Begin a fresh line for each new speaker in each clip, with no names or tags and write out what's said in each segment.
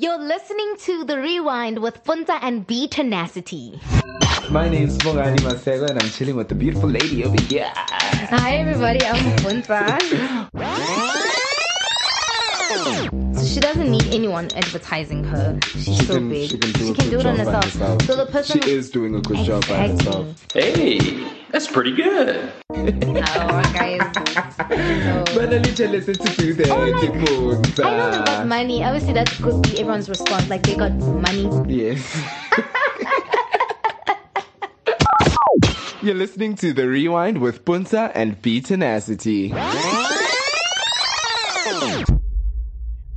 You're listening to The Rewind with Puntsa and BeeTenacity.
My name's Bongani Masego and I'm chilling with the beautiful lady over here.
Hi everybody, I'm Puntsa. So she doesn't need anyone advertising her. She's
She
so
can-
big.
she can do a
do
good
it on
job by
herself.
herself.
So the person
She is doing a good job by herself.
Hey, that's pretty good.
Oh, guys. No.
But only tell us to do that.
Oh, like- I know they got money. Obviously, that could be everyone's response. Like they got money.
Yes. You're listening to The Rewind with Puntsa and BeeTenacity.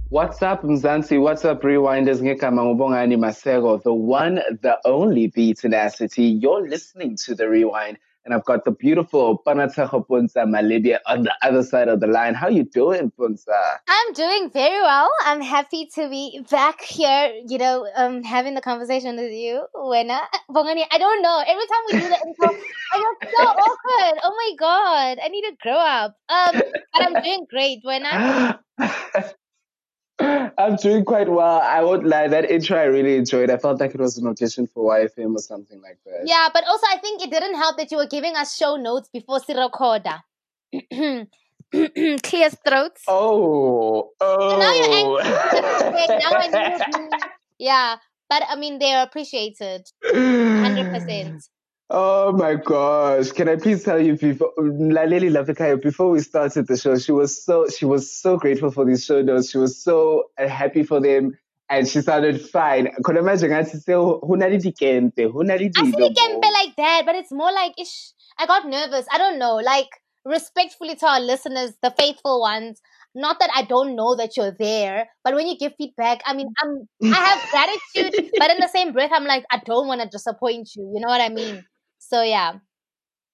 What's up, Mzansi? What's up, Rewinders? Ngekama ngubongani Masego, the one, the only BeeTenacity. You're listening to The Rewind, and I've got the beautiful Panataho Puntsa Malibia on the other side of the line. How you doing, Puntsa?
I'm doing very well. I'm happy to be back here, you know, um, having the conversation with you. When uh, Bongani, I don't know. Every time we do the intro, I get so awkward. Oh my god, I need to grow up. Um, but I'm doing great. When I
I'm doing quite well. I won't lie. That intro I really enjoyed. I felt like it was an audition for YFM or something like that.
yeah, but also I think it didn't help that you were giving us show notes before Sirokoda. Clear throats.
Oh, oh.
now you're oh. Wait, now I need yeah, but I mean they're appreciated, hundred percent.
Oh my gosh! Can I please tell you before Laleli Lafikayo, before we started the show, she was so she was so grateful for these show notes. She was so uh, happy for them, and she sounded fine. Could imagine I say hunari dikente, hunari
I think it can be like that, but it's more like ish. I got nervous. I don't know. Like respectfully to our listeners, the faithful ones. Not that I don't know that you're there, but when you give feedback, I mean, I'm I have gratitude, but in the same breath, I'm like, I don't want to disappoint you. You know what I mean? So yeah.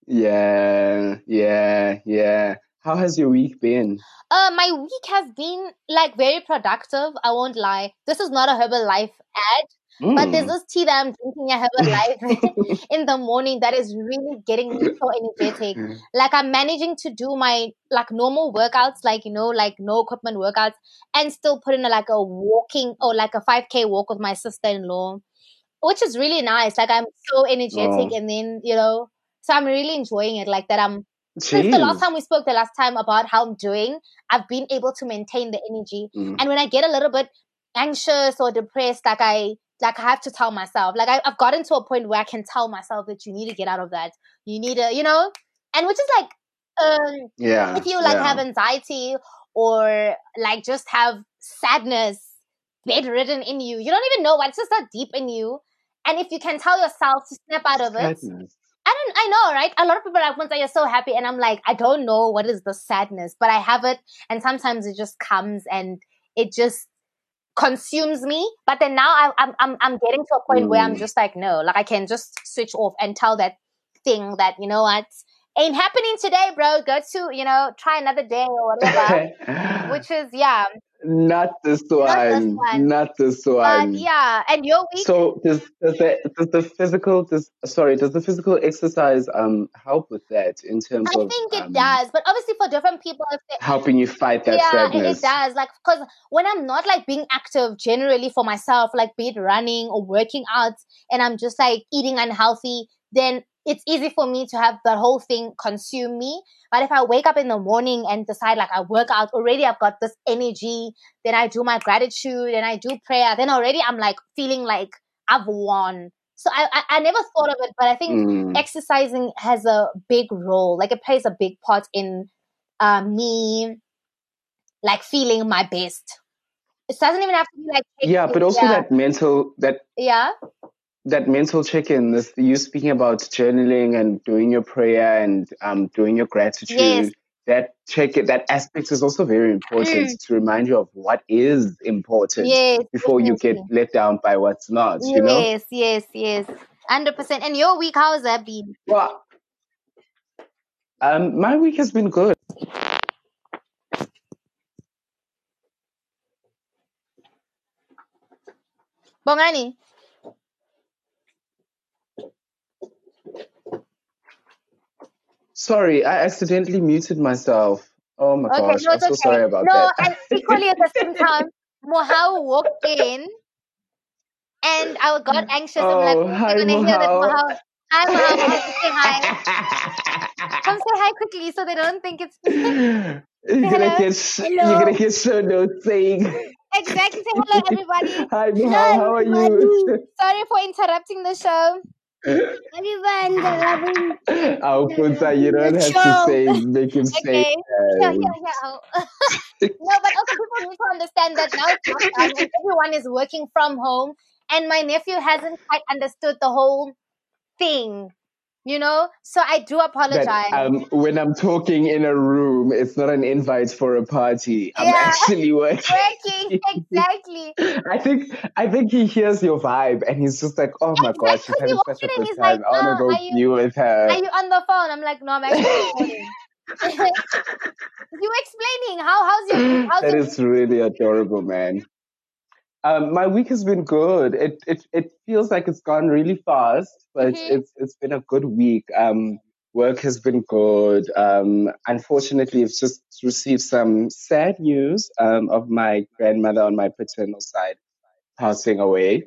Yeah, yeah, yeah. How has your week been?
Uh, my week has been like very productive. I won't lie. This is not a Herbalife ad, but there's
Mm.
this tea that I'm drinking at Herbalife in the morning that is really getting me so energetic. Like I'm managing to do my like normal workouts, like you know, like no equipment workouts, and still put in a, like a walking or like a 5k walk with my sister-in-law, which is really nice. Like I'm so energetic,
Oh.
and then you know, so I'm really enjoying it. Like that, I'm since the last time we spoke the last time about how I'm doing, I've been able to maintain the energy.
Mm.
And when I get a little bit anxious or depressed, like I like I have to tell myself, like I, I've gotten to a point where I can tell myself that you need to get out of that. You need to, you know, and which is like, um,
Yeah.
if you like
yeah.
have anxiety or like just have sadness bedridden in you, you don't even know what it's just that deep in you. And if you can tell yourself to snap out of it,
Sadness.
I don't I know, right? A lot of people are like, once you're so happy, and I'm like, I don't know what is the sadness, but I have it, and sometimes it just comes and it just consumes me. But then now I, I'm I'm I'm getting to a point where I'm
Mm.
just like, no, like I can just switch off and tell that thing that you know what ain't happening today, bro. Go to you know try another day or whatever. Which is yeah,
not this one.
Not this one.
Not this
but yeah. And your week?
So does does the does the physical does sorry does the physical exercise um help with that in terms
I
of
think it
um,
does, but obviously for different people, if they,
helping you fight that
yeah, it,
sadness?
it does. Like, because when I'm not like being active generally for myself, like be it running or working out, and I'm just like eating unhealthy, then it's easy for me to have that whole thing consume me. But if I wake up in the morning and decide like I work out, already I've got this energy, then I do my gratitude and I do prayer, then already I'm like feeling like I've won. So I, I, I never thought of it, but I think
Mm.
exercising has a big role. Like it plays a big part in uh, me like feeling my best. It doesn't even have to be like
Yeah, but also
yeah,
that mental that
yeah,
that mental check-in. This you speaking about journaling and doing your prayer and um doing your gratitude.
Yes.
That check that aspect is also very important to remind you of what is important
yes.
before you get let down by what's not. You know.
Yes, yes, yes. Hundred percent. And your week, how's that been?
Well, um, my week has been good.
Bongani.
Sorry, I accidentally muted myself. Oh my
Okay,
gosh,
no,
I'm so
okay.
sorry about
no,
that.
No, and equally at the same time, Mohau walked in, and I got anxious. I'm like,
Oh,
"Oh, they're
hi,
gonna hear that
Mohau.
Hi, Mohau. Mohau, say hi. Come say hi quickly, so they don't think it's
you're gonna get
Hello.
you're gonna get show notes saying
exactly. Say hello, everybody.
Hi Mohau, how are you?
Sorry for interrupting the show.
Our Puntsa, you don't have to say make him say
Okay. Yeah,
um,
yeah, yeah. Oh. no, but also people need to understand that now it's lockdown and everyone is working from home, and my nephew hasn't quite understood the whole thing, you know. So I do apologize.
that um, when I'm talking in a room, it's not an invite for a party. I'm
Yeah.
actually working.
Working exactly.
I think I think he hears your vibe and he's just like, oh my gosh, she's
Exactly. He
having such a good time.
like,
I
"Ah,
wanna go
you-
be with her.
Are you on the phone? I'm like, no, I'm actually you explaining how how's your how's
that
your
is really adorable, man. Um, my week has been good. It it it feels like it's gone really fast, but
Mhm.
it's it's been a good week. Um, work has been good. Um, unfortunately, I've just received some sad news um, of my grandmother on my paternal side passing away.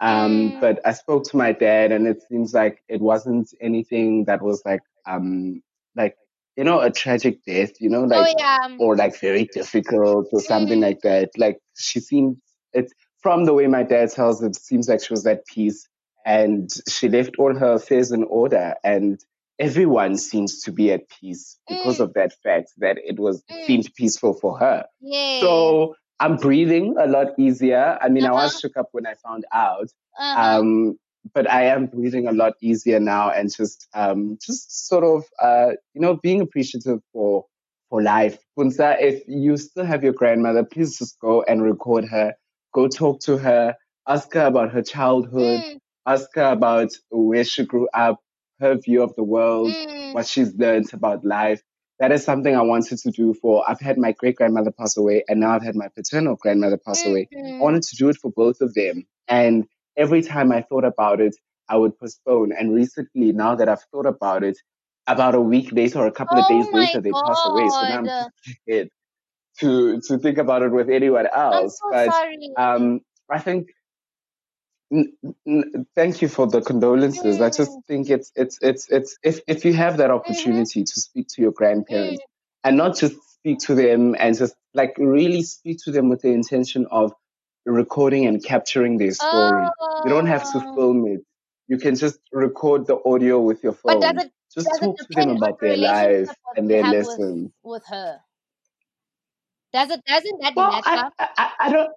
Um,
Mm.
but I spoke to my dad, and it seems like it wasn't anything that was like um like you know a tragic death. You know, like
oh yeah.
or like very difficult or something
Mm.
like that. Like she seemed it's from the way my dad tells it seems like she was at peace and she left all her affairs in order and everyone seems to be at peace because
Mm.
of that fact that it was
Mm.
seemed peaceful for her.
Yeah.
So I'm breathing a lot easier. I mean, I was
Uh-huh.
shook up when I found out,
uh-huh.
um, but I am breathing a lot easier now and just, um, just sort of, uh, you know, being appreciative for, for life. Puntsa, if you still have your grandmother, please just go and record her. Go talk to her. Ask her about her childhood.
Mm,
Ask her about where she grew up, her view of the world,
mm,
what she's learned about life. That is something I wanted to do for, I've had my great grandmother pass away and now I've had my paternal grandmother pass away. I
mm.
wanted to do it for both of them. And every time I thought about it, I would postpone. And recently, now that I've thought about it, about a week later or a couple of
Oh
days
my
later, they pass away. So now I'm
God.
to, to think about it with anyone else.
so
but,
sorry.
um, I think, n- n- thank you for the condolences. I just
Mm.
think it's, it's, it's, it's, if, if you have that opportunity to speak to your grandparents
Mm.
and not just speak to them and just like really speak to them with the intention of recording and capturing their story. You don't have to
Oh.
film it. You can just record the audio with your
But
phone.
does it
Just
does it
talk to them about their
what
and their
have with,
lessons.
with her? Does it doesn't that
Well,
matter?
I, I, I don't.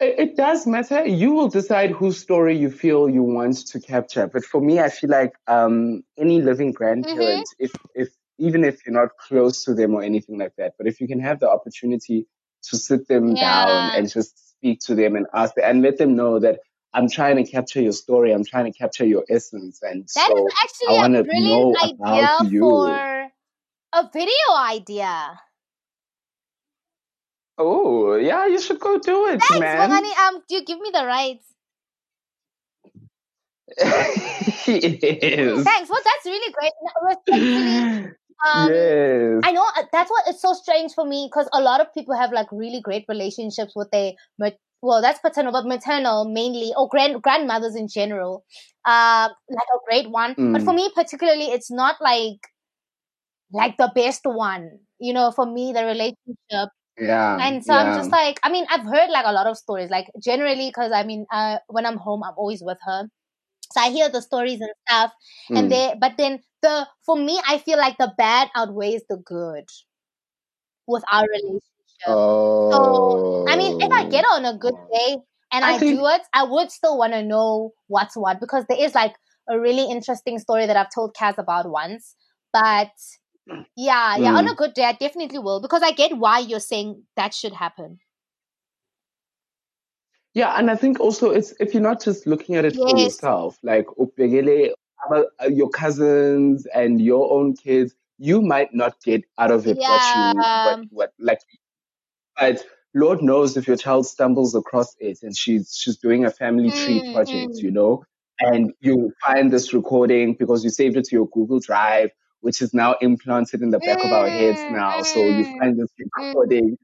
It, it does matter. You will decide whose story you feel you want to capture. But for me, I feel like um, any living grandparent, if if even if you're not close to them or anything like that, but if you can have the opportunity to sit them down and just speak to them and ask them and let them know that I'm trying to capture your story, I'm trying to capture your essence, and
That
so
is
I
actually a
want to
brilliant
know
idea
about you.
for a video idea.
Oh, yeah, you should go do it,
Thanks,
man.
Bongani. Um, do you give me the rights?
yes.
Thanks. Well, that's really great. Respectfully, um,
yes.
I know uh, that's what it's so strange for me because a lot of people have like really great relationships with their well, that's paternal, but maternal mainly, or grand grandmothers in general. Uh, like a great one, but for
Mm.
me particularly, it's not like like the best one. You know, for me, the relationship
Yeah.
and so
yeah.
I'm just like, I mean, I've heard like a lot of stories, like generally, because I mean, uh, when I'm home, I'm always with her. So I hear the stories and stuff, and
Mm.
they, but then the, for me, I feel like the bad outweighs the good with our relationship.
Oh.
So, I mean, if I get on a good day and
I
I,
think-
do it, I would still want to know what's what because there is like a really interesting story that I've told Kaz about once. But yeah, yeah, on
Mm.
a good day, I definitely will because I get why you're saying that should happen.
Yeah, and I think also it's if you're not just looking at it for yourself, like uh, your cousins and your own kids, you might not get out of it what you
Yeah.
what what like but Lord knows if your child stumbles across it and she's she's doing a family tree
Mm,
project,
mm.
you know, and you find this recording because you saved it to your Google Drive, which is now implanted in the back of our heads
Mm,
now. So you
mm,
find this recording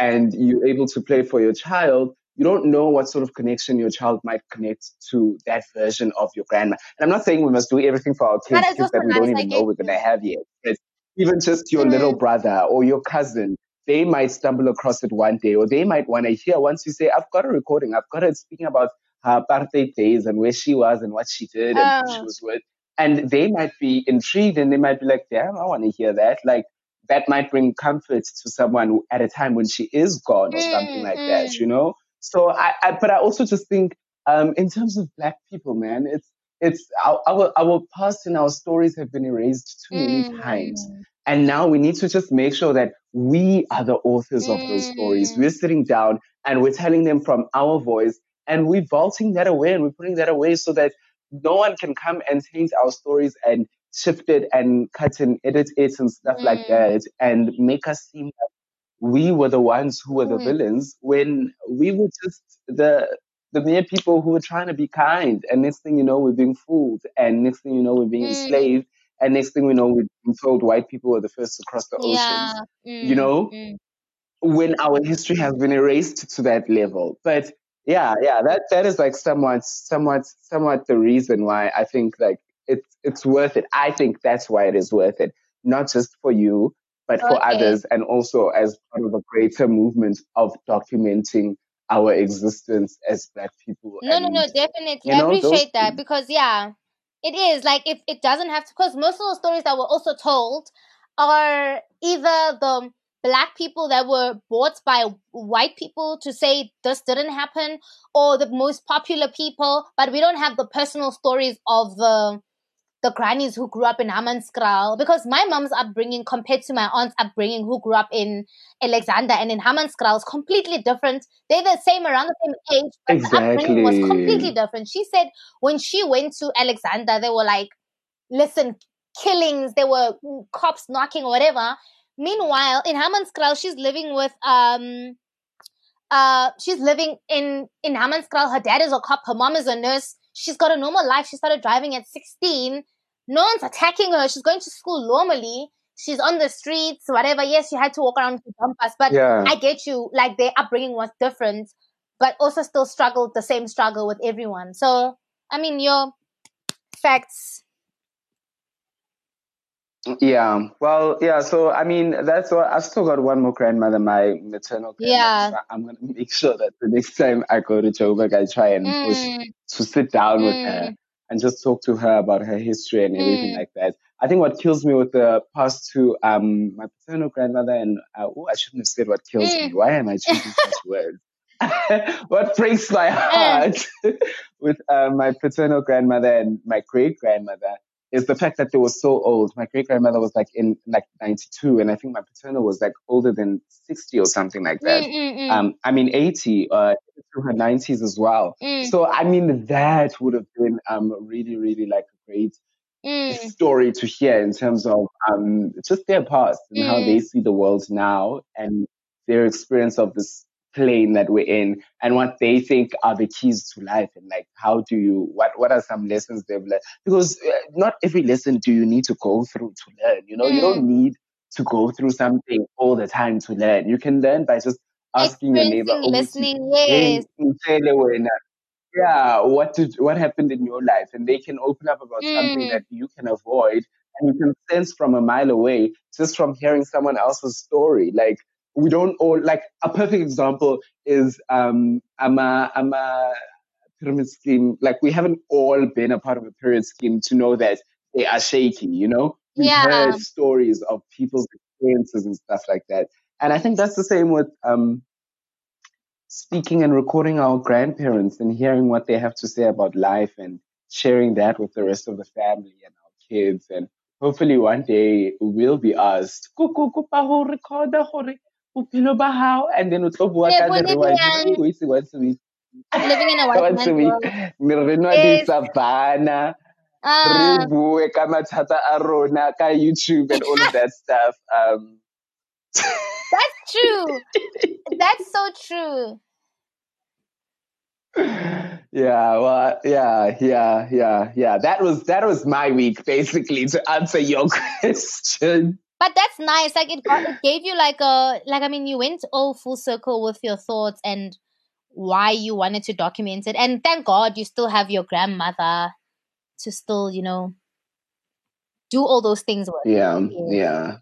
and you're able to play for your child, you don't know what sort of connection your child might connect to that version of your grandma. And I'm not saying we must do everything for our kids, kids that we don't even know we're going to have yet. But even just your
Mm.
little brother or your cousin, they might stumble across it one day, or they might want to hear once you say, I've got a recording, I've got it speaking about her birthday days and where she was and what she did and who she
Oh.
was with. And they might be intrigued and they might be like, damn, I want to hear that. Like, that might bring comfort to someone at a time when she is gone or something
Mm,
like that,
mm.
you know? So I, I but I also just think, um, in terms of black people, man, it's, it's our, our, our past and our stories have been erased too many times.
Mm.
And now we need to just make sure that we are the authors of those stories.
Mm.
We're sitting down and we're telling them from our voice and we're vaulting that away and we're putting that away so that no one can come and change our stories and shift it and cut and edit it and stuff like
Mm.
that and make us seem like we were the ones who were the
Mm.
villains when we were just the the mere people who were trying to be kind and next thing you know we're being fooled and next thing you know we're being
Mm.
enslaved and next thing we know we're being told white people were the first to cross the oceans
Yeah.
you
Mm,
know
mm.
when our history has been erased to that level. But yeah, yeah, that that is like somewhat, somewhat, somewhat the reason why I think like it's it's worth it. I think that's why it is worth it, not just for you, but for
Okay.
others, and also as part of a greater movement of documenting our existence as Black people.
No, no,
and,
no, definitely.
you
I
know, those
appreciate that
things.
because yeah, it is like if it doesn't have to because most of the stories that were also told are either the black people that were bought by white people to say this didn't happen or the most popular people, but we don't have the personal stories of the the grannies who grew up in Hammanskraal because my mom's upbringing compared to my aunt's upbringing who grew up in Alexander and in Hammanskraal is completely different. They're the same around the same age, but the upbringing was completely different. She said when she went to Alexander, they were like, listen, killings, there were cops knocking or whatever. Meanwhile, in Hammanskraal, she's living with um uh she's living in in Hammanskraal. Her dad is a cop, her mom is a nurse. She's got a normal life. She started driving at 16. No one's attacking her. She's going to school normally. She's on the streets, whatever. Yes, she had to walk around with bumpers, but
Yeah.
I get you. Like their upbringing was different, but also still struggled the same struggle with everyone. So, I mean, your facts.
Yeah. Well, yeah. So, I mean, that's what I've still got one more grandmother, my maternal grandmother.
Yeah.
So I'm going to make sure that the next time I go to Joburg, I try and push
Mm,
to sit down with her
mm,
and just talk to her about her history and everything
Mm.
like that. I think what kills me with the past two, um, my paternal grandmother and, uh, oh, I shouldn't have said what kills
Mm.
me. Why am I choosing such words? what breaks my heart with uh, my paternal grandmother and my great grandmother is the fact that they were so old. My great grandmother was like in like 92, and I think my paternal was like older than 60 or something like
mm,
that.
mm, mm,
Um, I mean 80, uh, through her 90s as well.
mm,
So I mean that would have been um really really like a great
mm,
story to hear in terms of um just their past and how
Mm.
they see the world now and their experience of this plane that we're in and what they think are the keys to life and like how do you what what are some lessons they've learned because uh, not every lesson do you need to go through to learn you know you don't need to go through something all the time to learn you can learn by just asking your neighbor "Oh,
listening, yes.
Yeah, what did what happened in your life? And they can open up about something
Mm.
that you can avoid and you can sense from a mile away just from hearing someone else's story. Like we don't all like a perfect example is um I'm a I'm a pyramid scheme. Like we haven't all been a part of a pyramid scheme to know that they are shaky, you know? We've
Yeah.
heard stories of people's experiences and stuff like that. And I think that's the same with um speaking and recording our grandparents and hearing what they have to say about life and sharing that with the rest of the family and our kids. And hopefully one day we'll be asked, "Ko- ko- kopa ho recorder hore bophelo and then o tlo bua
Yeah,
ka
Bolivia.
di-rewind. Ooh, wait, what's the week?
Living in a white
the
man's
week?
world.
Nwa
Yes.
di-savannah,
Ah,
re bue ka mathata a rona ka YouTube and all of that stuff. Um,
that's true. That's so true.
yeah, well, yeah, yeah, yeah, yeah. That was that was my week basically to answer your question.
But that's nice. Like it, got, it gave you like a like. I mean, you went all full circle with your thoughts and why you wanted to document it. And thank God you still have your grandmother to still, you know, do all those things with.
Yeah, yeah,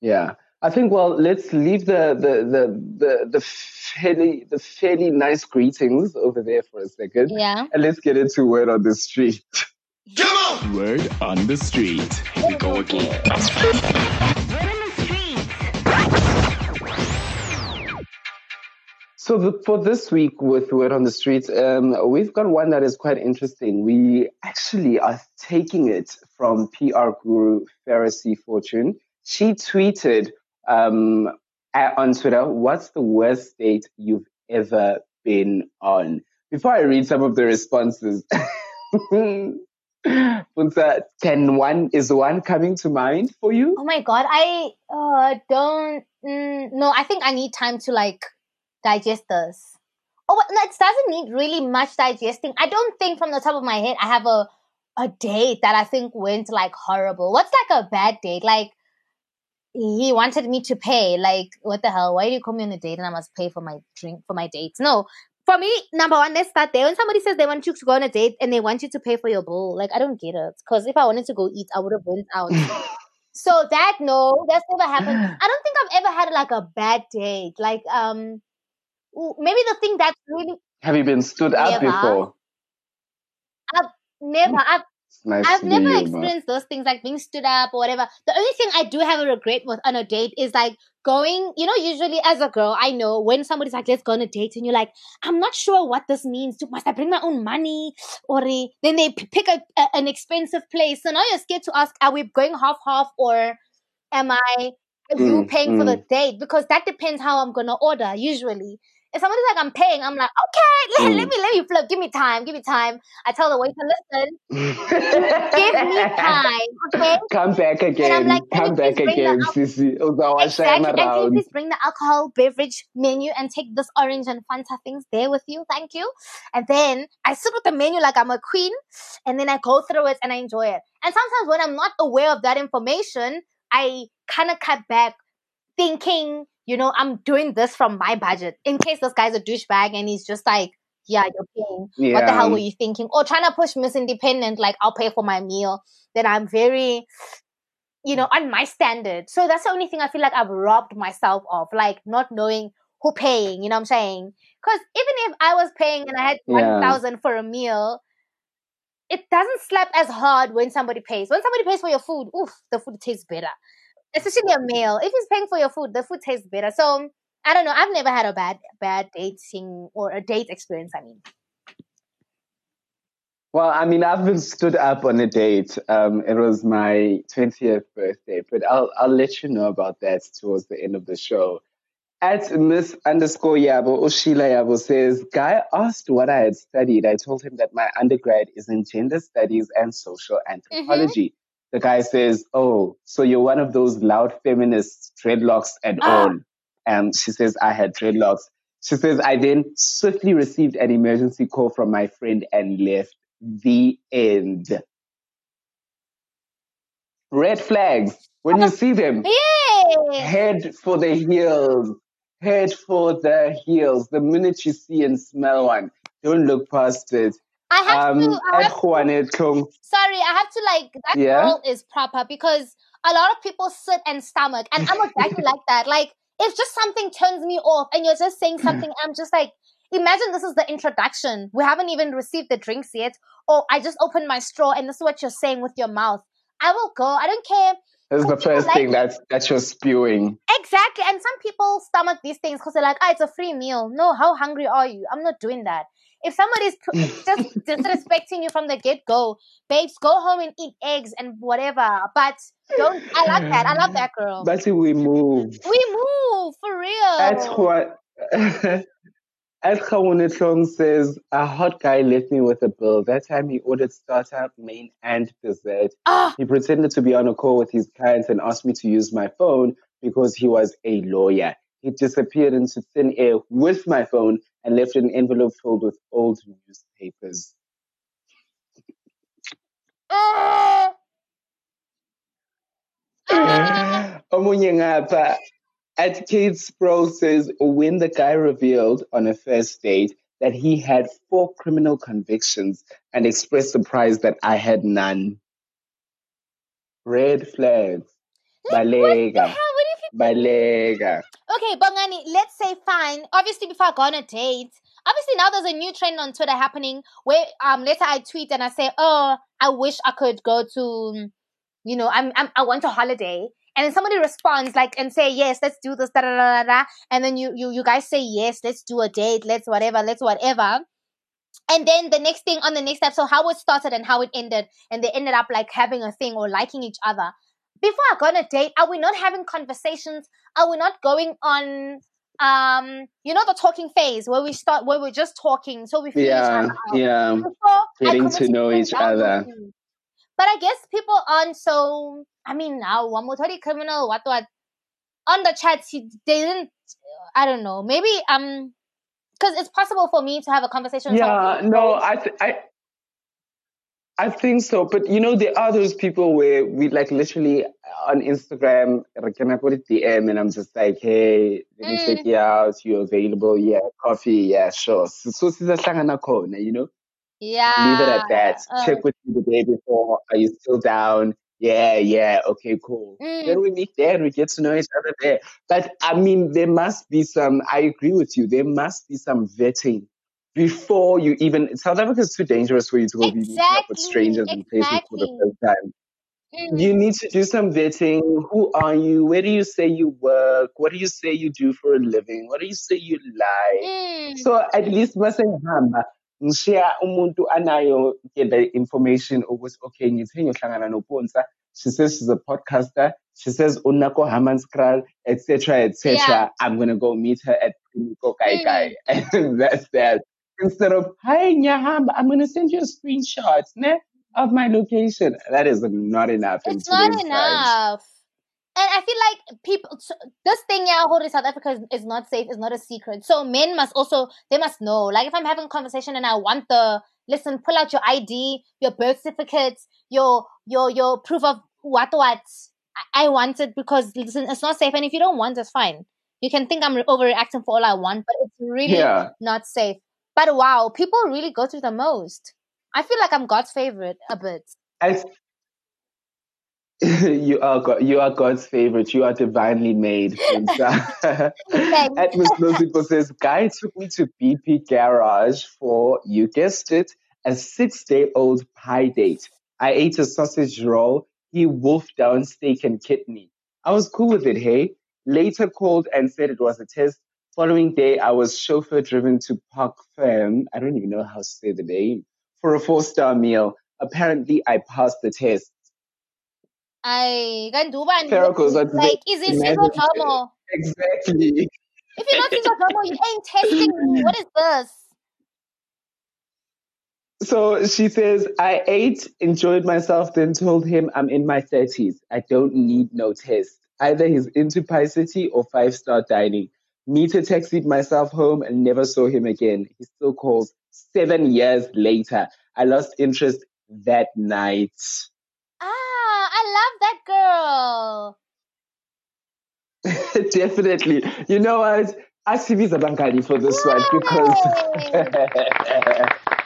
yeah. I think well, let's leave the the the the, the fairly the fairly nice greetings over there for a second.
Yeah.
And let's get into word on the street.
Word on the street.
Here we go again.
So the, for this week with Word on the Street, um, we've got one that is quite interesting. We actually are taking it from PR guru Pharisee Fortune. She tweeted um, at, on Twitter, "What's the worst date you've ever been on?" Before I read some of the responses, Punta, can one is one coming to mind for you?
Oh my god, I uh don't mm, no, I think I need time to like digest this. Oh, it doesn't need really much digesting. I don't think from the top of my head I have a a date that I think went like horrible. What's like a bad date? Like he wanted me to pay. Like what the hell? Why do you call me on a date and I must pay for my drink for my dates? No. For me, number one, let's start there. When somebody says they want you to go on a date and they want you to pay for your bill, like I don't get it. Because if I wanted to go eat, I would have went out. so that no, that's never happened. I don't think I've ever had like a bad date. Like um, maybe the thing that's really
Have you been stood up
Never.
before?
never. I've
nice
I've never
hear you, man.
experienced those things like being stood up or whatever. The only thing I do have a regret with on a date is like going, you know, usually as a girl, I know when somebody's like, let's go on a date, and you're like, I'm not sure what this means. Do- Must I bring my own money? Or eh, then they p- pick a, a, an expensive place. So now you're scared to ask, are we going half half or am I, you
Mm,
paying for the date? Because that depends how I'm going to order usually. If somebody's like, I'm paying, I'm like, okay, let,
Mm.
let me, let me flip. Give me time, give me time. I tell the waiter, listen, give me time, okay?
Come back again.
like,
Come back
please bring the
again, Sissy.
Exactly. And can you please bring the alcohol beverage menu and take this orange and Fanta things there with you? Thank you. And then I sit with the menu like I'm a queen, and then I go through it and I enjoy it. And sometimes when I'm not aware of that information, I kind of cut back, thinking, you know, I'm doing this from my budget in case this guy's a douchebag and he's just like, yeah, you're paying. What the hell were you thinking? Or trying to push Miss Independent, like I'll pay for my meal. Then I'm very, you know, on my standard. So that's the only thing I feel like I've robbed myself of, like not knowing who paying. You know what I'm saying? Because even if I was paying and I had
Yeah.
one thousand for a meal, it doesn't slap as hard when somebody pays. When somebody pays for your food, oof, the food tastes better. Especially a male. If he's paying for your food, the food tastes better. So I don't know. I've never had a bad bad dating or a date experience. I mean,
Well, I mean, I've been stood up on a date. Um, it was my 20th birthday, but I'll I'll let you know about that towards the end of the show. At Miss underscore Yabo, Oshila Yabo says, Guy asked what I had studied. I told him that my undergrad is in gender studies and social anthropology. The guy says, Oh, so you're one of those loud feminists, dreadlocks and
Ah.
all. And she says, I had dreadlocks. She says, I then swiftly received an emergency call from my friend and left. The end. Red flags. When you see them,
yay!
head for the heels. Head for the heels. The minute you see and smell one, don't look past it.
I have
Um,
to. I have to sorry, I have to like that
Yeah?
girl is proper because a lot of people sit and stomach, and I'm exactly like that. Like if just something turns me off, and you're just saying something, I'm just like, imagine this is the introduction. We haven't even received the drinks yet, or I just opened my straw, and this is what you're saying with your mouth. I will go. I don't care.
this is the first
like
thing that, that you're spewing.
Exactly. And some people stomach these things because they're like, ah, it's a free meal. No, how hungry are you? I'm not doing that. If somebody's just disrespecting you from the get go, babes, go home and eat eggs and whatever. But don't, I like that. I love that girl.
That's But we move.
we move for real.
At Juan, At Kawunetlong says, a hot guy left me with a bill. That time he ordered starter, main, and dessert.
Ah,
He pretended to be on a call with his clients and asked me to use my phone because he was a lawyer. He disappeared into thin air with my phone and left an envelope filled with old newspapers.
ah,
Omunye ngapha at Kate Sproul says when the guy revealed on a first date that he had four criminal convictions and expressed surprise that I had none. Red flags.
Like, what the
Balega.
hell? What if you
Balega.
Okay, Bongani, let's say fine. Obviously, before I go on a date, obviously now there's a new trend on Twitter happening where um later I tweet and I say, oh, I wish I could go to, you know, I'm, I'm I want a holiday, and then somebody responds like and say yes, let's do this, da da da da, and then you you you guys say yes, let's do a date, let's whatever, let's whatever. And then the next thing on the next step, so how it started and how it ended, and they ended up like having a thing or liking each other. Before I go on a date, are we not having conversations? Are we not going on um you know the talking phase where we start where we're just talking so we feel each
Yeah,
other
yeah.
before
Getting to know each other.
But I guess people aren't so I mean now one more criminal what what on the chats he, they didn't I don't know maybe um because it's possible for me to have a conversation
Yeah, no, I, th- I, I think so. But you know, there are those people where we like literally on Instagram, can I put it DM and I'm just like, hey, let me
Mm.
check you out. You're available? Yeah, coffee. Yeah, sure. So, so sizahlangana khona, you know,
yeah
leave it at that.
uh,
Check with you the day before. Are you still down? Yeah, yeah. Okay, cool.
Mm.
Then we meet there and we get to know each other there. But I mean, there must be some, I agree with you. There must be some vetting before you even, South Africa is too dangerous for you to go be meeting up with
Exactly,
strangers in places for the first time.
Mm.
You need to do some vetting. Who are you? Where do you say you work? What do you say you do for a living? What do you say you like?
Mm.
So at least mase ngihamba ngishiya umuntu anayo the information ukuthi okay ngithe ngiyohlangana noPonsa she says she's a podcaster she says unako Hammanskraal etc etc I'm going to go meet her at Piniko Kai
Mm.
Kai and that's that instead of hi nyahamba I'm going to send you a screenshot ne, of my location that is not enough
it's not
today's times.
enough. And I feel like people, so this thing, yeah, holding South Africa is, is not safe, is not a secret. So men must also, they must know. Like if I'm having a conversation and I want the, listen, pull out your ID, your birth certificates, your, your, your proof of what, what. I, I want it because, listen, it's not safe. And if you don't want, it's fine. You can think I'm overreacting for all I want, but it's really
yeah
not safe. But wow, people really go through the most. I feel like I'm God's favorite a bit.
I you are God, you are God's favorite. You are divinely made. And Miss says, Guy took me to BP Garage for, you guessed it, a six day old pie date. I ate a sausage roll. He wolfed down steak and kidney. I was cool with it, hey? Later called and said it was a test. Following day, I was chauffeur driven to Park Firm. I don't even know how to say the name for a four star meal. Apparently, I passed the test.
I can do one.
Pharaoh goes on to say,
Like, is this
imagine-
Sizotomo?
Exactly.
If you're not single Sizotomo, you ain't testing me. What is this?
So she says, I ate, enjoyed myself, then told him I'm in my 30s. I don't need no test. Either he's into Pie City or five star dining. Meter taxied myself home and never saw him again. He still calls seven years later. I lost interest that night.
Ah, I love that girl.
Definitely. You know what? Asibi is a bankari for this one because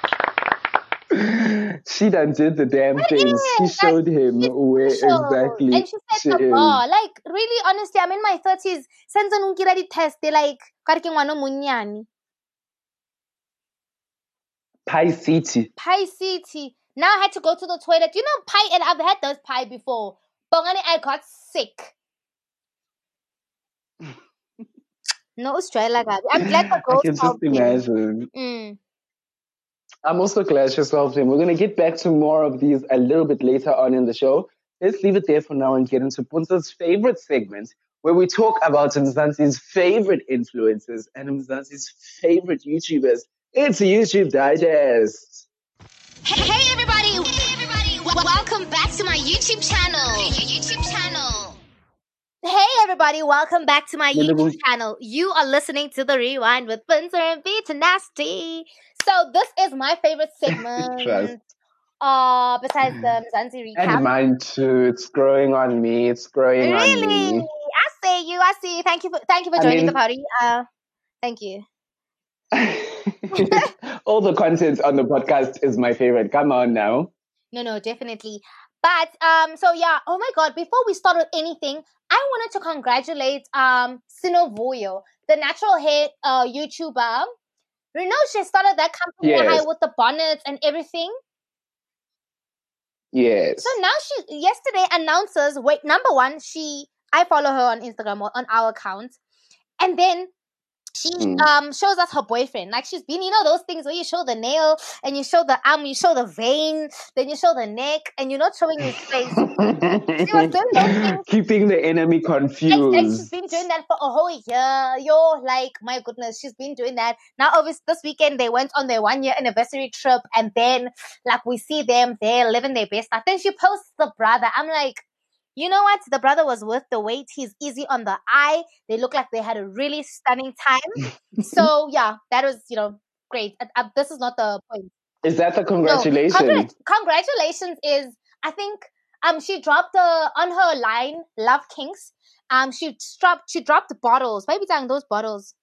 she done did the damn thing. She showed him where exactly
And she set the bar. Like, really, honestly, I'm in my 30s. Senza non kira di test. They're like, karike ngwana munyani.
Pie City.
Pie City. Now I had to go to the toilet. You know pie, and I've had those pie before. Bongani, I got sick. no, Australia, guys. I'm glad the
I
girls
can just imagine.
Mm.
I'm also glad she solved him. We're going to get back to more of these a little bit later on in the show. Let's leave it there for now and get into Puntsa's favorite segment where we talk about Mzansi's favorite influencers and Mzansi's favorite YouTubers. It's YouTube Digest.
Hey everybody! Hey everybody! W- Welcome back to my YouTube channel. YouTube channel.
Hey everybody, welcome back to my YouTube channel. You are listening to the Rewind with Spencer and Beat Nasty. So this is my favorite segment uh besides the Mzansi recap?
And mine too. It's growing on me. It's growing on
Really?
me.
I see you. I see you. Thank you for thank you for
I
joining the party. Uh, thank you.
All the content on the podcast is my favorite. Come on now.
No, no, definitely. But um, so yeah. Oh my God! Before we start with anything, I wanted to congratulate um Sinovuyo, the natural hair uh YouTuber. You know, she started that company
Yes.
With the bonnets and everything.
Yes.
So now she yesterday announces. Wait, number one, she I follow her on Instagram on our account, and then she
Mm.
um shows us her boyfriend. Like she's been, you know, those things where you show the nail and you show the arm, you show the vein, then you show the neck, and you're not showing his face. was doing those things.
Keeping the enemy
Like, like she's
confused.
been doing that for a whole year. Yo, like my goodness, she's been doing that. Now, obviously, this weekend they went on their one year anniversary trip, and then like we see them there living their best life. Then she posts the brother. I'm like, you know what? The brother was worth the wait. He's easy on the eye. They look like they had a really stunning time. so yeah, that was you know great. Uh, uh, this is not the point.
Is that the
No,
congratulations?
congrat- congratulations is I think um she dropped the on her line Love Kinks. Um she dropped she dropped bottles. Maybe saying those bottles.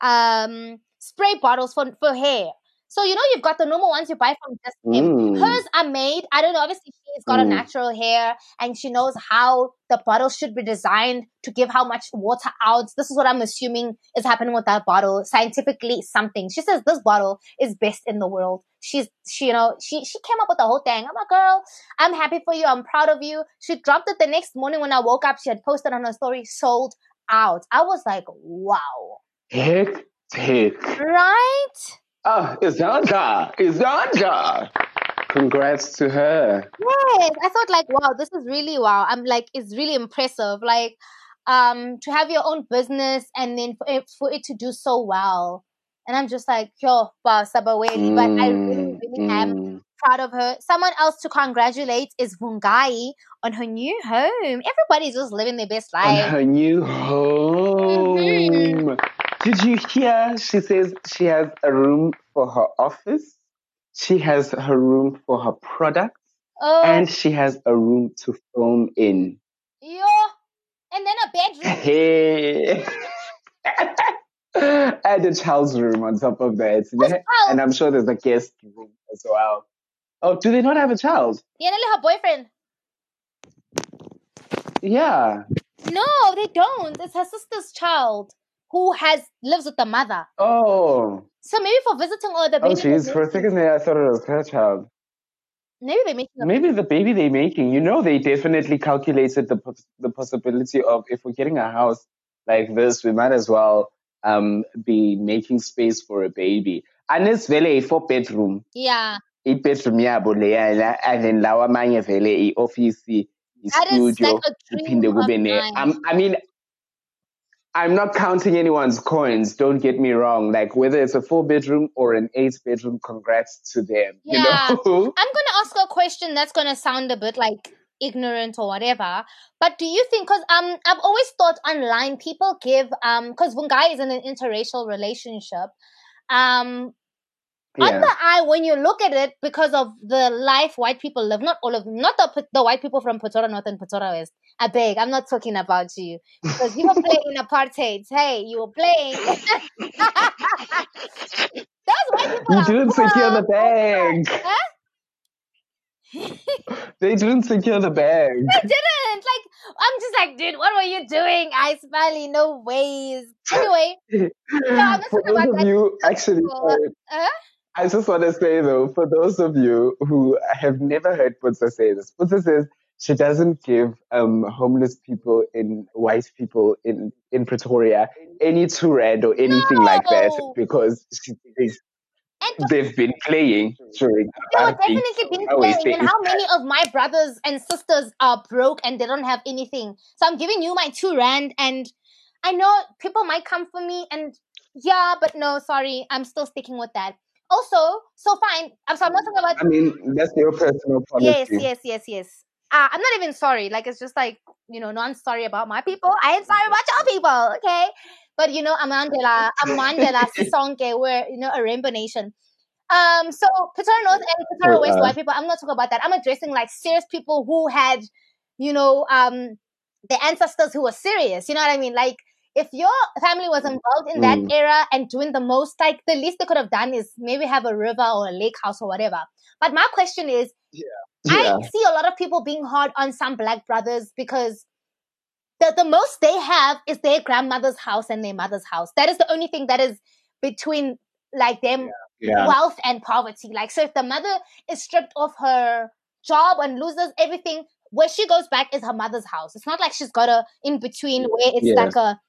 Um spray bottles for for hair. So you know you've got the normal ones you buy from Just Kim.
Mm.
Hers are made. I don't know. Obviously, she's got a
Mm.
natural hair, and she knows how the bottle should be designed to give how much water out. This is what I'm assuming is happening with that bottle. Scientifically, something. She says this bottle is best in the world. She's, she, you know, she she came up with the whole thing. I'm like, girl, I'm happy for you. I'm proud of you. She dropped it the next morning when I woke up. She had posted on her story, sold out. I was like, wow,
Heck, heck.
right?
Oh, Izanda. Izanda. Congrats to her.
Yes, I thought like, wow, this is really wow. I'm like, it's really impressive. Like, um, to have your own business and then for it, for it to do so well. And I'm just like, yo, wow, Sabaweli. But I really, really am
mm.
proud of her. Someone else to congratulate is Vongai on her new home. Everybody's just living their best
On
life.
her new home. Did you hear? She says she has a room for her office. She has her room for her products.
Oh,
and she has a room to film in.
yo. And then a bedroom.
Hey. and a child's room on top of that.
Child?
And I'm sure there's a guest room as well. Oh, do they not have a child?
Yeah, her boyfriend.
Yeah.
No, they don't. It's her sister's child who has lives with the mother.
Oh.
So maybe for visiting or the
Oh,
baby.
jeez.
they're
For a second there, I thought it was her child.
Maybe they're making
Maybe the baby they're making. You know, they definitely calculated the the possibility of if we're getting a house like this, we might as well um be making space for a baby. And it's vele a four bedroom.
yeah.
i-bedroom yabo leya la- and then lawa amanye vele
is
i-studio
like a
kuphinde
dream
kube
of
ne
mine.
I mean I'm not counting anyone's coins don't get me wrong like whether it's a four bedroom or an eight bedroom congrats to them
Yeah.
you know
I'm gonna ask a question that's gonna sound a bit like ignorant or whatever. But do you think? Because um, I've always thought online people give um, because Vongai is in an interracial relationship. Um, on the eye when you look at it because of the life white people live not all of them not the the white people from Pretoria North and Pretoria West I beg I'm not talking about you. Because you were playing apartheid. Hey you were playing. Those white people
you didn't secure the bag
Huh?
they didn't secure the bag
I didn't. Like I'm just like dude what were you doing? I smiley no ways. Anyway I'm not
for those
about
of you actually
people.
sorry.
Huh?
I just want to say though, for those of you who have never heard Puntsa say this, Puntsa says she doesn't give um, homeless people in white people in, in Pretoria any two red or anything like that because she thinks
and
they've been playing during
They were definitely
always
playing. And how many of my brothers and sisters are broke and they don't have anything? So I'm giving you my two rand. And I know people might come for me. And yeah, but no, sorry. I'm still sticking with that. Also, so fine. I'm, so I'm not talking about.
I mean, that's your personal policy.
Yes, yes, yes, yes. Uh, I'm not even sorry. Like, it's just like, you know, no one's sorry about my people. I ain't sorry about your people, okay? But, you know, Amandela, Amandela, Sisonke, we're, you know, a rainbow nation. Um, so Pretoria North and
Oh,
West
uh,
white people, I'm not talking about that. I'm addressing like serious people who had, you know, um, their ancestors who were serious. You know what I mean? Like, if your family was involved in that
Mm.
era and doing the most, like the least they could have done is maybe have a river or a lake house or whatever. But my question is,
Yeah.
I see a lot of people being hard on some black brothers because the, the most they have is their grandmother's house and their mother's house. That is the only thing that is between like them
Yeah.
wealth and poverty. Like, so if the mother is stripped of her job and loses everything, where she goes back is her mother's house. It's not like she's got a in between where it's
Yeah.
like a,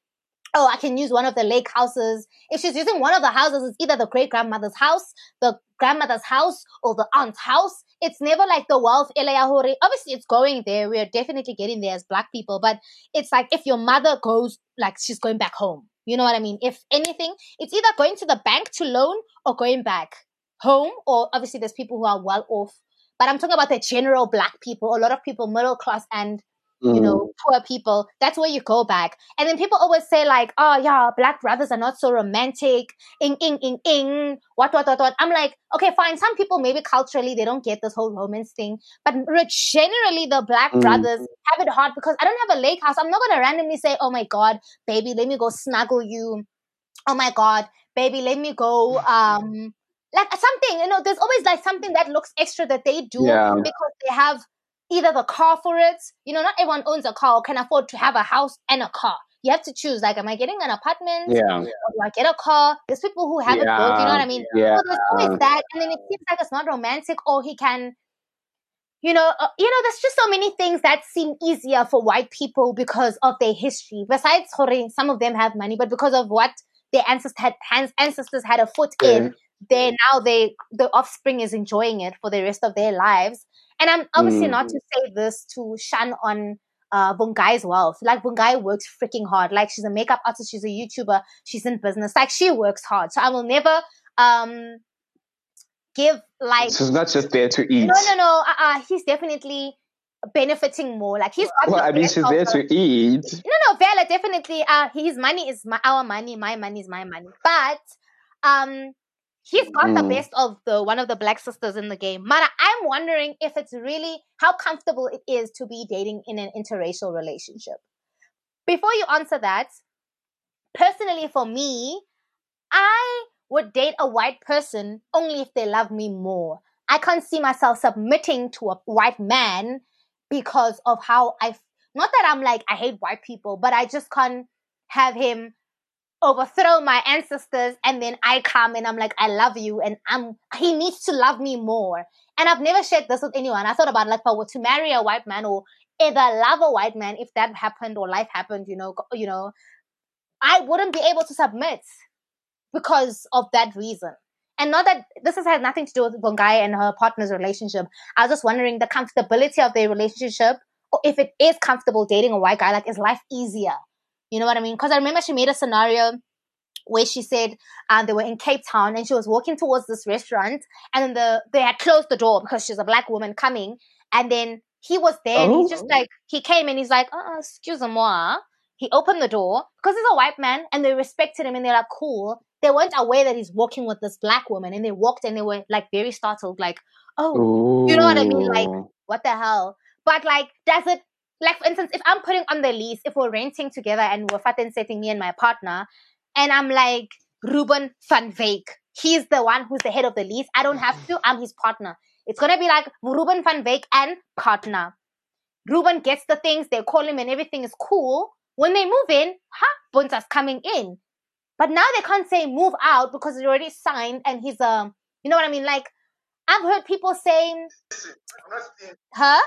oh, I can use one of the lake houses. If she's using one of the houses, it's either the great grandmother's house, the grandmother's house, or the aunt's house. It's never like the wealth. Elayahuri. Obviously, it's going there. We are definitely getting there as black people, but it's like if your mother goes, like she's going back home. You know what I mean? If anything, it's either going to the bank to loan or going back home, or obviously there's people who are well off. But I'm talking about the general black people, a lot of people middle class and you know poor people. That's where you go back. And then people always say like, oh yeah, black brothers are not so romantic. Ing ing ing ing. What what what what. I'm like, okay, fine. Some people maybe culturally they don't get this whole romance thing, but generally the black
Mm.
brothers have it hard because I don't have a lake house. I'm not gonna randomly say, oh my god, baby, let me go snuggle you. Oh my god, baby, let me go. Um, like something, you know, there's always like something that looks extra that they do
Yeah.
because they have either the car for it. You know, not everyone owns a car or can afford to have a house and a car. You have to choose. Like, am I getting an apartment?
Yeah.
Or do I get a car? There's people who have it both. You know what I mean?
Yeah.
So there's always that, and then it seems like it's not romantic, or he can, you know, uh, you know, there's just so many things that seem easier for white people because of their history. Besides, Hore, some of them have money, but because of what their ancestors had, ancestors had a foot in, they now they the offspring is enjoying it for the rest of their lives. And I'm obviously
Mm.
not to say this to shun on uh Vongai's wealth. Like Bungai works freaking hard. Like she's a makeup artist, she's a YouTuber, she's in business. Like she works hard. So I will never um give like
She's not just there to eat.
no no no uh, uh he's definitely benefiting more. Like he's
Well, I mean, she's there
the-
to eat.
no, no, Vela definitely. Uh, his money is my, our money. My money is my money. But um, he's got the
Mm.
best of the one of the black sisters in the game. Mara, I'm wondering if it's really how comfortable it is to be dating in an interracial relationship. Before you answer that, personally, for me, I would date a white person only if they love me more. I can't see myself submitting to a white man because of how I not that I'm like I hate white people, but I just can't have him overthrow my ancestors and then I come and I'm like I love you and I'm he needs to love me more. And I've never shared this with anyone. I thought about like oh, if were to marry a white man or ever love a white man, if that happened or life happened, you know, you know, I wouldn't be able to submit because of that reason. And not that this has had nothing to do with Vongai and her partner's relationship. I was just wondering the comfortability of their relationship, or if it is comfortable dating a white guy, like is life easier? You know what I mean? Because I remember she made a scenario where she said um, they were in Cape Town and she was walking towards this restaurant and then the they had closed the door because she's a black woman coming and then he was there and he's just
Oh.
like he came and he's like uh, excuse moi he opened the door because he's a white man and they respected him and they're like cool they weren't aware that he's walking with this black woman and they walked and they were like very startled like oh You know what I mean? Like, what the hell? But like, does it like for instance, if I'm putting on the lease, if we're renting together and we're fatten setting me and my partner, and I'm like Ruben van Veek, he's the one who's the head of the lease. I don't have to. I'm his partner. It's gonna be like Ruben van Veek and partner. Ruben gets the things, they call him and everything is cool. When they move in, ha, Puntsa's coming in. But now they can't say move out because it's already signed and he's um you know what I mean? Like I've heard people saying huh?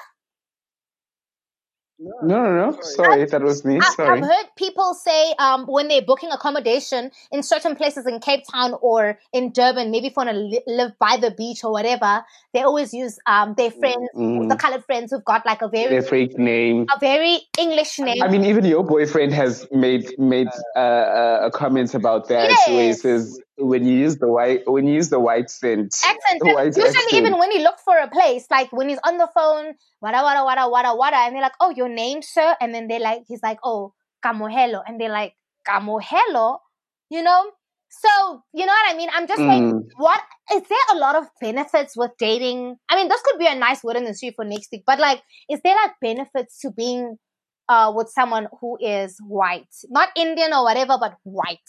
No, no, no. Sorry, that was me. Sorry.
I've heard people say um, when they're booking accommodation in certain places in Cape Town or in Durban, maybe if you want to li- live by the beach or whatever, they always use um, their friends,
Mm.
the colored friends who've got like a very
Their fake name.
a very English name.
I mean, even your boyfriend has made made uh, uh, a comment about that. Where he says when you use the white when you use the white scent,
accent.
white
usually,
accent.
even when he looked for a place, like when he's on the phone, wada wada wada wada wada, and they're like, "Oh, your name, sir," and then they like, he's like, "Oh, Kamohelo," and they're like, "Kamohelo," you know. So, you know what I mean? I'm just saying,
Mm.
what is there a lot of benefits with dating? I mean, this could be a nice word in the street for next week, but like, is there like benefits to being uh with someone who is white, not Indian or whatever, but white?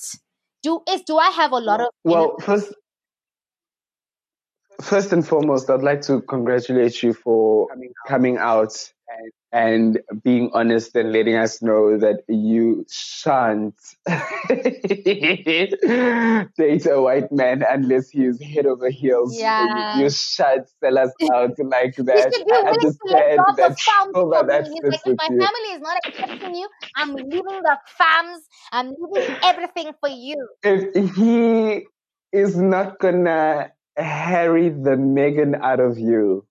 Do is do I have a lot of
Well, first, first and foremost, I'd like to congratulate you for coming out and being honest and letting us know that you shan't date a white man unless he is head over heels. you.
Yeah.
You shan't sell us out like that. I
willing to let
understand
the
that Shoba,
for me. He's like, if my
you.
family is not accepting you, I'm leaving the farms. I'm leaving everything for you.
if he is not gonna harry the Megan out of you,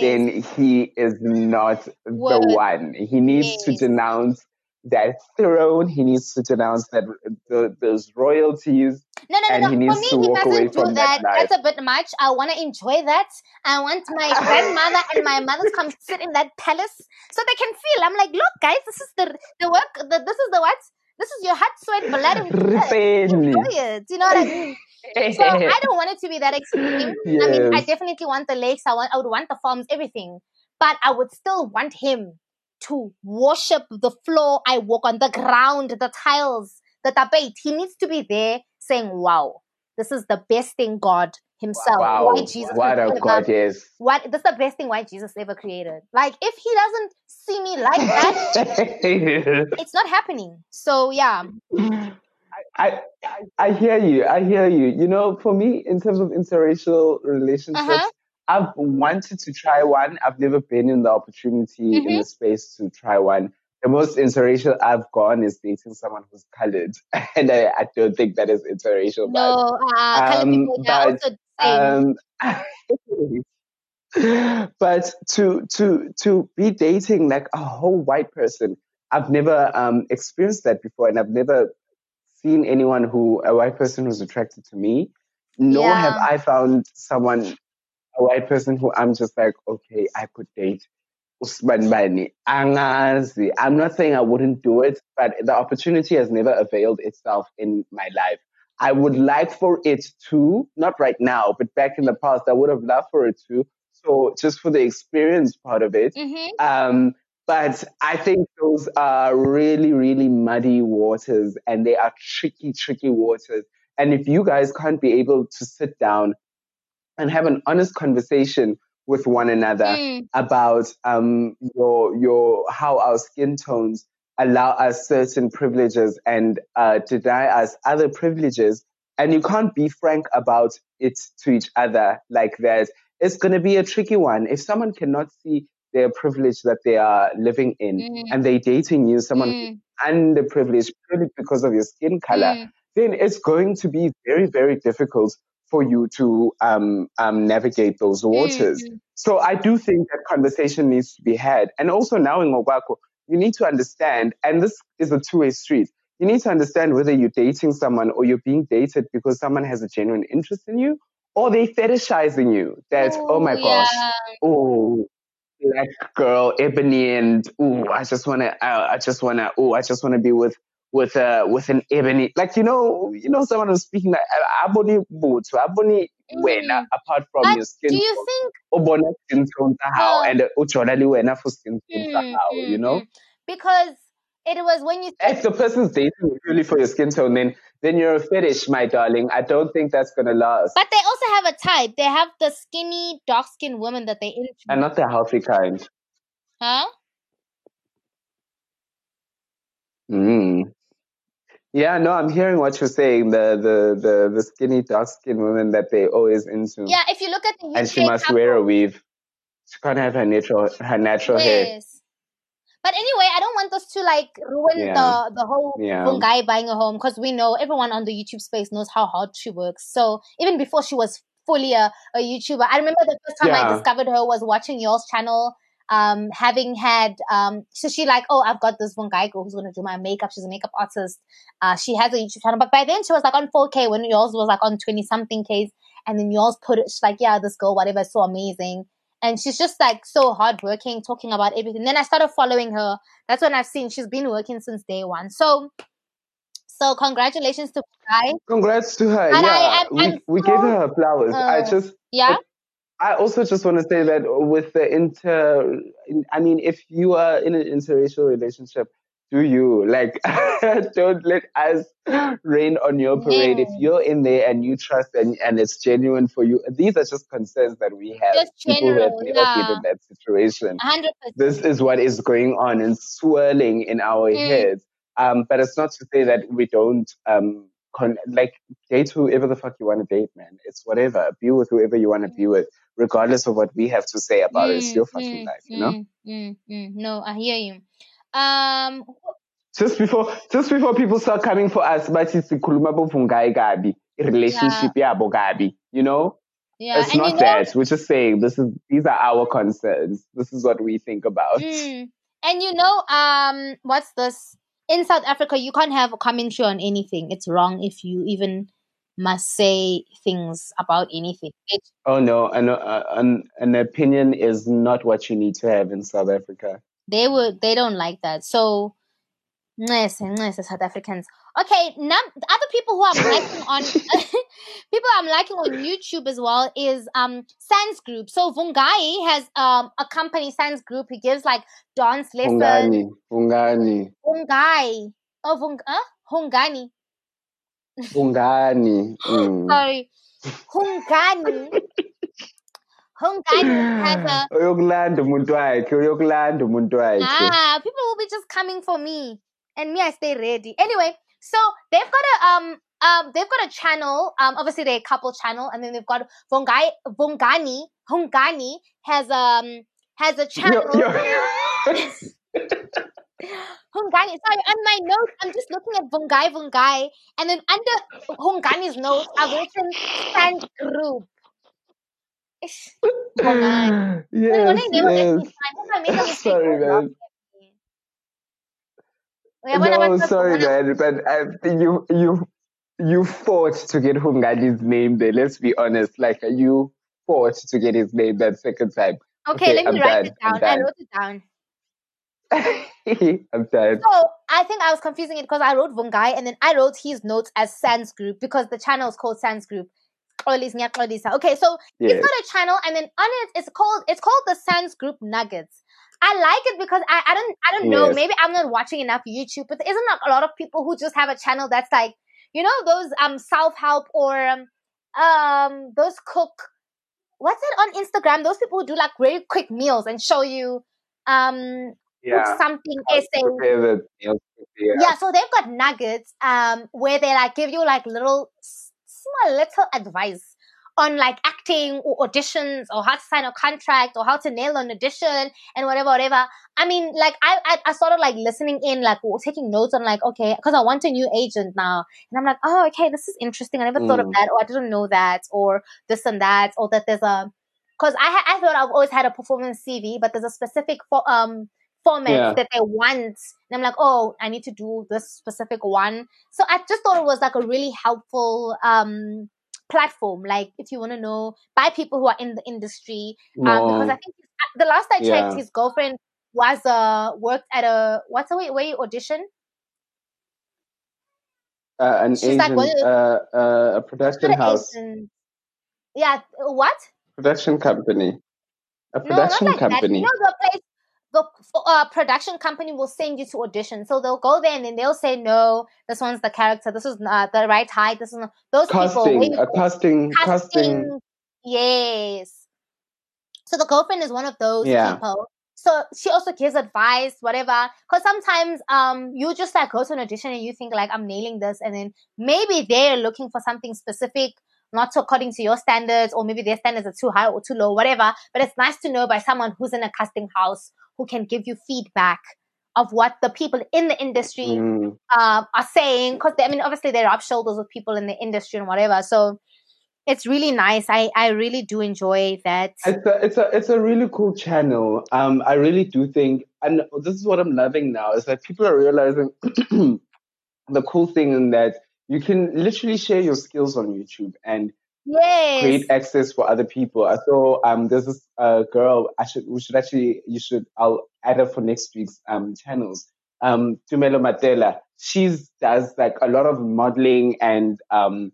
then he is not the
Word.
one. He needs to denounce that throne. He needs to denounce that the, those royalties.
No, no,
and
no,
he
no.
needs
For me,
to
he
walk away
doesn't do that.
that
That's a bit much. I want to enjoy that. I want my grandmother and my mother to come sit in that palace so they can feel. I'm like, look, guys, this is the the work. The, this is the what? This is your hot sweat, blood, and sweat.
Really?
Enjoy it. You know what I mean? So I don't want it to be that extreme. I mean, I definitely want the lakes. I want. I would want the farms, everything. But I would still want him to worship the floor I walk on, the ground, the tiles, the tapete. He needs to be there saying, "Wow, this is the best thing God Himself,
wow.
why Jesus,
What a is.
What this is the best thing why Jesus ever created. Like, if He doesn't see me like that, it's not happening. So yeah,
I, I I hear you. I hear you. You know, for me, in terms of interracial relationships,
Uh-huh.
I've wanted to try one. I've never been in the opportunity in
Mhm.
the space to try one. The most interracial I've gone is dating someone who's colored, and I, I don't think that is interracial. but-
no, uh, colored
Um,
people they are
but,
also.
Um, but to to to be dating like a whole white person, I've never um experienced that before, and I've never seen anyone who a white person who's attracted to me. Nor have I found someone a white person who I'm just like, okay, I could date. Usman Bani. I'm not saying I wouldn't do it, but the opportunity has never availed itself in my life. I would like for it to, not right now, but back in the past, I would have loved for it to. So just for the experience part of it.
Mhm.
Um, but I think those are really, really muddy waters and they are tricky, tricky waters. And if you guys can't be able to sit down and have an honest conversation with one another
Mm.
about um, your your how our skin tones allow us certain privileges and uh, deny us other privileges, and you can't be frank about it to each other like that. It's going to be a tricky one. If someone cannot see their privilege that they are living in,
Mm.
and they dating you, someone
Mm.
underprivileged purely because of your skin color,
Mm.
then it's going to be very, very difficult for you to um, um, navigate those waters.
Mm.
So I do think that conversation needs to be had. And also now in Obako, you need to understand, and this is a two-way street. You need to understand whether you're dating someone or you're being dated because someone has a genuine interest in you or they fetishizing you. That, oh my
Ooh,
gosh, oh, black girl, ebony, and oh, I just wanna, uh, I just wanna, oh, I just wanna be with with uh with an ebony, like you know, you know, someone who's speaking like abony boots, abony wena,
Mm.
apart from
But
your skin
do you
tone,
think
ubona skin tone
Uh,
and ujola wena for skin tone
Mm,
you
mm,
know.
mm. because it was when you
If the person's dating you purely for your skin tone, then then you're a fetish, my darling. I don't think that's gonna last,
But they also have a type. They have the skinny, dark skinned women that they into.
and not the healthy kind.
huh?
Mm. Yeah, no, I'm hearing what you're saying. The the the, the skinny, dark skinned women that they always into,
Yeah, if you look at the UK
and she must wear a weave. She can't have her natural her natural hair.
Yes. But anyway, I don't want us to like ruin
Yeah.
the the whole
Yeah.
guy buying a home because we know everyone on the YouTube space knows how hard she works. So even before she was fully a, a YouTuber, I remember the first time I discovered her was watching y'all's channel. Um, having had um, so she like, oh, I've got this one guy girl who's gonna do my makeup. She's a makeup artist. Uh, she has a YouTube channel, but by then she was like on 4K when yours was like on 20 something Ks, and then yours put it she's like, yeah, this girl, whatever, so amazing and she's just like so hardworking, talking about everything. Then I started following her. That's when I've seen she's been working since day one. So So congratulations to Guy.
Congrats to her.
And
yeah,
I- I'm-
we,
I'm
we
so-
gave her her flowers. I
uh,
just,
Yeah.
I also just want to say that with the inter, I mean, if you are in an interracial relationship, do you like? don't let us rain on your parade. If you're in there and you trust and and it's genuine for you, these are just concerns that we have.
Just
People
general,
been
yeah.
in that situation.
hundred percent.
This is what is going on and swirling in our
Mm.
heads. Um, but it's not to say that we don't um con- like date whoever the fuck you want to date, man. It's whatever. Be with whoever you want to be with, regardless of what we have to say about it. It's your fucking life, you know.
Mm, mm, mm. No, I hear you. Um,
Just before, just before people start coming for us, but it's gabi, relationship yabo gabi, you know.
yeah,
it's
and
not
you know,
that. We're just saying this is these are our concerns. This is what we think about.
Mm. And you know, um, what's this? In South Africa, you can't have a commentary on anything. It's wrong if you even must say things about anything.
Oh no, an, uh, an an opinion is not what you need to have in South Africa.
they would, they don't like that. So, nice, yes, South Africans. Okay, num- other people who I'm liking on people I'm liking on YouTube as well is um Sans Group. So Vungai has um a company Sans Group. He gives like dance lessons.
Fungani, Fungani,
Vungai. Oh, Vung- uh? Hungani.
Fungani. Mm.
Sorry. Hungani. Hungani has a
Uyokulanda umuntu wakhe, uyokulanda umuntu wakhe.
ah. People will be just coming for me, and me, I stay ready. Anyway, so they've got a um um they've got a channel. Um, obviously they're a couple channel, and then they've got Vongai Vongani Hungani has um has a channel.
Yo- yo-
Hungani. Sorry, on my notes, I'm just looking at Vungai Vungai, and then under Hungani's notes, I've written Sand Group. Ish, Vungai. Wait, when
yes, yes.
let me find- hope I made a mistake.
Sorry,
Don't laugh
man.
at me. Yeah, when I
No, sorry, man, but I, you you you fought to get Hungani's name there. Let's be honest. Like uh, you fought to get his name that second time.
Okay,
Okay,
let me
I'm
write
done,
it down. I wrote it down.
I'm tired.
So I think I was confusing it because I wrote Vungai and then I wrote his notes as Sans Group because the channel is called Sans Group. Okay, so
Yes.
got a channel and then on it it's called it's called the Sans Group Nuggets. I like it because I, I don't I don't know
Yes.
maybe I'm not watching enough YouTube but there isn't like a lot of people who just have a channel that's like you know those um self help or um, um those cook what's it on Instagram those people who do like very quick meals and show you um
Yeah.
something essay
prepare the meals quickly,
yeah. so they've got nuggets um where they like give you like little small little advice on like acting or auditions or how to sign a contract or how to nail an audition and whatever whatever i mean like i i, I started like listening in like or taking notes on like okay because i want a new agent now and i'm like oh okay this is interesting i never thought of
Mm.
that or i didn't know that or this and that or that there's a because I, I thought I've always had a performance CV, but there's a specific fo- um format
Yeah.
that they want, and I'm like, oh, I need to do this specific one. So I just thought it was like a really helpful um platform. Like if you want to know by people who are in the industry, um, because I think the last I checked,
Yeah.
his girlfriend was uh worked at a what's the way where you audition?
Uh, an
She's like,
Asian,
is-
uh, uh, a production house,
Asian- Yeah, what?
production company, a production No,
like that.
company.
You know, the place, the uh, production company will send you to audition. So they'll go there and then they'll say, no, this one's the character. This is not the right height. This is not, those people.
casting,
you-
a casting, casting.
casting. Yes. So the girlfriend is one of those
Yeah.
people. So she also gives advice, whatever. Because sometimes um you just like go to an audition and you think like I'm nailing this, and then maybe they're looking for something specific, not according to your standards, or maybe their standards are too high or too low, whatever. But it's nice to know by someone who's in a casting house who can give you feedback of what the people in the industry
Mm.
um, are saying because I mean obviously they rub shoulders with people in the industry and whatever. So it's really nice. I I really do enjoy that.
It's a, it's a, it's a really cool channel. Um, I really do think, and this is what I'm loving now is that people are realizing the cool thing in that you can literally share your skills on YouTube and
yes.
create access for other people. I saw um there's this uh, girl I should we should actually you should I'll add her for next week's um channels. Um Tumelo Matela. she's does like a lot of modeling and um,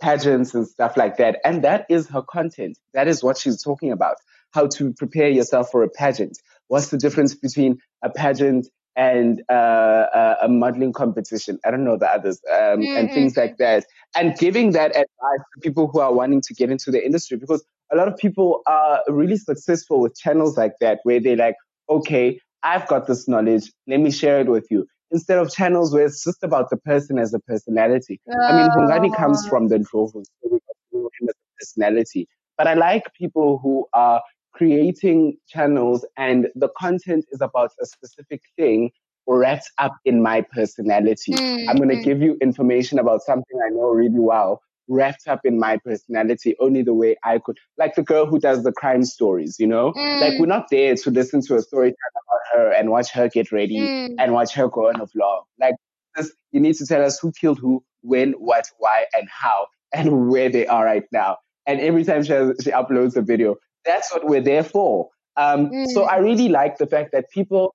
pageants and stuff like that. And that is her content. That is what she's talking about. How to prepare yourself for a pageant. What's the difference between a pageant and uh, uh a, a modeling competition? I don't know the others um, mm, and things mm, like mm. that. And giving that advice to people who are wanting to get into the industry because a lot of people are really successful with channels like that where they're like, okay, I've got this knowledge. Let me share it with you. Instead of channels where it's just about the person as a personality. I mean, Hungani comes ah. from the Ndlovu, so we got to know him as a personality. But I like people who are creating channels and the content is about a specific thing wrapped up in my personality. Mm, I'm going to mm. give you information about something I know really well, wrapped up in my personality, only the way I could. Like the girl who does the crime stories, you know? Like we're mm. not there to listen to a story about her and watch her get ready and watch her go on a vlog. Like this, you need to tell us who killed who, when, what, why, and how, and where they are right now. And every time she, has, she uploads a video, that's what we're there for. Um, So I really like the fact that people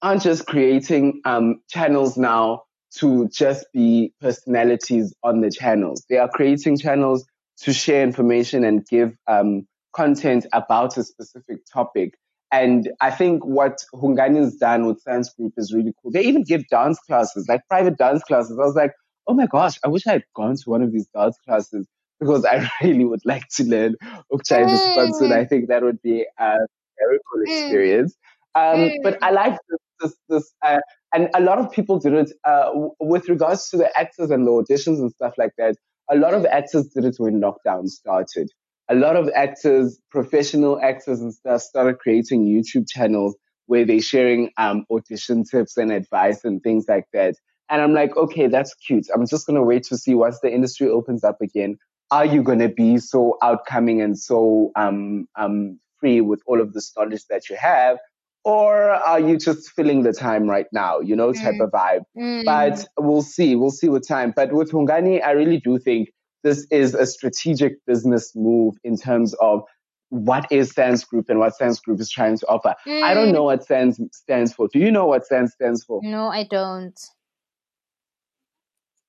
aren't just creating um, channels now to just be personalities on the channels. They are creating channels to share information and give um, content about a specific topic. And I think what Hungani's done with Science Group is really cool. They even give dance classes, like private dance classes. I was like, oh my gosh, I wish I had gone to one of these dance classes because I really would like to learn Ukchai mm. and I think that would be a very cool experience. Um, but I like this, this, this uh, and a lot of people did it uh, w- with regards to the actors and the auditions and stuff like that. A lot of actors did it when lockdown started. A lot of actors, professional actors and stuff, started creating YouTube channels where they're sharing um, audition tips and advice and things like that. And I'm like, okay, that's cute. I'm just gonna wait to see once the industry opens up again. Are you gonna be so outcoming and so um, um, free with all of this knowledge that you have? or are you just filling the time right now, you know, type
Mm.
of vibe?
Mm.
But we'll see, we'll see with time. But with Hungani, I really do think this is a strategic business move in terms of what is Sans Group and what Sans Group is trying to offer. I don't
Mm.
know what Sans stands for. Do you know what Sans stands for?
No, I don't.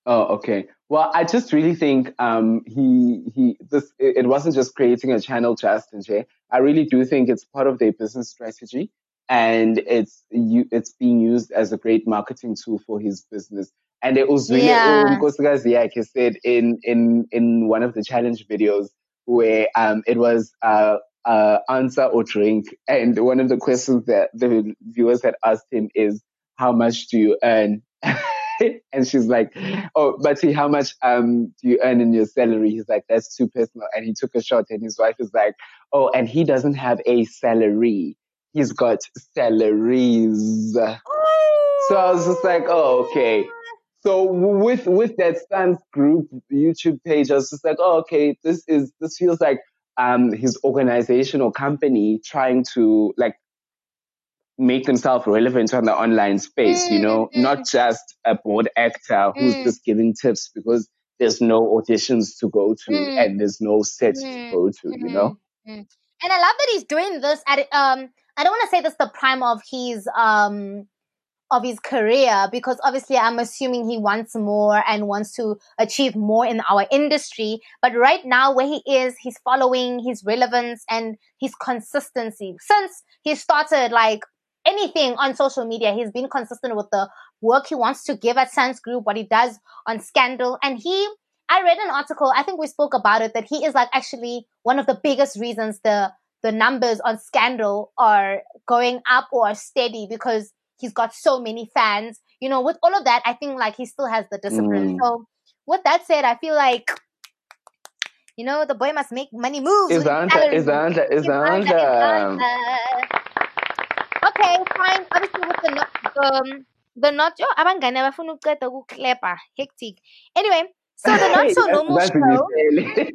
Oh, okay. Well, I just really think um, he he this it wasn't just creating a channel just and Jay. I really do think it's part of their business strategy, and it's you it's being used as a great marketing tool for his business. And it was really
Yeah.
Nkosikazi Yakhe said in in in one of the challenge videos where um it was uh uh answer or drink, and one of the questions that the viewers had asked him is how much do you earn? and she's like, "Oh, but see, how much um do you earn in your salary?" He's like, "That's too personal." And he took a shot, and his wife is like, "Oh, and he doesn't have a salary; he's got salaries." So I was just like, "Oh, okay." So with with that stance Group YouTube page, I was just like, "Oh, okay, this is this feels like um his organization or company trying to like." Make themselves relevant on the online space, you know, not just a board actor who's
Mm.
just giving tips because there's no auditions to go to
Mm.
and there's no set to
Mm.
go to, you know?
Mm. And I love that he's doing this at um I don't want to say this the prime of his um of his career because obviously I'm assuming he wants more and wants to achieve more in our industry. But right now where he is, he's following his relevance and his consistency. Since he started like anything on social media, he's been consistent with the work he wants to give at Sans Group, what he does on Scandal. And he I read an article, I think we spoke about it, that he is like actually one of the biggest reasons the the numbers on Scandal are going up or are steady because he's got so many fans. You know, with all of that, I think like he still has the discipline.
Mm.
So with that said, I feel like you know the boy must make money moves. with his
Izandla,
salary.
Izandla,
Izandla,
Izandla.
Izandla. Okay, fine. Obviously with the not um the not yo abangani abafuna ukuqeda ukuklepa hectic. Anyway, so the not so normal show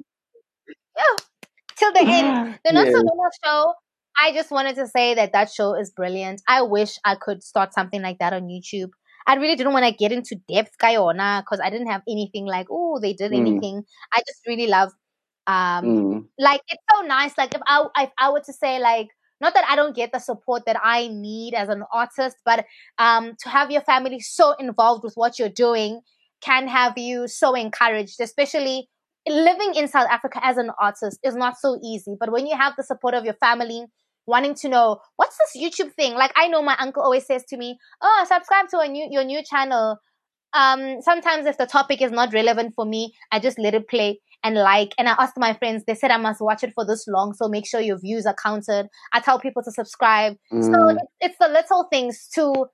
till the end. The not so normal show. I just wanted to say that that show is brilliant. I wish I could start something like that on YouTube. I really didn't want to get into depth, Kayona, because I didn't have anything like, oh, they did
Mm.
anything. I just really love, um,
Mm.
like it's so nice. Like if I if I were to say like not that I don't get the support that I need as an artist, but um, to have your family so involved with what you're doing can have you so encouraged, especially living in South Africa as an artist is not so easy. But when you have the support of your family, wanting to know what's this YouTube thing, like I know my uncle always says to me, "Oh, subscribe to a new your new channel." Um, sometimes if the topic is not relevant for me, I just let it play and like. And I asked my friends, they said I must watch it for this long, so make sure your views are counted. I tell people to subscribe.
Mm.
So it's, it's the little things to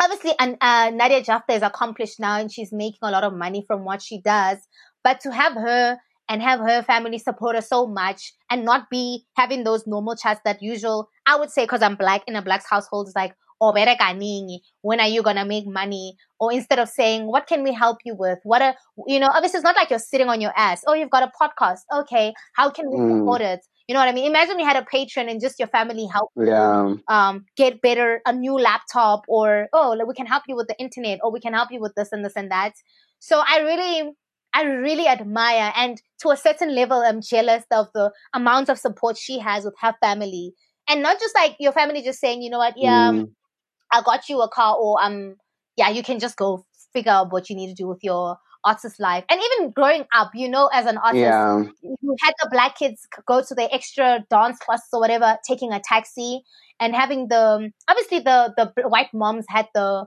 obviously and uh, Nadia Jaftha is accomplished now and she's making a lot of money from what she does. But to have her and have her family support her so much and not be having those normal chats that usual, I would say because I'm black in a black household is like, oh, when are you gonna make money? Or instead of saying, what can we help you with? What a, you know, obviously it's not like you're sitting on your ass. Oh, you've got a podcast. Okay, how can we
Mm.
support it? You know what I mean? Imagine you had a patron and just your family help you
Yeah.
um, get better a new laptop or oh like, we can help you with the internet or we can help you with this and this and that so i really i really admire and to a certain level i'm jealous of the amount of support she has with her family and not just like your family just saying you know what yeah
Mm.
I got you a car or um yeah you can just go figure out what you need to do with your artist life and even growing up you know as an artist
Yeah.
you had the black kids go to the extra dance classes or whatever, taking a taxi and having the obviously the the white moms had the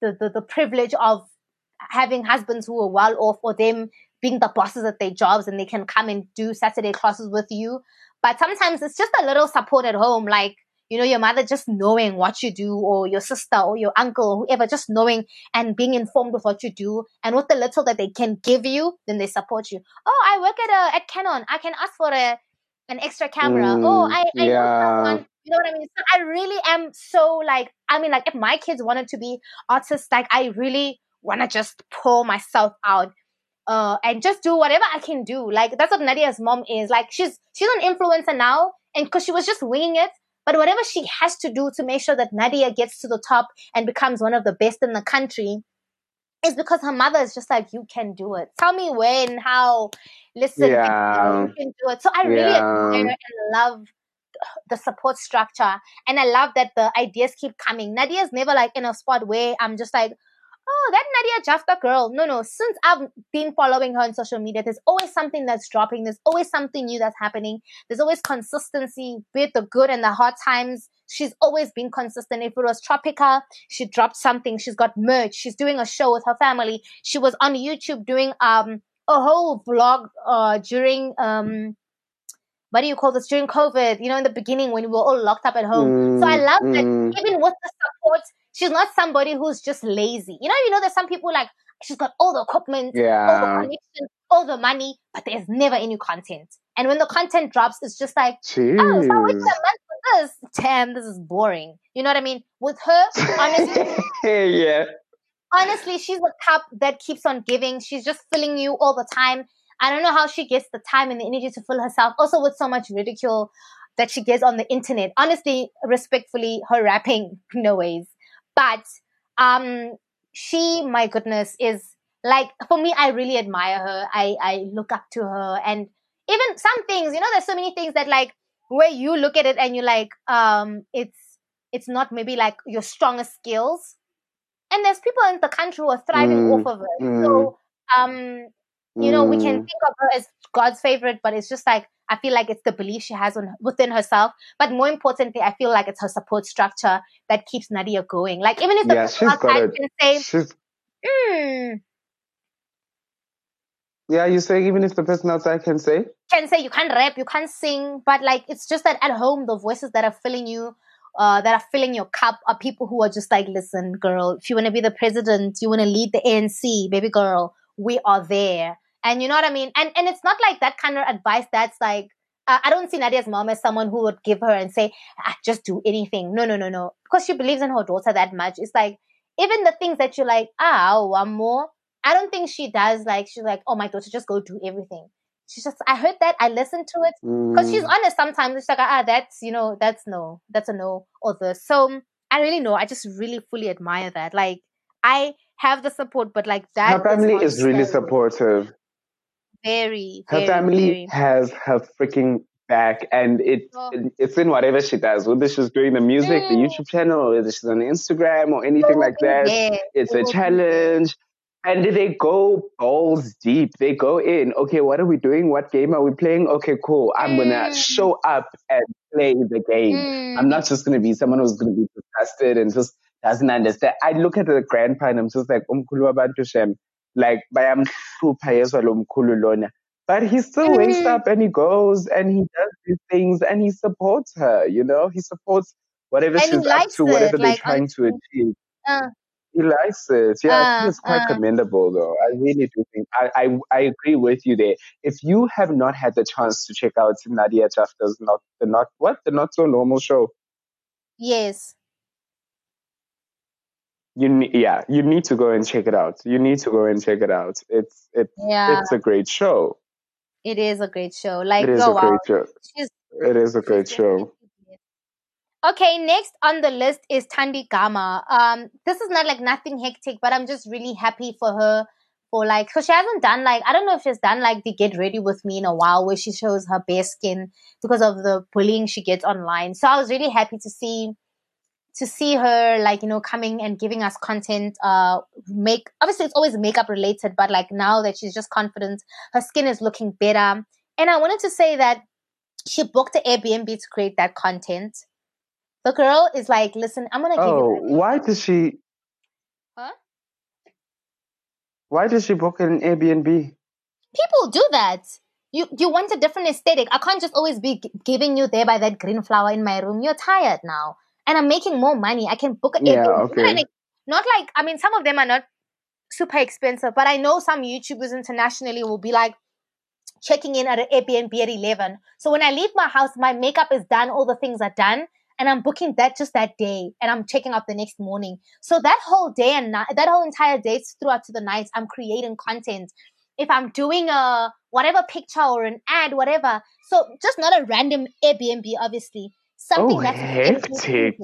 the the, the privilege of having husbands who were well off or them being the bosses at their jobs and they can come and do Saturday classes with you. But sometimes it's just a little support at home, like you know, your mother just knowing what you do, or your sister, or your uncle, or whoever, just knowing and being informed of what you do, and with the little that they can give you, then they support you oh, I work at a at Canon. I can ask for a an extra camera.
Mm,
oh, I, I know someone. You know what I mean? So I really am so like I mean, like if my kids wanted to be artists, like I really wanna just pour myself out. Uh, and just do whatever I can do. Like that's what Nadia's mom is. Like she's she's an influencer now, and because she was just winging it. But whatever she has to do to make sure that Nadia gets to the top and becomes one of the best in the country, is because her mother is just like, you can do it. Tell me when, how. Listen,
Yeah.
you can do it. So I really
Yeah.
admire and love the support structure, and I love that the ideas keep coming. Nadia's never like in a spot where I'm just like, oh, that Nadia Jaftha girl. No, no. Since I've been following her on social media, there's always something that's dropping. There's always something new that's happening. There's always consistency, be it the good and the hard times. She's always been consistent. If it was Tropica, she dropped something. She's got merch. She's doing a show with her family. She was on YouTube doing um a whole vlog uh during um what do you call this during COVID? You know, in the beginning when we were all locked up at home. so I
Mm,
love that
mm.
even with the support, she's not somebody who's just lazy. You know, you know, there's some people like she's got all the equipment, yeah. all the connections, all the money, but there's never any content. And when the content drops, it's just like, oh, so I waited a month for this. Damn, this is boring. You know what I mean? With her, honestly,
yeah.
honestly, she's a cup that keeps on giving. She's just filling you all the time. I don't know how she gets the time and the energy to fill herself. Also, with so much ridicule that she gets on the internet. Honestly, respectfully, her rapping, no ways. But um, she, my goodness, is like for me. I really admire her. I I look up to her, and even some things. You know, there's so many things that like where you look at it and you're like, um, it's it's not maybe like your strongest skills and there's people in the country who are thriving
Mm,
off of it.
mm.
So, um, you know, we can
Mm.
think of her as God's favorite, but it's just like I feel like it's the belief she has on within herself. But more importantly, I feel like it's her support structure that keeps Nadia going. Like even if the
Yeah,
person
she's got it.
can say,
She's
hmm,
yeah. You say even if the person outside can say,
can say you can't rap, you can't sing, but like it's just that at home the voices that are filling you, uh, that are filling your cup are people who are just like, listen, girl, if you want to be the president, you want to lead the ANC, baby girl, we are there. And you know what I mean? And and it's not like that kind of advice that's like uh, I don't see Nadia's mom as someone who would give her and say, ah, just do anything. No, no, no, no. Because she believes in her daughter that much. It's like, even the things that you're like, ah, one more. I don't think she does. Like, she's like, oh, my daughter, just go do everything. She's just, I heard that. I listened to it because she's
mm,
honest sometimes. It's like, ah, that's, you know, that's no, that's a no or this. So I really know. I just really fully admire that. Like, I have the support, but like that.
her family
not
is really supportive.
Very,
Her
very,
family
very.
has her freaking back, and it,
Oh.
it's in whatever she does, whether she's doing the music, the. YouTube channel, or whether she's on Instagram or anything like that.
Yeah,
It's
it
a challenge. And they go balls deep. They go in. Okay, what are we doing? What game are we playing? Okay, cool. I'm gonna
Mm.
show up and play the game.
Mm.
I'm not just gonna be someone who's gonna be disgusted and just doesn't understand. I look at the grandpa and I'm just like, wabantu shem. Like, bayamhlupha yezwa lo mkhulu lona. But he still wakes
Mhm.
up and he goes and he does these things and he supports her, you know? He supports whatever
And
she's up to, whatever they're trying to achieve.
Uh,
He likes it. Yeah, I
Uh,
think it's quite
uh.
commendable though. I really do think I, I I agree with you there. If you have not had the chance to check out Nadia Jaftha's not the not what the not so normal show,
yes.
You yeah, you need to go and check it out. You need to go and check it out. It's it's
Yeah.
it's a great show.
It is a great show. Like,
it is
oh
a great show.
She's
It is a great show.
Okay, next on the list is Tandi Gama. Um, this is not like nothing hectic, but I'm just really happy for her for like, so she hasn't done like, I don't know if she's done like the Get Ready With Me in a while where she shows her bare skin because of the bullying she gets online. So I was really happy to see, to see her like, you know, coming and giving us content, uh, make, obviously it's always makeup related, but like now that she's just confident, her skin is looking better. And I wanted to say that she booked an Airbnb to create that content. The girl is like, listen, I'm gonna give
Oh,
you.
why does she?
Huh?
Why does she book an Airbnb?
People do that. You you want a different aesthetic. I can't just always be g- giving you there by that green flower in my room. You're tired now, and I'm making more money. I can book
Yeah,
Airbnb.
okay.
Not like- Not like I mean, some of them are not super expensive, but I know some YouTubers internationally will be like checking in at an Airbnb at 11. So when I leave my house, my makeup is done, all the things are done, and I'm booking that just that day, and I'm checking up the next morning. So that whole day and night, that whole entire day throughout to the night, I'm creating content. If I'm doing a whatever picture or an ad, whatever. So just not a random Airbnb, obviously. Something
Oh,
that's
hectic.
pleasing.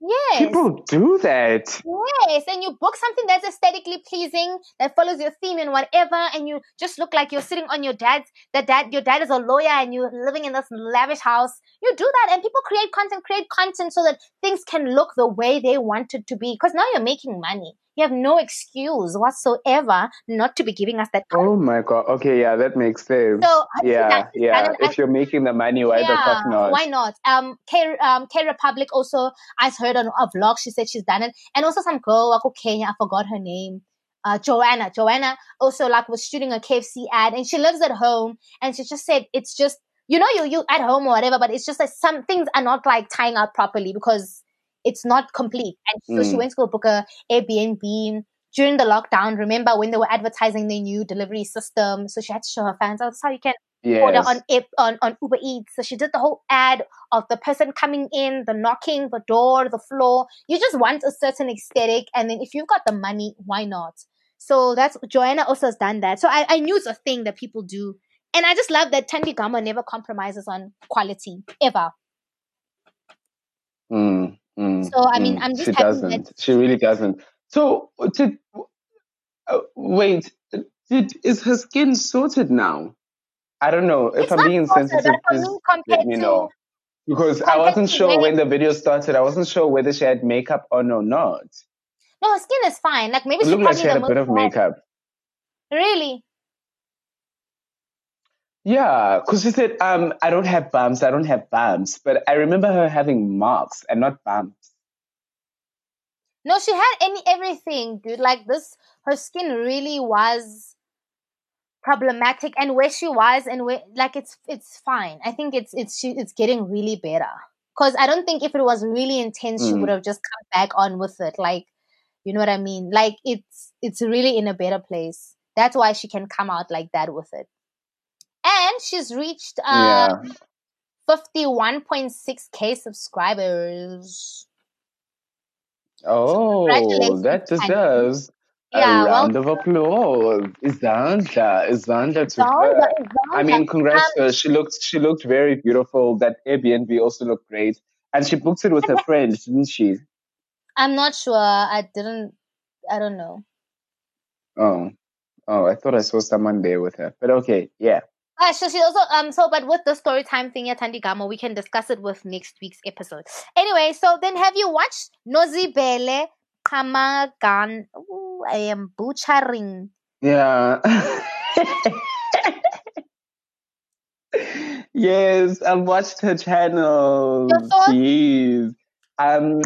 Yes.
People do that.
Yes, and you book something that's aesthetically pleasing, that follows your theme and whatever, and you just look like you're sitting on your dad's. That dad, your dad is a lawyer, and you're living in this lavish house. You do that, and people create content, create content so that things can look the way they want it to be. Because now you're making money. You have no excuse whatsoever not to be giving us that.
Oh my god. Okay, yeah, that makes sense.
So
yeah,
that's
yeah.
and
If you're making the money, why the fuck not?
why not? Um, K um K Republic also. I heard on a vlog. She said she's done it, and also some girl like Kenya. I forgot her name. Uh, Joanna. Joanna also like was shooting a KFC ad, and she lives at home, and she just said it's just you know you you at home or whatever, but it's just like some things are not like tying out properly because it's not complete. And so she
Mm.
went to go book a Airbnb during the lockdown. Remember when they were advertising their new delivery system? So she had to show her fans, oh, that's how you can order on on on Uber Eats. So she did the whole ad of the person coming in, the knocking, the door, the floor. You just want a certain aesthetic, and then if you've got the money, why not? So that's Joanna also has done that. So I, I knew it's a thing that people do, and I just love that Tandi Gama never compromises on quality ever.
Mm, mm,
So, I mean,
mm.
I'm just
she doesn't.
that-
She really doesn't. So, did uh, wait? Did is her skin sorted now? I don't know if
It's
I'm being
sorted, for
Please let me know because I wasn't sure
when-
when the video started. I wasn't sure whether she had makeup on or not.
No, her skin is fine. Like maybe
It
she
looked like
probably
she had a bit of makeup.
Really?
Yeah, because she said, um, I don't have bumps, I don't have bumps. But I remember her having marks and not bumps.
No, she had any everything, dude. Like this, her skin really was problematic, and where she was, and where like it's it's fine. I think it's it's she, it's getting really better. Cause I don't think if it was really intense, she
Mm.
would have just come back on with it. Like, you know what I mean? Like it's it's really in a better place. That's why she can come out like that with it. She's reached uh, fifty one point six k subscribers.
Oh,
Congratulations,
that deserves
Yeah,
a round of applause. Izandla, Izandla to
Zonda,
her. I mean, congrats
Um,
to her. She looked, she looked very beautiful. That Airbnb also looked great. And she booked it with her friend, didn't she?
I'm not sure. I didn't. I don't know.
Oh, oh, I thought I saw someone there with her. But okay, yeah.
Uh, so she also um so but with the story time thing at Tandigamo, we can discuss it with next week's episode. Anyway, so then have you watched Nozibele Kamagan? Ooh, I am butchering.
Yeah. yes, I've watched her channel. Jeez. Um,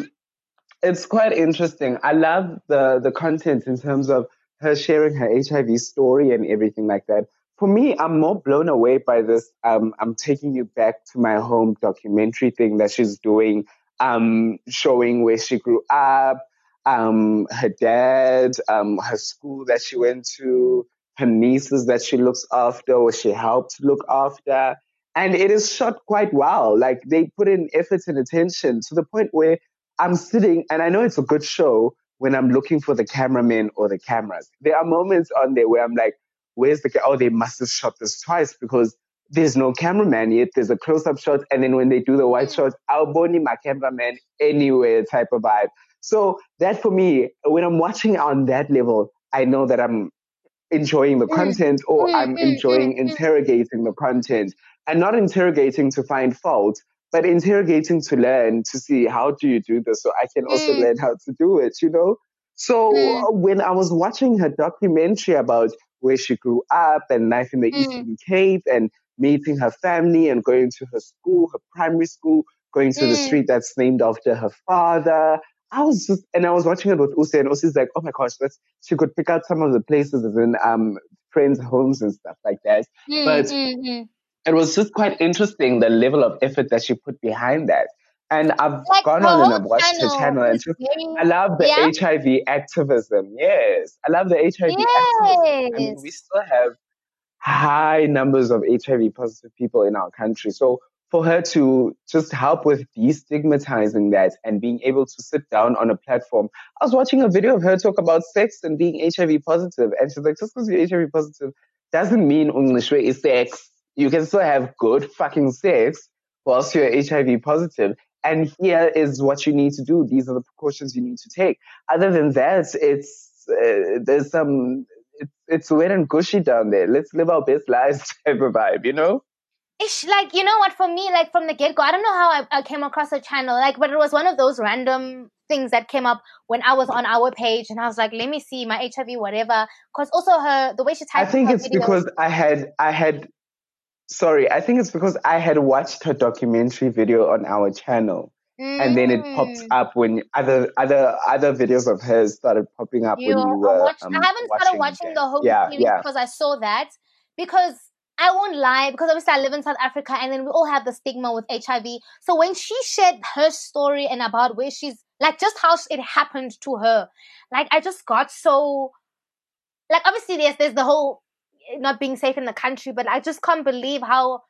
it's quite interesting. I love the the content in terms of her sharing her HIV story and everything like that. For me, I'm more blown away by this. Um, I'm taking you back to my home documentary thing that she's doing, um, showing where she grew up, um, her dad, um, her school that she went to, her nieces that she looks after or she helped look after. And it is shot quite well. Like they put in effort and attention to the point where I'm sitting and I know it's a good show when I'm looking for the cameraman or the cameras. There are moments on there where I'm like, where's the, oh, they must have shot this twice because there's no cameraman yet. There's a close up shot. And then when they do the white shot, I'll bony my cameraman anywhere type of vibe. So that for me, when I'm watching on that level, I know that I'm enjoying the content or
mm,
I'm
mm,
enjoying
mm, mm.
interrogating the content and not interrogating to find fault, but interrogating to learn to see how do you do this so I can also
Mm.
learn how to do it, you know? So
Mm.
uh, when I was watching her documentary about where she grew up and life in the
Mm.
Eastern Cape and meeting her family and going to her school, her primary school, going to the
Mm.
street that's named after her father. I was just, and I was watching it with Usi, and Usi's like, oh my gosh, that's, she could pick out some of the places in, um, friends' homes and stuff like that.
Mm,
But
mm, mm.
it was just quite interesting the level of effort that she put behind that. And I've
Like
gone on and I've watched her channel and just, I love the
yeah?
HIV activism. Yes. I love the HIV activism. I mean, we still have high numbers of HIV positive people in our country. So for her to just help with destigmatizing that and being able to sit down on a platform. I was watching a video of her talk about sex and being HIV positive, and she's like, just because you're HIV positive doesn't mean Englishwe is sex. You can still have good fucking sex whilst you're HIV positive. And here is what you need to do. These are the precautions you need to take. Other than that, it's uh, there's some it's, it's wet and gushy down there. Let's live our best lives type of vibe, you know?
Ish, like you know what for me like from the get-go i don't know how I, I came across the channel like but it was one of those random things that came up when i was on our page and i was like let me see my hiv whatever because also her the way she
typed.
I
think it's
videos,
because I had I had sorry, I think it's because I had watched her documentary video on our channel. And then it pops
Mm.
up when other other other videos of hers started popping up
You,
when you were
watched,
um,
I haven't started watching the whole
Yeah,
series
yeah.
because I saw that because I won't lie because obviously I live in South Africa and then we all have the stigma with HIV. So when she shared her story and about where she's like just how it happened to her, like I just got so like obviously there's there's the whole not being safe in the country, but I just can't believe how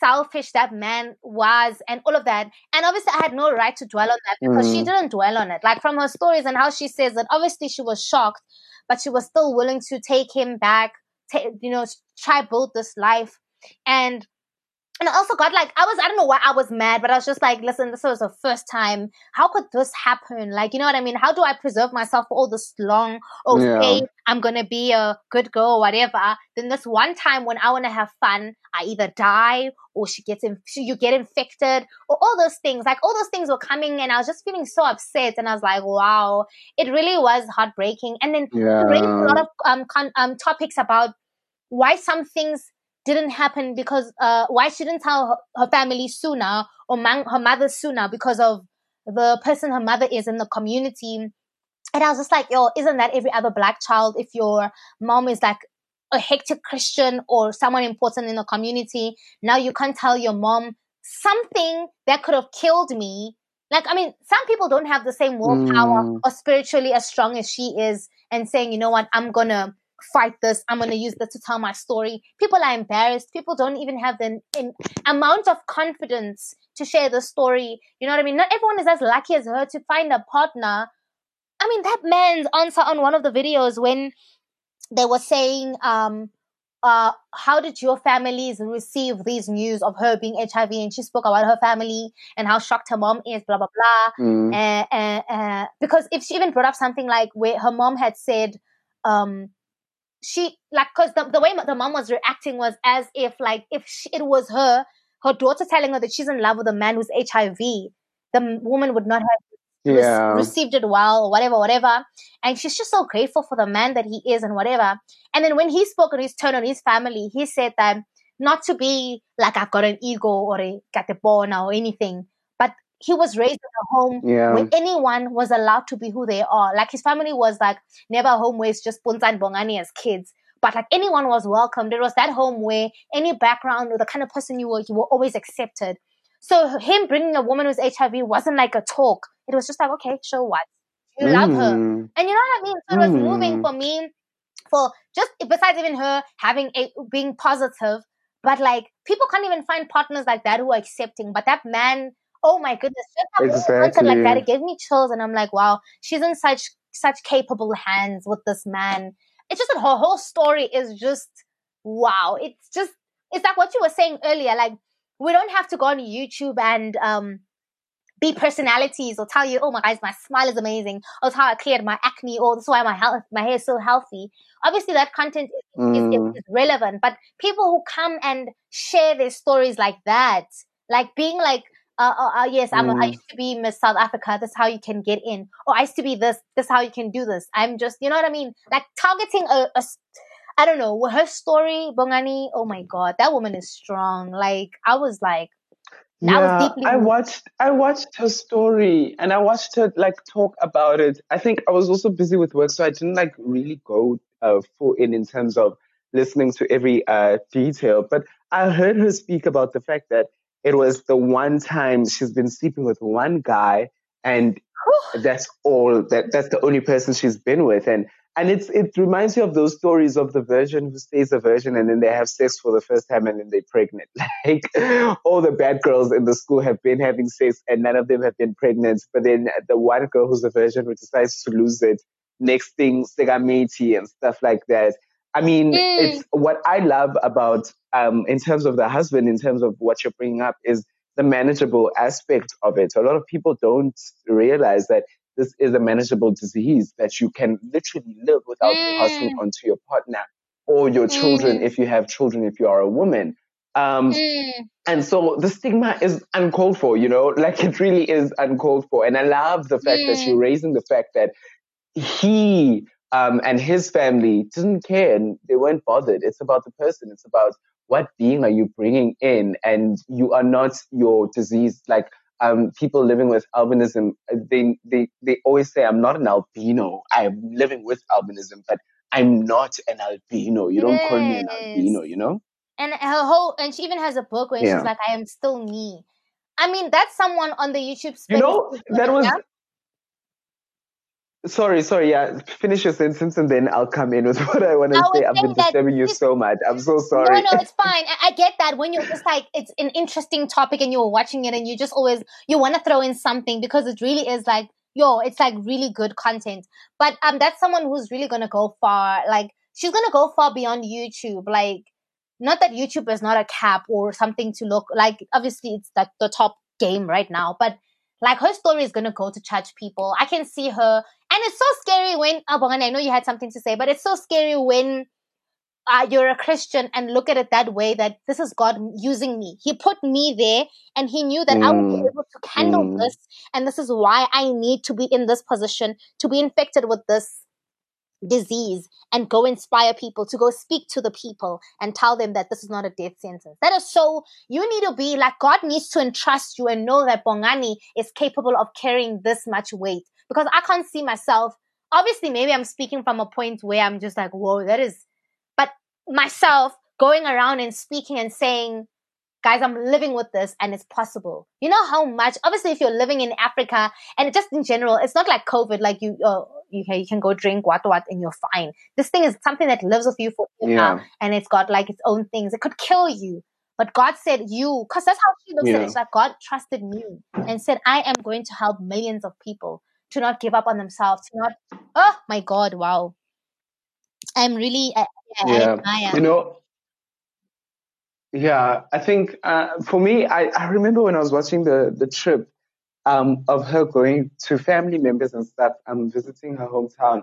selfish that man was and all of that. And obviously I had no right to dwell on that because she
Mm.
didn't dwell on it. Like from her stories and how she says that obviously she was shocked, but she was still willing to take him back, ta- you know, try build this life. And and I also got like I was I don't know why I was mad, but I was just like, listen, this was the first time. How could this happen? Like, you know what I mean? How do I preserve myself for all this long? Oh,
Yeah.
say I'm gonna be a good girl, whatever. Then this one time when I wanna have fun, I either die or she gets in, she, you get infected or all those things. Like all those things were coming, and I was just feeling so upset. And I was like, wow, it really was heartbreaking. And then
Yeah.
raised a lot of um, con- um topics about why some things didn't happen because uh why she didn't tell her, her family sooner or man, her mother sooner because of the person her mother is in the community? And i was just like yo isn't that every other black child if your mom is like a hectic christian or someone important in the community? Now you can't tell your mom something that could have killed me. Like i mean some people don't have the same willpower
Mm.
or spiritually as strong as she is and saying you know what? I'm gonna fight this. I'm gonna use this to tell my story. People are embarrassed. People don't even have the in, amount of confidence to share the story. You know what i mean? Not everyone is as lucky as her to find a partner. I mean that man's answer on one of the videos when they were saying um uh how did your families receive these news of her being hiv and she spoke about her family and how shocked her mom is blah blah blah.
Mm.
uh, uh, uh, because if she even brought up something like where her mom had said, um, she like because the, the way the mom was reacting was as if like if she, it was her her daughter telling her that she's in love with a man who's hiv the woman would not have re- received it well or whatever whatever. And she's just so grateful for the man that he is and whatever. And then when he spoke on his turn on his family he said that not to be like i've got an ego or a catepona or anything he was raised in a home
Yeah.
where anyone was allowed to be who they are. Like his family was like never a home where it's just Puntsa and Bongani as kids. But like anyone was welcome. There was that home where any background or the kind of person you were, you were always accepted. So him bringing a woman who's HIV wasn't like a talk. It was just like, okay, show what? You love her.
Mm.
And you know what I mean? So it was moving
Mm.
for me for just besides even her having a being positive, but like people can't even find partners like that who are accepting. But that man, oh my goodness, just he answered like that, it gave me chills, and I'm like, wow, she's in such such capable hands with this man. It's just that her whole story is just wow. It's just it's like what you were saying earlier. Like we don't have to go on YouTube and um be personalities or tell you, oh my guys, my smile is amazing, or it's how I cleared my acne, or this is why my health, my hair is so healthy. Obviously, that content is, is,
Mm.
is relevant, but people who come and share their stories like that, like being like, uh, uh, uh, yes, I'm, I
Mm.
used to be Miss South Africa. That's how you can get in, or I used to be this. That's how you can do this. I'm just, you know what I mean? Like targeting a, a I don't know, her story, Bongani. Oh my god, that woman is strong. Like I was like, I was deeply
I watched I watched her story and I watched her like talk about it. I think I was also busy with work, so I didn't like really go uh, full in in terms of listening to every uh, detail. But I heard her speak about the fact that it was the one time she's been sleeping with one guy, and that's all that that's the only person she's been with. And and it's it reminds me of those stories of the virgin who stays a virgin and then they have sex for the first time and then they're pregnant. Like all the bad girls in the school have been having sex and none of them have been pregnant. But then the one girl who's a virgin who decides to lose it next thing segameti and stuff like that i mean
Mm.
it's what i love about um in terms of the husband in terms of what you're bringing up is the manageable aspect of it. So a lot of people don't realize that this is a manageable disease that you can literally live without
Mm.
passing on to your partner or your children
Mm.
if you have children, if you are a woman. Um,
Mm.
and so the stigma is uncalled for, you know, like it really is uncalled for. And I love the fact that
Mm.
you're raising the fact that he um, and his family didn't care and they weren't bothered. It's about the person. It's about what being are you bringing in, and you are not your disease. Like um, people living with albinism, uh, they they they always say, "I'm not an albino. I'm living with albinism, but I'm not an albino. You don't call me an albino." You know?
And her whole, and she even has a book where
Yeah.
she's like, I am still me. I mean, that's someone on the YouTube space.
You know that was. Sorry, sorry. Yeah, finish your sentence and then I'll come in with what I want to say. I've been disturbing you so much. I'm so sorry.
No, no, it's fine. I, I get that when you're just like, it's an interesting topic and you're watching it and you just always, you want to throw in something because it really is like, yo, it's like really good content. But um, that's someone who's really going to go far. Like, she's going to go far beyond YouTube. Like, not that YouTube is not a cap or something to look like, obviously it's like the top game right now, but like her story is going to go to touch people. I can see her. And it's so scary when, oh, Bongani, I know you had something to say, but it's so scary when uh, you're a Christian and look at it that way that this is God using me. He put me there and he knew that I would be
Mm.
able to handle
Mm.
this. And this is why I need to be in this position to be infected with this disease and go inspire people to go speak to the people and tell them that this is not a death sentence. That is so, you need to be like, God needs to entrust you and know that Bongani is capable of carrying this much weight because I can't see myself. Obviously, maybe I'm speaking from a point where I'm just like, whoa, that is, but myself going around and speaking and saying, guys, I'm living with this and it's possible. You know how much, obviously, if you're living in Africa and just in general, it's not like COVID, like you, uh, you, can, you can go drink what what and you're fine. This thing is something that lives with you forever
Yeah.
and it's got like its own things. It could kill you. But God said you, because that's how she looks at it. It's like God trusted me and said, I am going to help millions of people to not give up on themselves, to not, oh my God, wow. I'm really, I, I
Yeah.
admire.
You know, yeah, I think uh, for me, I, I remember when I was watching the, the trip um, of her going to family members and stuff, um, visiting her hometown.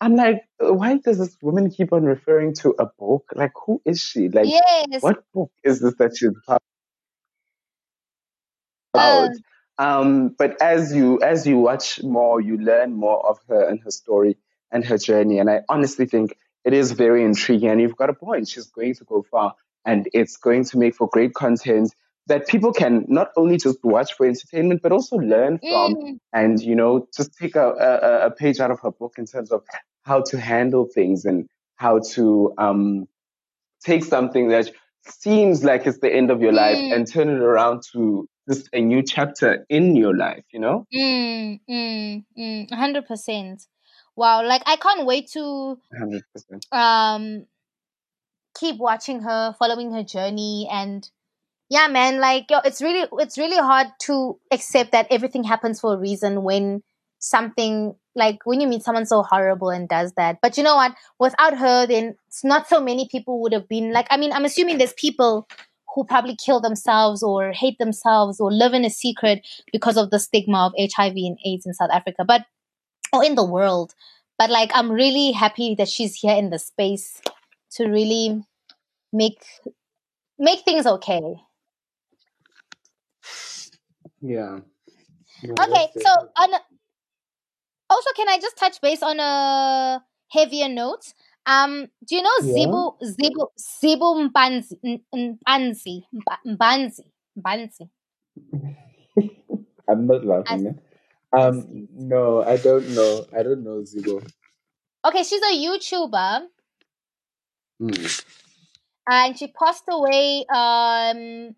I'm like, why does this woman keep on referring to a book? Like, who is she? Like,
Yes.
what book is this that she's
Uh,
about? Um, but as you as you watch more, you learn more of her and her story and her journey. And I honestly think it is very intriguing. And you've got a point. She's going to go far, and it's going to make for great content that people can not only just watch for entertainment, but also learn from.
Mm.
And you know, just take a, a, a page out of her book in terms of how to handle things and how to um, take something that seems like it's the end of your life
Mm.
and turn it around to just a new chapter in your life, you know?
Mm, mm, mm, 100%. Wow, like I can't wait to
100%.
um keep watching her, following her journey and yeah, man, like yo, it's really it's really hard to accept that everything happens for a reason when something like when you meet someone so horrible and does that. But you know what? Without her, then it's not so many people would have been like I mean, I'm assuming there's people who probably kill themselves or hate themselves or live in a secret because of the stigma of HIV and AIDS in South Africa. But or in the world. But like I'm really happy that she's here in the space to really make make things okay.
Yeah. Yeah,
Okay, so on a, also can I just touch base on a heavier note? Um, do you know
Yeah.
Zibu Zibu Zibu Mbanzi Mbanzi Mba- Mbanzi Mbanzi?
I'm not laughing. man. Um, no, I don't know. I don't know Zibo.
Okay, she's a YouTuber
Hmm.
and she passed away. Um,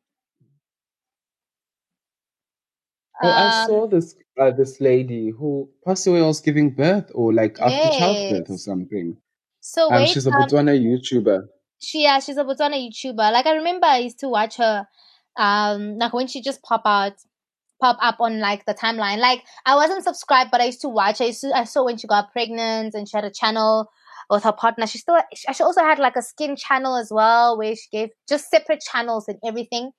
Oh, I
um,
saw this uh, this lady who passed away while giving birth, or like after childbirth or something.
So
Um,
wait,
she's a
um,
Botswana YouTuber.
she yeah, she's a Botswana YouTuber. Like I remember I used to watch her um like when she just pop out pop up on like the timeline. Like I wasn't subscribed, but I used to watch. I used to I saw when she got pregnant and she had a channel with her partner. She still she also had like a skin channel as well where she gave just separate channels and everything.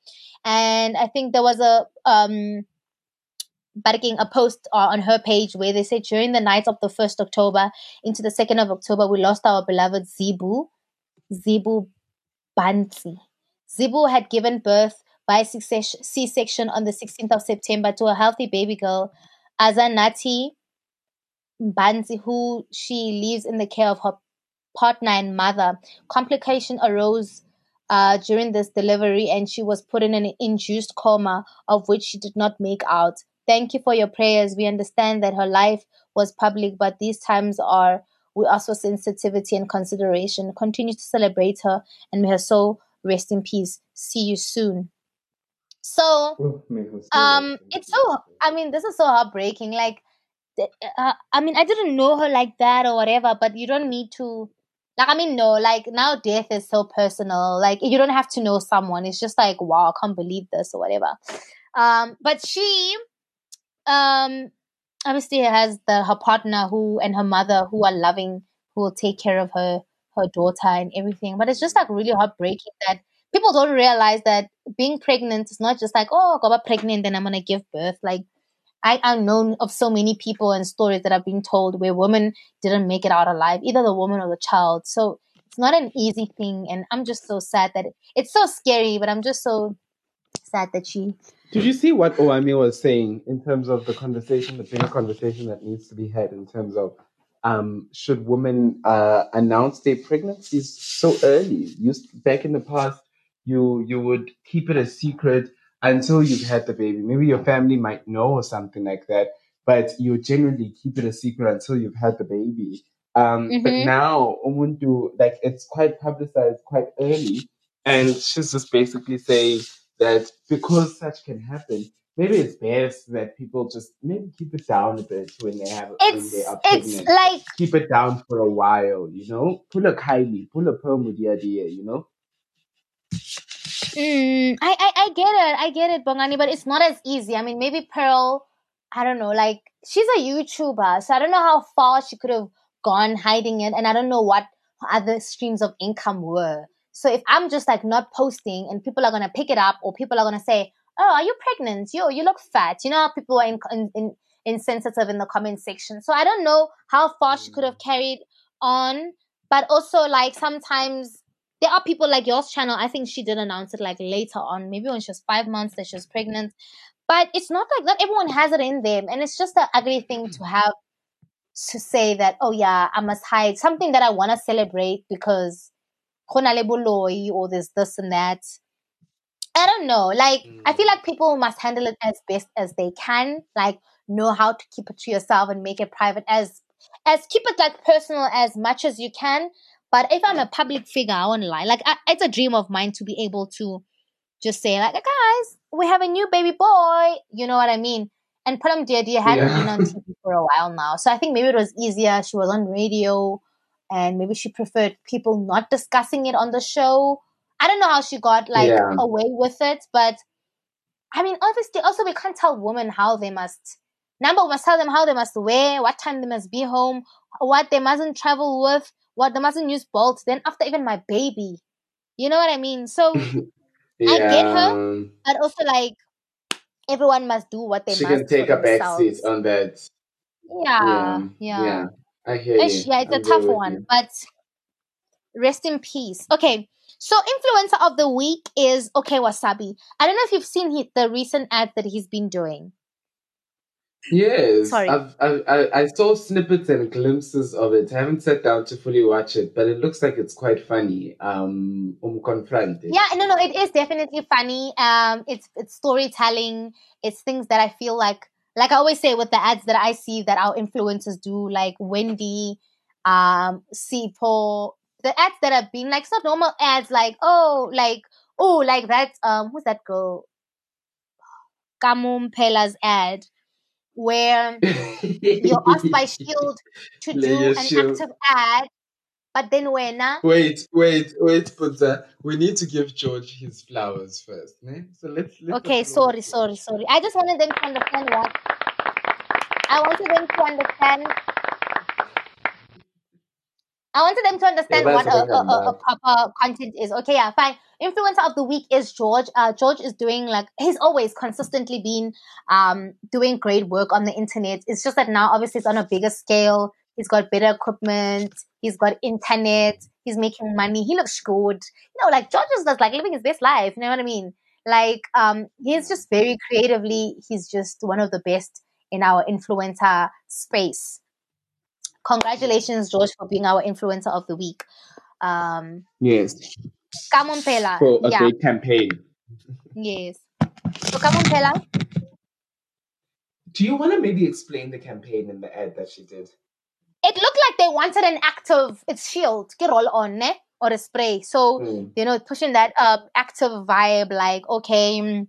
And I think there was a um Barking a post uh, on her page where they said during the night of the 1st October into the 2nd of October, we lost our beloved Zibu, Zibu Bansi. Zibu had given birth by C section on the 16th of September to a healthy baby girl, Azanati Bansi, who she leaves in the care of her partner and mother. Complication arose uh, during this delivery, and she was put in an induced coma, of which she did not make out. Thank you for your prayers. We understand that her life was public, but these times are we ask for sensitivity and consideration. Continue to celebrate her, and may her soul rest in peace. See you soon. So,
Oh, may her soul
um, it's so. I mean, this is so heartbreaking. Like, uh, I mean, I didn't know her like that or whatever, but you don't need to. Like, I mean, no, like now death is so personal. Like, you don't have to know someone. It's just like, wow, I can't believe this or whatever. Um, but she, um, obviously has the her partner who and her mother who are loving, who will take care of her her daughter and everything. But it's just like really heartbreaking that people don't realize that being pregnant is not just like, oh, I got pregnant, then I'm gonna give birth. Like I, I know of so many people and stories that have been told where women didn't make it out alive, either the woman or the child. So it's not an easy thing, and I'm just so sad that it, it's so scary. But I'm just so sad that she.
Did you see what Oami was saying in terms of the conversation, the bigger conversation that needs to be had in terms of um, should women uh, announce their pregnancies so early? Used back in the past, you you would keep it a secret until you've had the baby. Maybe your family might know or something like that, but you generally keep it a secret until you've had the baby. Um, But
Mhm.
now, Umuntu, like it's quite publicized quite early, and she's just basically saying that because such can happen, maybe it's best that people just maybe keep it down a bit when they have when they
It's
are
it's
pregnant.
like
Keep it down for a while, you know. Pull a Kylie, pull a Pearl Modiadie, you know.
Mm, I, I I get it, I get it, Bongani, but it's not as easy. I mean, maybe Pearl, I don't know, like she's a YouTuber, so I don't know how far she could have gone hiding it, and I don't know what other streams of income were. So if I'm just like not posting, and people are gonna pick it up, or people are gonna say, "Oh, are you pregnant? Yo, you look fat." You know how people are in, in, in insensitive in the comment section. So I don't know how far she could have carried on, but also like sometimes there are people like yours channel. I think she did announce it like later on, maybe when she was five months that she was pregnant. But it's not like not everyone has it in them, and it's just an ugly thing to mm-hmm. have to say that oh yeah I must hide something that I want to celebrate because or there's this and that. I don't know. Like I feel like mm. people must handle it as best as they can. Like know how to keep it to yourself and make it private as as keep it like personal as much as you can. But if I'm a public figure, online. Like I, it's a dream of mine to be able to just say like, guys, we have a new baby boy. You know what I mean? And Pearl Modiadie hadn't
Yeah.
been on TV for a while now, so I think maybe it was easier. She was on radio, and maybe she preferred people not discussing it on the show. I don't know how she got like
Yeah.
away with it, but I mean, obviously, also we can't tell women how they must. Number, we must tell them how they must wear, what time they must be home, what they mustn't travel with, what they mustn't use bolts. Then after even my baby, you know what I mean. So,
yeah.
get her. but also like everyone must do what they
She can take a back seat on that.
Yeah,
Yeah.
yeah.
I hear you.
yeah, it's a
I'm there
tough one,
you.
but rest in peace. Okay, so influencer of the week is Okay Wasabi. I don't know if you've seen he, the recent ad that he's been doing.
Yes,
Sorry.
I've, I've, I I saw snippets and glimpses of it. I haven't sat down to fully watch it, but it looks like it's quite funny. Um, um confronted.
Yeah, no, no, it is definitely funny. Um, it's it's storytelling. It's things that I feel like, like I always say with the ads that I see that our influencers do, like Wendy, um, Sipo, the ads that have been like it's not normal ads, like oh, like oh, like that. Um, who's that girl? Kamo Mphela's ad where you're asked by Shield to do an
Shield.
active ad, but then when uh,
Wait, wait, wait, Puntsa. We need to give George his flowers first, ne? So let's let
Okay, sorry, sorry, sorry. I just wanted them to understand what I wanted them to understand. I wanted them to understand
Yeah,
what a,
what
a,
I'm
a, a proper content is. Okay, yeah, fine. Influencer of the week is George. Uh, George is doing like he's always consistently been um doing great work on the internet. It's just that now obviously it's on a bigger scale. He's got better equipment. He's got internet. He's making money. He looks good. You know, like George is just like living his best life. You know what I mean? Like um, he's just very creatively. He's just one of the best in our influencer space. Congratulations, George, for being our influencer of the week. Um,
Yes,
Kamo Mphela.
for a
yeah,
great campaign.
yes. So Kamo Mphela.
Do you want to maybe explain the campaign and the ad that she did?
It looked like they wanted an active. It's shield. Get roll on, ne? Or a spray. So
Mm.
you know, pushing that uh, active vibe, like okay.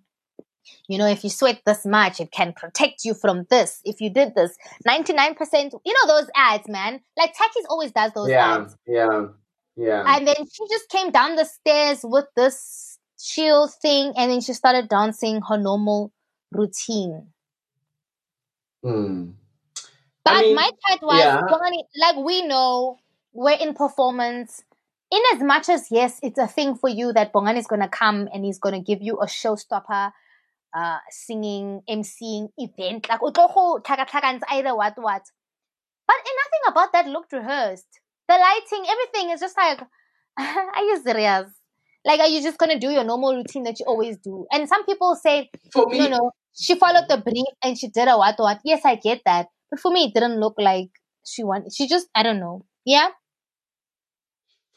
You know, if you sweat this much, it can protect you from this. If you did this, 99%, you know, those ads, man. Like Takis always does those
Yeah,
ads.
yeah, yeah.
And then she just came down the stairs with this shield thing and then she started dancing her normal routine.
Mm.
But
I mean,
my part was,
yeah.
Like we know, we're in performance. In as much as, yes, it's a thing for you that Bongani is going to come and he's going to give you a showstopper, uh, singing, emceeing event. Like, utlogo, tlhaka tlhakantsa, either what, what. But nothing about that looked rehearsed. The lighting, everything is just like, are you serious? Like, are you just going to do your normal routine that you always do? And some people say,
For me,
no, no, she followed the brief and she did a what what. Yes, I get that. But for me, it didn't look like she wanted. She just, I don't know. Yeah?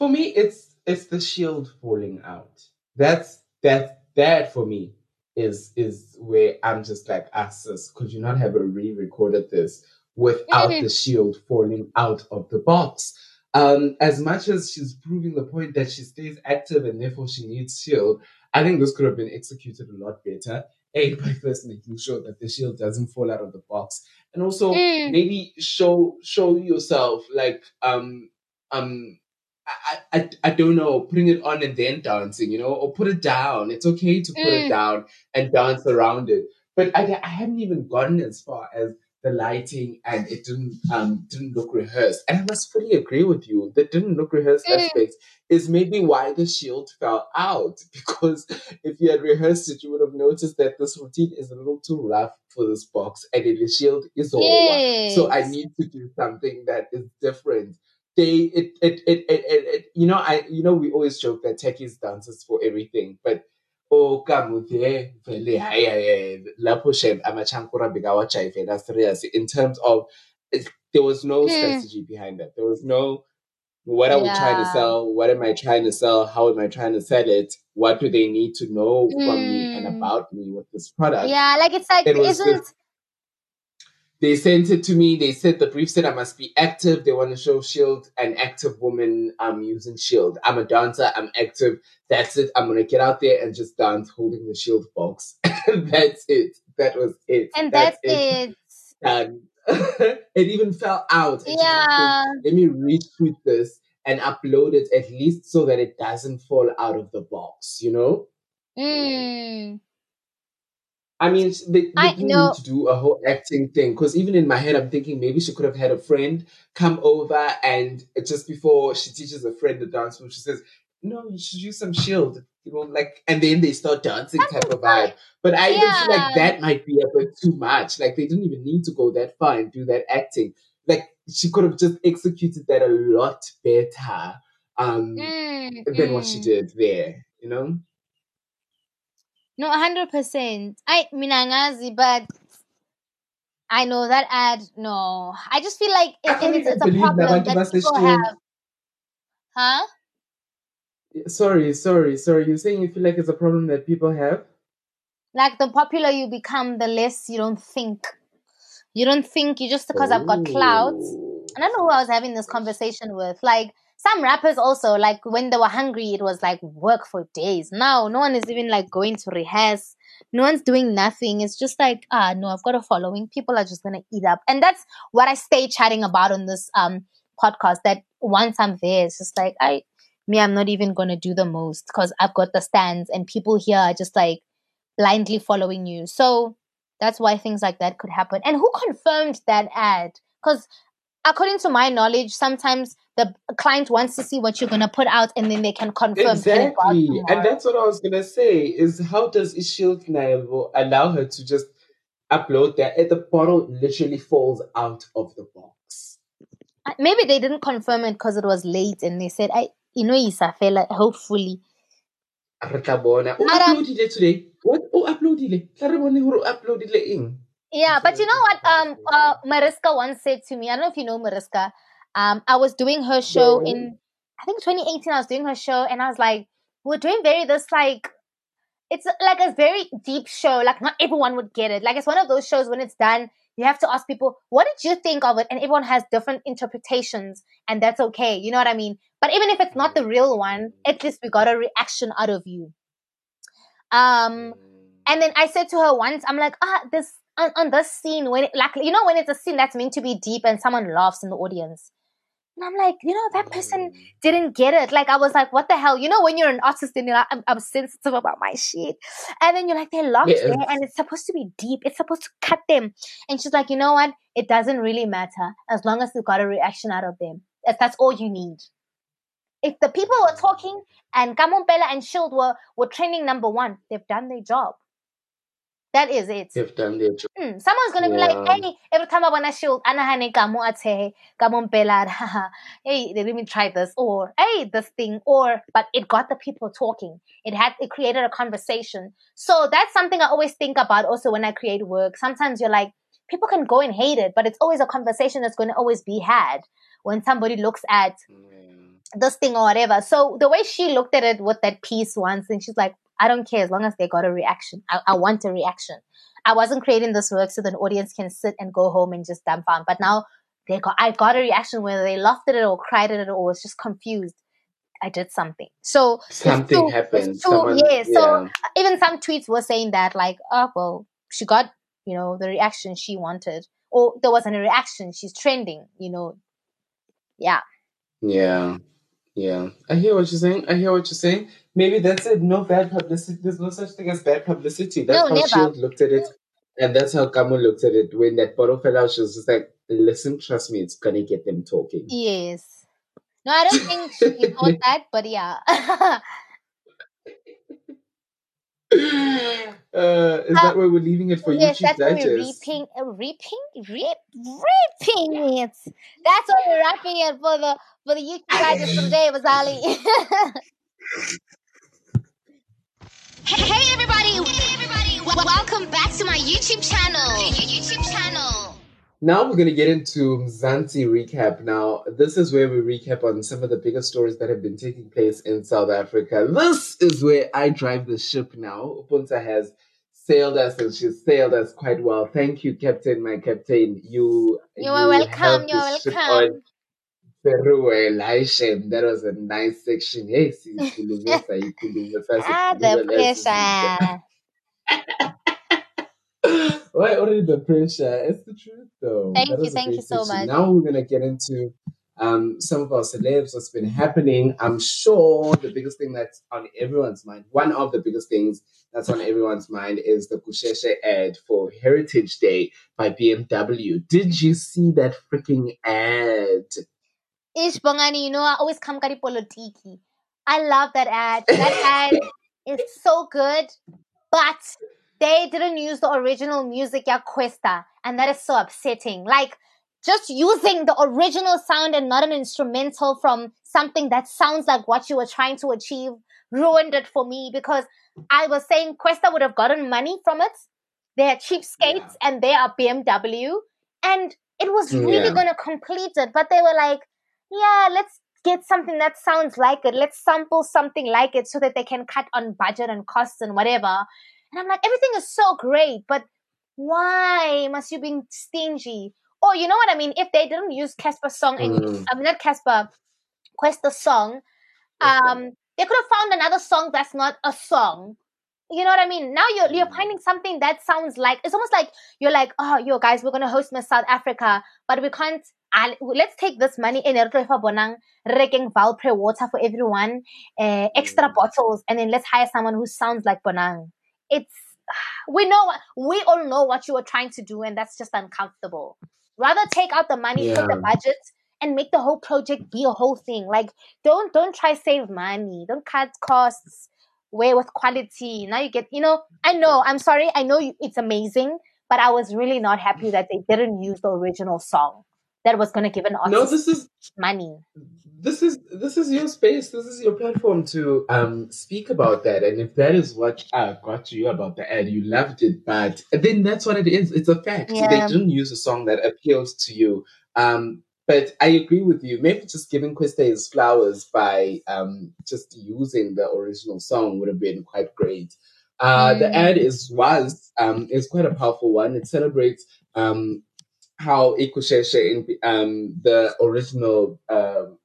for me, it's it's the shield falling out. That's that that for me is is where I'm just like, ah, sis, could you not have a re-recorded this without
Mhm.
the shield falling out of the box? Um, as much as she's proving the point that she stays active and therefore she needs shield, I think this could have been executed a lot better. A by first making sure that the shield doesn't fall out of the box, and also
Mm.
maybe show show yourself like um um I, I I don't know putting it on and then dancing you know or put it down it's okay to put
Mm.
it down and dance around it but I, I haven't even gotten as far as the lighting and it didn't um didn't look rehearsed and I must fully agree with you the didn't look rehearsed
Mm.
aspect is maybe why the shield fell out because if you had rehearsed it you would have noticed that this routine is a little too rough for this box and the shield is all so I need to do something that is different. They it it, it it it you know I you know we always joke that techies dances for everything, but oh kamuthi vele hayi lapho shem amachankura that's serious in terms of it, there was no
Hmm.
strategy behind that. There was no what are we trying to sell? What am I trying to sell? How am I trying to sell it? What do they need to know from me and
Mm.
about me with this product?
Yeah, like it's like
It
isn't
They sent it to me. They said the brief said I must be active. They want to show Shield an active woman um using Shield. I'm a dancer. I'm active. That's it. I'm gonna get out there and just dance holding the Shield box. that's it. That was it.
and that's, it.
Done. it even fell out. And she's like,
Yeah.
let me retweet this and upload it at least so that it doesn't fall out of the box, you know?
Mm.
I mean, they, they
I
didn't
know.
need to do a whole acting thing because even in my head, I'm thinking maybe she could have had a friend come over and just before she teaches a friend the dance move, she says, "No, you should use some shield." You know, like, and then they start dancing type of vibe. But I even feel like that might be a bit too much. Like they didn't even need to go that far and do that acting. Like she could have just executed that a lot better um,
Mm,
than what she
mm.
did there. You know.
No, hundred percent. I minangazi, but I know that ad. No, I just feel like it, it's, it's a problem that people have. Huh?
Sorry, sorry, sorry. You're saying you feel like it's a problem that people have?
Like the popular you become, the less you don't think. You don't think you just because I've got clouds.
Oh.
I don't know who I was having this oh. conversation with. Like some rappers also, like when they were hungry, it was like work for days. Now no one is even like going to rehearse. No one's doing nothing. It's just like, ah no, I've got a following. People are just gonna eat up. And that's what I stay chatting about on this um podcast. That once I'm there, it's just like I me, I'm not even gonna do the most because I've got the stands and people here are just like blindly following you. So that's why things like that could happen. And who confirmed that ad? Because according to my knowledge, sometimes the client wants to see what you're gonna put out, and then they can confirm. can it go out
Exactly. And that's what I was gonna say is how does Ishield Naivo allow her to just upload that and the bottle literally falls out of the box.
Uh, Maybe they didn't confirm it because it was late, and they said, "I, you know, Isafela, hopefully."
Re tla bona. O today. What? O uploadile. Tla re bone hore o uploadile?
Yeah, but you know what? Um, uh, Mariska once said to me, I don't know if you know Mariska. Um, I was doing her show
No.
in, I think 2018. I was doing her show, and I was like, we're doing very this like, it's like a very deep show. Like not everyone would get it. Like it's one of those shows when it's done, you have to ask people, what did you think of it? And everyone has different interpretations, and that's okay. You know what I mean? But even if it's not the real one, at least we got a reaction out of you. Um, and then I said to her once, I'm like, ah, this on, on this scene when it, like you know when it's a scene that's meant to be deep and someone laughs in the audience. And I'm like, you know, that person mm. didn't get it. Like I was like, what the hell? You know, when you're an artist and you're like, I'm, I'm sensitive about my shit. And then you're like, they laughed
Yes.
there and it's supposed to be deep. It's supposed to cut them. And she's like, you know what? It doesn't really matter as long as you got a reaction out of them. That's, that's all you need. If the people were talking and Kamo Mphela and Shield were, were trending number one, they've done their job. That is it.
They've done their job.
Mm, someone's gonna be like, hey, every time I wanna shield, anahane kamo ate, kamon haha. hey, let me try this, or hey, this thing, or but it got the people talking. It had it created a conversation. So that's something I always think about also when I create work. Sometimes you're like, people can go and hate it, but it's always a conversation that's gonna always be had when somebody looks at this thing or whatever. So the way she looked at it with that piece once, and she's like, I don't care as long as they got a reaction. I, I want a reaction. I wasn't creating this work so the audience can sit and go home and just dumbfound. But now they got, I got a reaction whether they laughed at it or cried at it or was just confused. I did something. So
Something happened.
True,
Someone-
yeah. So
yeah.
even some tweets were saying that, like, oh well, she got you know the reaction she wanted, or there wasn't a reaction. She's trending, you know. Yeah.
Yeah. Yeah. I hear what you're saying. I hear what you're saying. Maybe that's it. No bad publicity. There's no such thing as bad publicity. That's
No,
how
never.
Shield looked at it. And that's how Kamo looked at it. When that bottle fell out, she was just like, listen, trust me, it's gonna get them talking.
Yes. No, I don't think she thought that, but yeah.
uh, is that where we're leaving it for
yes,
YouTube
that's what we're reaping, uh, reaping, reap, reaping it. That's what we're wrapping it for the for the YouTube digest today, Bazali.
Hey, hey everybody! Hey everybody! W- Welcome back to my YouTube channel. Y- y- YouTube channel.
Now we're going to get into Mzansi recap. Now, this is where we recap on some of the biggest stories that have been taking place in South Africa. This is where I drive the ship now. Upunta has sailed us and she's sailed us quite well. Thank you, Captain, my captain. You,
You are welcome, you
ship
welcome.
Peru, Elisha. That was a nice section. Hey, siyikhulumisa, ikhulumisa,
ah, the pressure.
Why only the pressure? It's the truth, though.
Thank
That
you, thank you so much.
Now we're gonna get into um, some of our celebs, what's been happening. I'm sure the biggest thing that's on everyone's mind, one of the biggest things that's on everyone's mind, is the Gusheshe ad for Heritage Day by BMW. Did you see that freaking ad?
Ish Bongani, you know, I always come kari politiki. I love that ad. That ad is so good, but they didn't use the original music ya Kwesta, and that is so upsetting. Like just using the original sound and not an instrumental from something that sounds like what you were trying to achieve ruined it for me because I was saying Kwesta would have gotten money from it. They're cheapskates and they are BMW, and it was mm, really
Yeah.
going to complete it, but they were like, yeah, let's get something that sounds like it. Let's sample something like it so that they can cut on budget and costs and whatever. And I'm like, everything is so great, but why must you be stingy? Or you know what I mean? If they didn't use Casper's song and
Mm.
I mean not Casper, Kwesta's song, um, they could have found another song that's not a song. You know what I mean? Now you're you're
Mm.
finding something that sounds like it's almost like you're like, oh, yo guys, we're gonna host Miss South Africa, but we can't. Uh, let's take this money in bonang reking Valpre water for everyone, uh, extra
Mm.
bottles, and then let's hire someone who sounds like Bonang. It's we know what we all know what you were trying to do, and that's just uncomfortable. Rather take out the money, from the budget, and make the whole project be a whole thing. Like don't don't try save money, don't cut costs. Way with quality. Now you get, you know, I know, I'm sorry, I know you, it's amazing, but I was really not happy that they didn't use the original song that was going to give an artist
No, this is
money.
this is this is your space. This is your platform to um speak about that. And if that is what uh, got you about the ad, you loved it. But then that's what it is. It's a fact. They didn't use a song that appeals to you. Um, but I agree with you. Maybe just giving Kwesta his flowers by um just using the original song would have been quite great. Uh, The
Mm.
ad is was um is quite a powerful one. It celebrates um how in um, the original um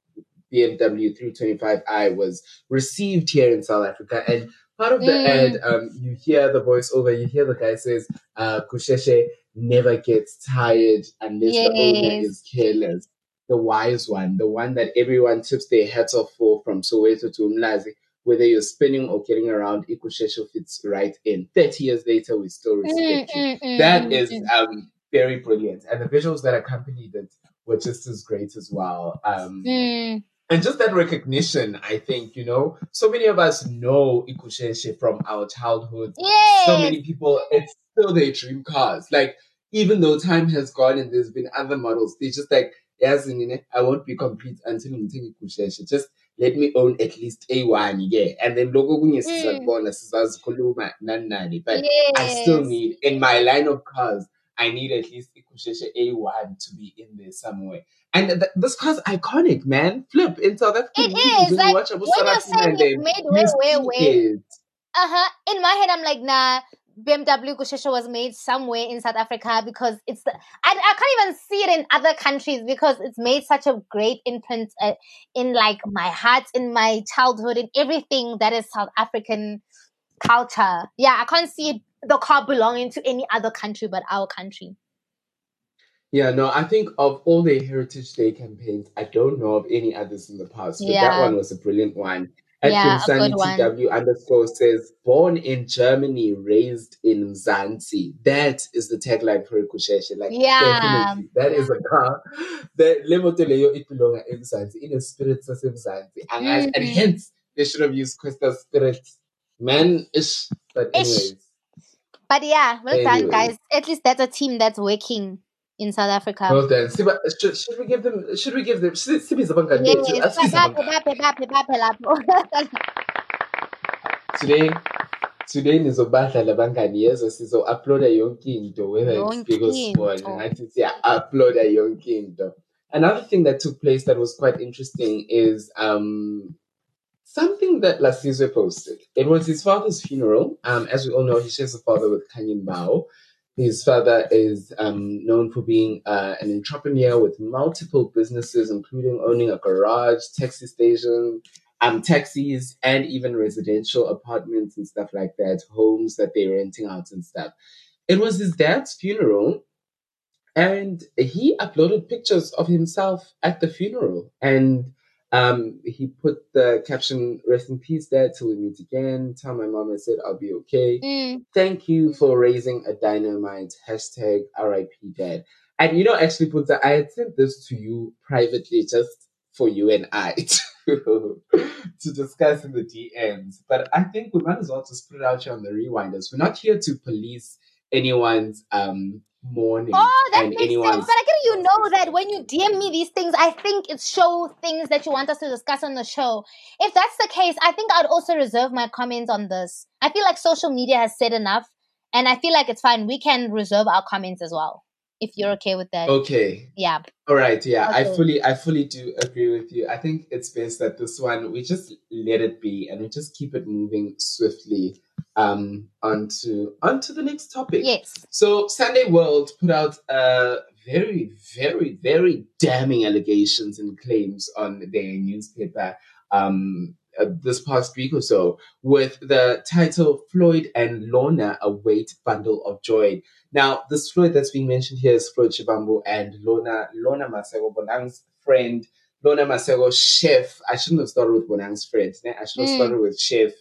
BMW 325i was received here in South Africa. And part of the
Mm.
ad, um, you hear the voiceover, you hear the guy says, uh, Gusheshe never gets tired unless the owner is careless. The wise one, the one that everyone tips their hats off for from Soweto to Umlazi. Whether you're spinning or getting around, Igusheshe fits right in. 30 years later, we still
Mm,
respect you
mm, mm,
that
mm,
is
mm.
um very brilliant. And the visuals that accompanied it were just as great as well. Um
Mm.
and just that recognition i think you know so many of us know igusheshe from our childhood. So many people it's still their dream cars. Like even though time has gone and there's been other models they just like yes i won't be complete until ngithenge igusheshe just let me own at least a1 yeah. And then logo kunye sizakubona sizazikhuluma nani nani but I still need in my line of cars. I need at least Igusheshe A1 to be in there somewhere. And th- this car's iconic, man. Flip in South African
It is, like,
watch
when you're saying it's made way, way, way, uh-huh. In my head, I'm like, nah, BMW Gusheshe was made somewhere in South Africa because it's the, I, I can't even see it in other countries because it's made such a great imprint uh, in like my heart, in my childhood, in everything that is South African culture. Yeah, I can't see the car belonging to any other country but our country.
Yeah, no, I think of all the Heritage Day campaigns, I don't know of any others in the past, but that one was a brilliant one. At
Yeah, a
Sunny
good one.
TW underscore says, born in Germany, raised in Mzansi. That is the tagline for Igusheshe. Like,
Yeah.
definitely, that is a car. The lemoto leyo itilonga emzansi, in a spirit sasemzansi. And, and
Mm.
hence, they should have used Kwesta spirit. Man, is. But anyways.
But yeah, well done, guys. At least that's a team that's working in South Africa.
Well then, Siba, should, should we give them? Should we give them? Should, Sibi Zabanga
Yes,
date? Ask Sibi
bape,
Zabanga.
bape, bape, bape lapho.
Today, today nizobadla labangani yezo sizo-uploada yonke into whether it's big or small ngathi siya-uploada yonke into. Another thing that took place that was quite interesting is um, something that Lasizwe posted. It was his father's funeral. Um, as we all know, he shares a father with Khanyi Mbau. His father is um, known for being uh, an entrepreneur with multiple businesses, including owning a garage, taxi station, um, taxis, and even residential apartments and stuff like that, homes that they're renting out and stuff. It was his dad's funeral, and he uploaded pictures of himself at the funeral. And um, he put the caption, Rest in peace, dad, till we meet again. Tell my mom I said I'll be okay.
Mm.
Thank you for raising a dynamite. Hashtag RIP dad. And you know, actually, Puntsa, I had sent this to you privately just for you and I to, to discuss in the DMs. But I think we might as well just put it out here on the rewinders. We're not here to police anyone's um mourning
Oh, that makes sense. But I get you know that when you DM me these things, I think it's show things that you want us to discuss on the show. If that's the case, I think I'd also reserve my comments on this. I feel like social media has said enough, and I feel like it's fine. We can reserve our comments as well, if you're okay with that.
okay.
Yeah.
All right, yeah, I fully, I fully do agree with you. I think it's best that this one we just let it be and we just keep it moving swiftly um onto onto the next topic.
Yes.
So Sunday World put out uh very, very, very damning allegations and claims on their newspaper um uh, this past week or so with the title Floyd and Lorna await bundle of joy. Now, this Floyd that's being mentioned here is Floyd Shivambu and Lorna Lorna Maseko Bonang's friend. Lorna Maseko, chef. I shouldn't have started with Bonang's friend. I should have
Mm.
started with chef,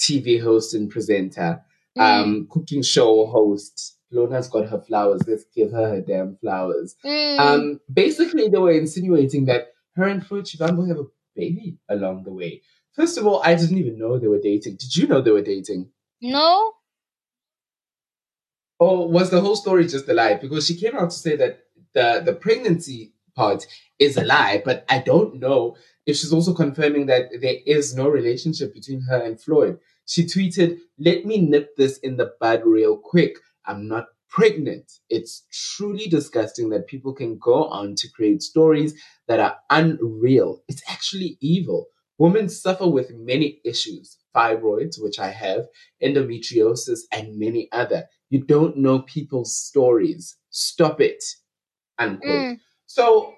TV host and presenter,
Mm.
um, cooking show host. Lorna's got her flowers. Let's give her her damn flowers.
Mm.
Um, basically, they were insinuating that her and Floyd Shivambu have a baby along the way. First of all, I didn't even know they were dating. Did you know they were dating?
no.
Or was the whole story just a lie? Because she came out to say that the, the pregnancy part is a lie, but I don't know she's also confirming that there is no relationship between her and Floyd. She tweeted, Let me nip this in the bud real quick. I'm not pregnant. It's truly disgusting that people can go on to create stories that are unreal. It's actually evil. Women suffer with many issues fibroids, which I have, endometriosis, and many other. You don't know people's stories. Stop it. Unquote.
Mm.
So,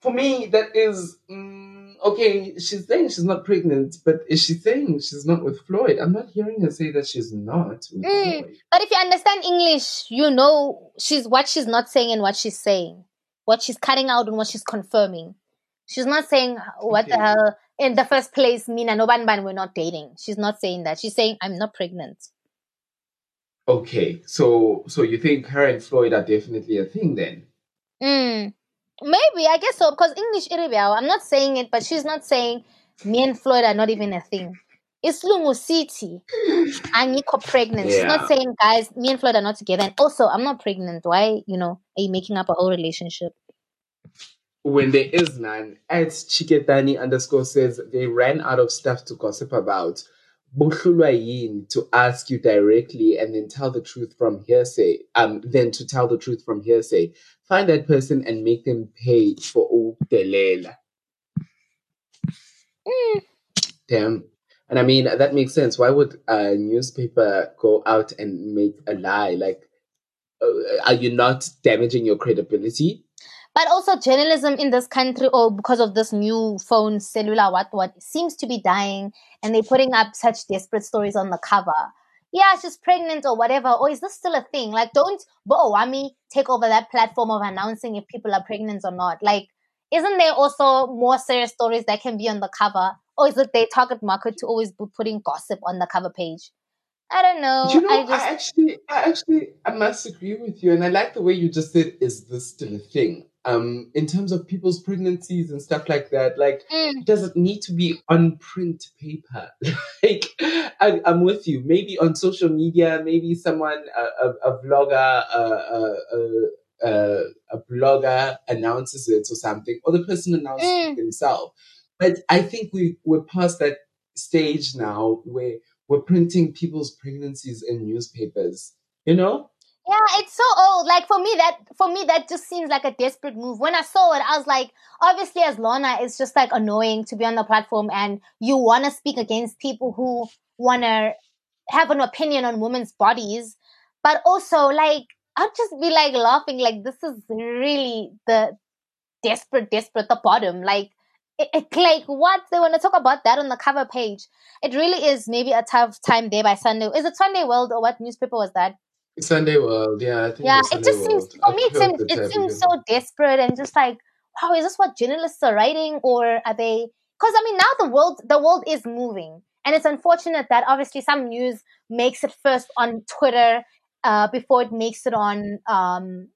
for me, that is mm, okay. She's saying she's not pregnant, but is she saying she's not with Floyd? I'm not hearing her say that she's not with
Mm.
Floyd.
But if you understand English, you know she's what she's not saying and what she's saying, what she's cutting out and what she's confirming. She's not saying what the hell in the first place. Mina and Noban Ban we're not dating. She's not saying that. She's saying I'm not pregnant.
Okay, so so you think her and Floyd are definitely a thing then?
Mm. Maybe I guess so because English iribiao. I'm not saying it, but she's not saying me and Floyd are not even a thing. It's Lungu City. Angiko pregnant. She's
Yeah.
not saying guys, me and Floyd are not together. And also, I'm not pregnant. Why, you know, are you making up a whole relationship?
When there is none, at Chiketani underscore says they ran out of stuff to gossip about. Buhlulwa yin to ask you directly and then tell the truth from hearsay. Um, then to tell the truth from hearsay. Find that person and make them pay for udelela.
Mm.
Damn. And I mean, that makes sense. Why would a newspaper go out and make a lie? Like, uh, are you not damaging your credibility?
But also, journalism in this country, or because of this new phone, cellular, what what, seems to be dying, and they're putting up such desperate stories on the cover. Yeah, she's pregnant or whatever. Or is this still a thing? Like, don't Bo Wami take over that platform of announcing if people are pregnant or not? Like, isn't there also more serious stories that can be on the cover? Or is it their target market to always be putting gossip on the cover page? I don't know.
you know,
I
I, actually, I actually, I must agree with you, and I like the way you just said, "Is this still a thing?" Um, in terms of people's pregnancies and stuff like that. Like,
Mm.
does it need to be on print paper? like, I, I'm with you. Maybe on social media, maybe someone, a, a, a vlogger, a, a, a, a, a blogger announces it or something, or the person announces
Mm.
it themselves. But I think we, we're past that stage now where we're printing people's pregnancies in newspapers. You know?
Yeah, it's so old. Like for me, that for me that just seems like a desperate move. When I saw it, I was like, obviously, as Lorna, it's just like annoying to be on the platform and you want to speak against people who want to have an opinion on women's bodies, but also like I'd just be like laughing, like this is really the desperate, desperate, the bottom. Like, it, it, like what they want to talk about that on the cover page. It really is maybe a tough time there by Sunday. Is it Sunday World or what newspaper was that?
Sunday World, yeah, I think
Yeah, it just
Sunday
seems for me it seems it seems so desperate and just like, wow, is this what journalists are writing or are they? Because I mean, now the world the world is moving, and it's unfortunate that obviously some news makes it first on Twitter uh, before it makes it on um,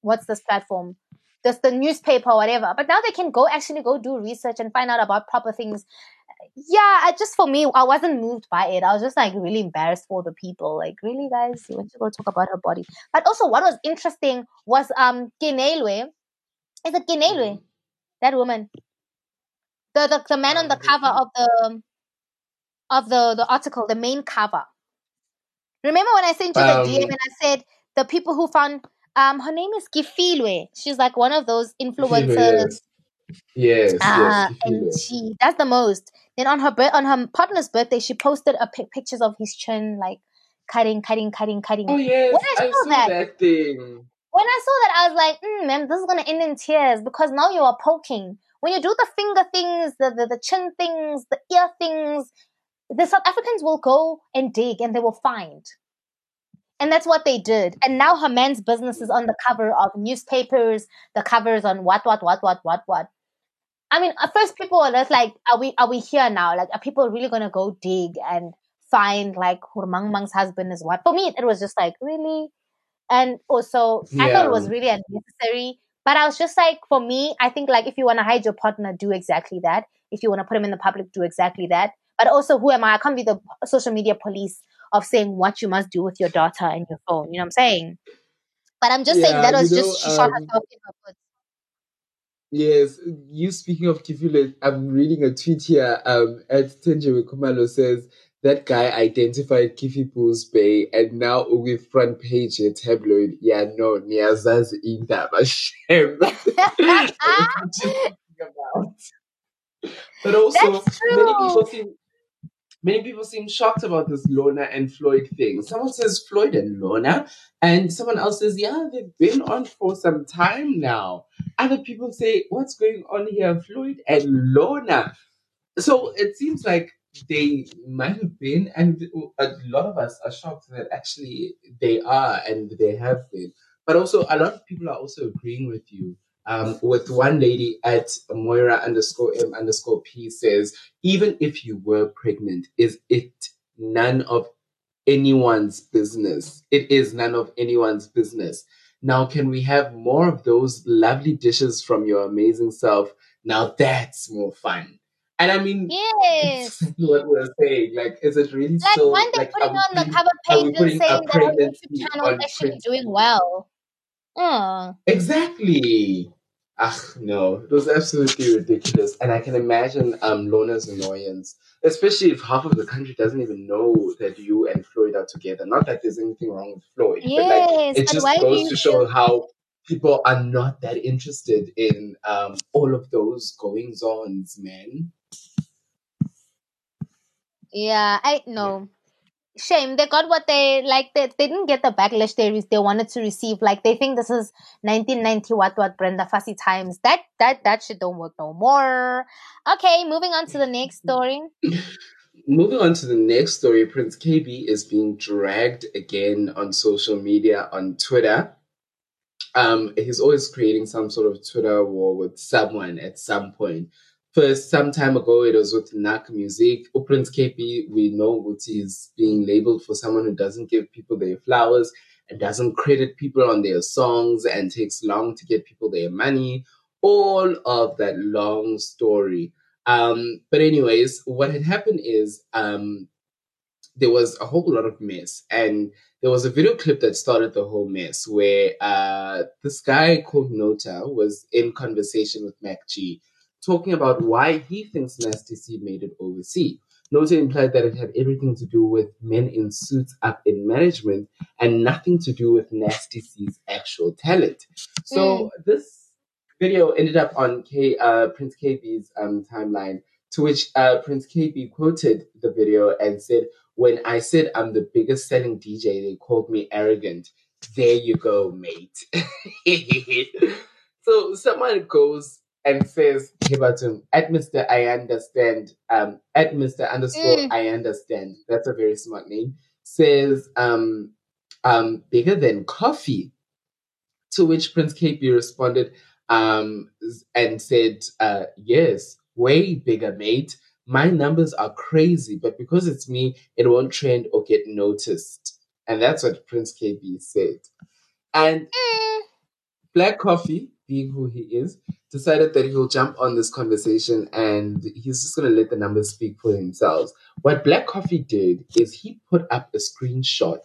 what's this platform, just the newspaper or whatever. But now they can go actually go do research and find out about proper things. Yeah, I just for me, I wasn't moved by it. I was just like really embarrassed for the people. Like, really, guys, you went to go talk about her body. But also, what was interesting was um Kinelwe. Is it Kinelwe? That woman. The, the the man on the
Um,
cover of the of the the article, the main cover. Remember when I sent you the DM
Um,
and I said the people who found um her name is Gifilwe. She's like one of those influencers.
yes, yes,
Ah,
yes.
and she that's the most. Then on her bir- on her partner's birthday, she posted a pic- pictures of his chin, like cutting, cutting, cutting, cutting.
Oh yes,
When I
I
saw
saw
that,
that thing.
when I saw that, I was like, mm, man, this is gonna end in tears because now you are poking. When you do the finger things, the, the, the chin things, the ear things, the South Africans will go and dig and they will find. And that's what they did. And now her man's business is on the cover of newspapers, the covers on what, what, what, what, what, what. I mean, at first people were just like, are we, are we here now? Like, are people really gonna go dig and find like Hurmang Mang's husband is what? For me, it was just like, really? And also, I thought it was really unnecessary. But I was just like, for me, I think like if you want to hide your partner, do exactly that. If you want to put him in the public, do exactly that. But also, who am I? I can't be the social media police of saying what you must do with your data and your phone. You know what I'm saying? But I'm just saying
Yeah,
that
you
was
know,
just she shot
um,
herself in her foot.
Yes, you speaking of Kifile, I'm reading a tweet here. Um, at Tenjewe Kumalo says that guy identified Kifi Pools Bay and now with front page a tabloid. Yeah, no, Niazaz in that shame. But also, many people seem many people seem shocked about this Lorna and Floyd thing. Someone says Floyd and Lorna, and someone else says, yeah, they've been on for some time now. Other people say, what's going on here, Floyd and Lorna? So it seems like they might have been, and a lot of us are shocked that actually they are and they have been. But also, a lot of people are also agreeing with you. Um, with one lady at Moira underscore M underscore P says, even if you were pregnant, is it none of anyone's business? It is none of anyone's business. Now, can we have more of those lovely dishes from your amazing self? Now that's more fun. And I mean,
Yes.
what we're saying. Like, is it really
Like
so?
when they're
Like,
putting
are we
on the cover page and saying that YouTube
pregnancy
channel is actually doing well. Oh.
Exactly. Ah, no, it was absolutely ridiculous. And I can imagine um, Lorna's annoyance, especially if half of the country doesn't even know that you and Floyd are together. Not that there's anything wrong with Floyd, but like it just goes to show how people are not that interested in um, all of those goings ons, man.
Yeah, I know. Shame. They got what they like. They, they didn't get the backlash they they wanted to receive. Like they think this is 1990 what what Brenda Fassie times. That that that shit don't work no more. Okay, moving on to the next story.
Moving on to the next story, Prince Kaybee is being dragged again on social media on Twitter. Um, he's always creating some sort of Twitter war with someone at some point. First, some time ago, it was with Nak Music. Prince Kaybee, we know what he's being labeled for someone who doesn't give people their flowers. and doesn't credit people on their songs and takes long to get people their money. All of that long story. Um, but anyways, what had happened is um, there was a whole lot of mess, and there was a video clip that started the whole mess where uh, this guy called Nota was in conversation with Mac G, talking about why he thinks Nasty C made it overseas. Nota implied that it had everything to do with men in suits up in management and nothing to do with Nasty C's actual talent. So this video ended up on K, uh, Prince Kaybee's um, timeline, to which uh, Prince Kaybee quoted the video and said, When I said I'm the biggest selling DJ, they called me arrogant. There you go, mate. so someone goes and says, Hibatum, at Mr. I understand, um, at Mr. underscore
Mm.
I understand. That's a very smart name. Says, um, um, bigger than coffee. To which Prince Kaybee responded um, and said, uh, Yes, way bigger, mate. My numbers are crazy, but because it's me, it won't trend or get noticed. And that's what Prince Kaybee said. And
Mm.
Black Coffee, being who he is, decided that he'll jump on this conversation and he's just going to let the numbers speak for themselves. What Black Coffee did is he put up a screenshot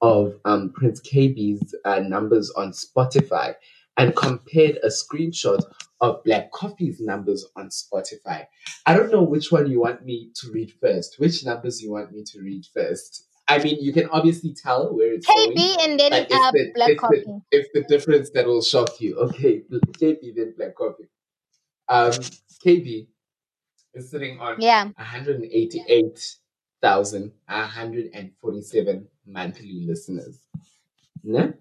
of um, Prince Kaybee's uh, numbers on Spotify and compared a screenshot of Black Coffee's numbers on Spotify. I don't know which one you want me to read first. Which numbers you want me to read first? I mean, you can obviously tell where it's going.
Kaybee and then
it's
uh,
the,
black
it's,
coffee.
the, it's the difference that will shock you. Okay, Kaybee then black coffee. Um, Kaybee is sitting on
Yeah.
188,147 monthly listeners. Ne?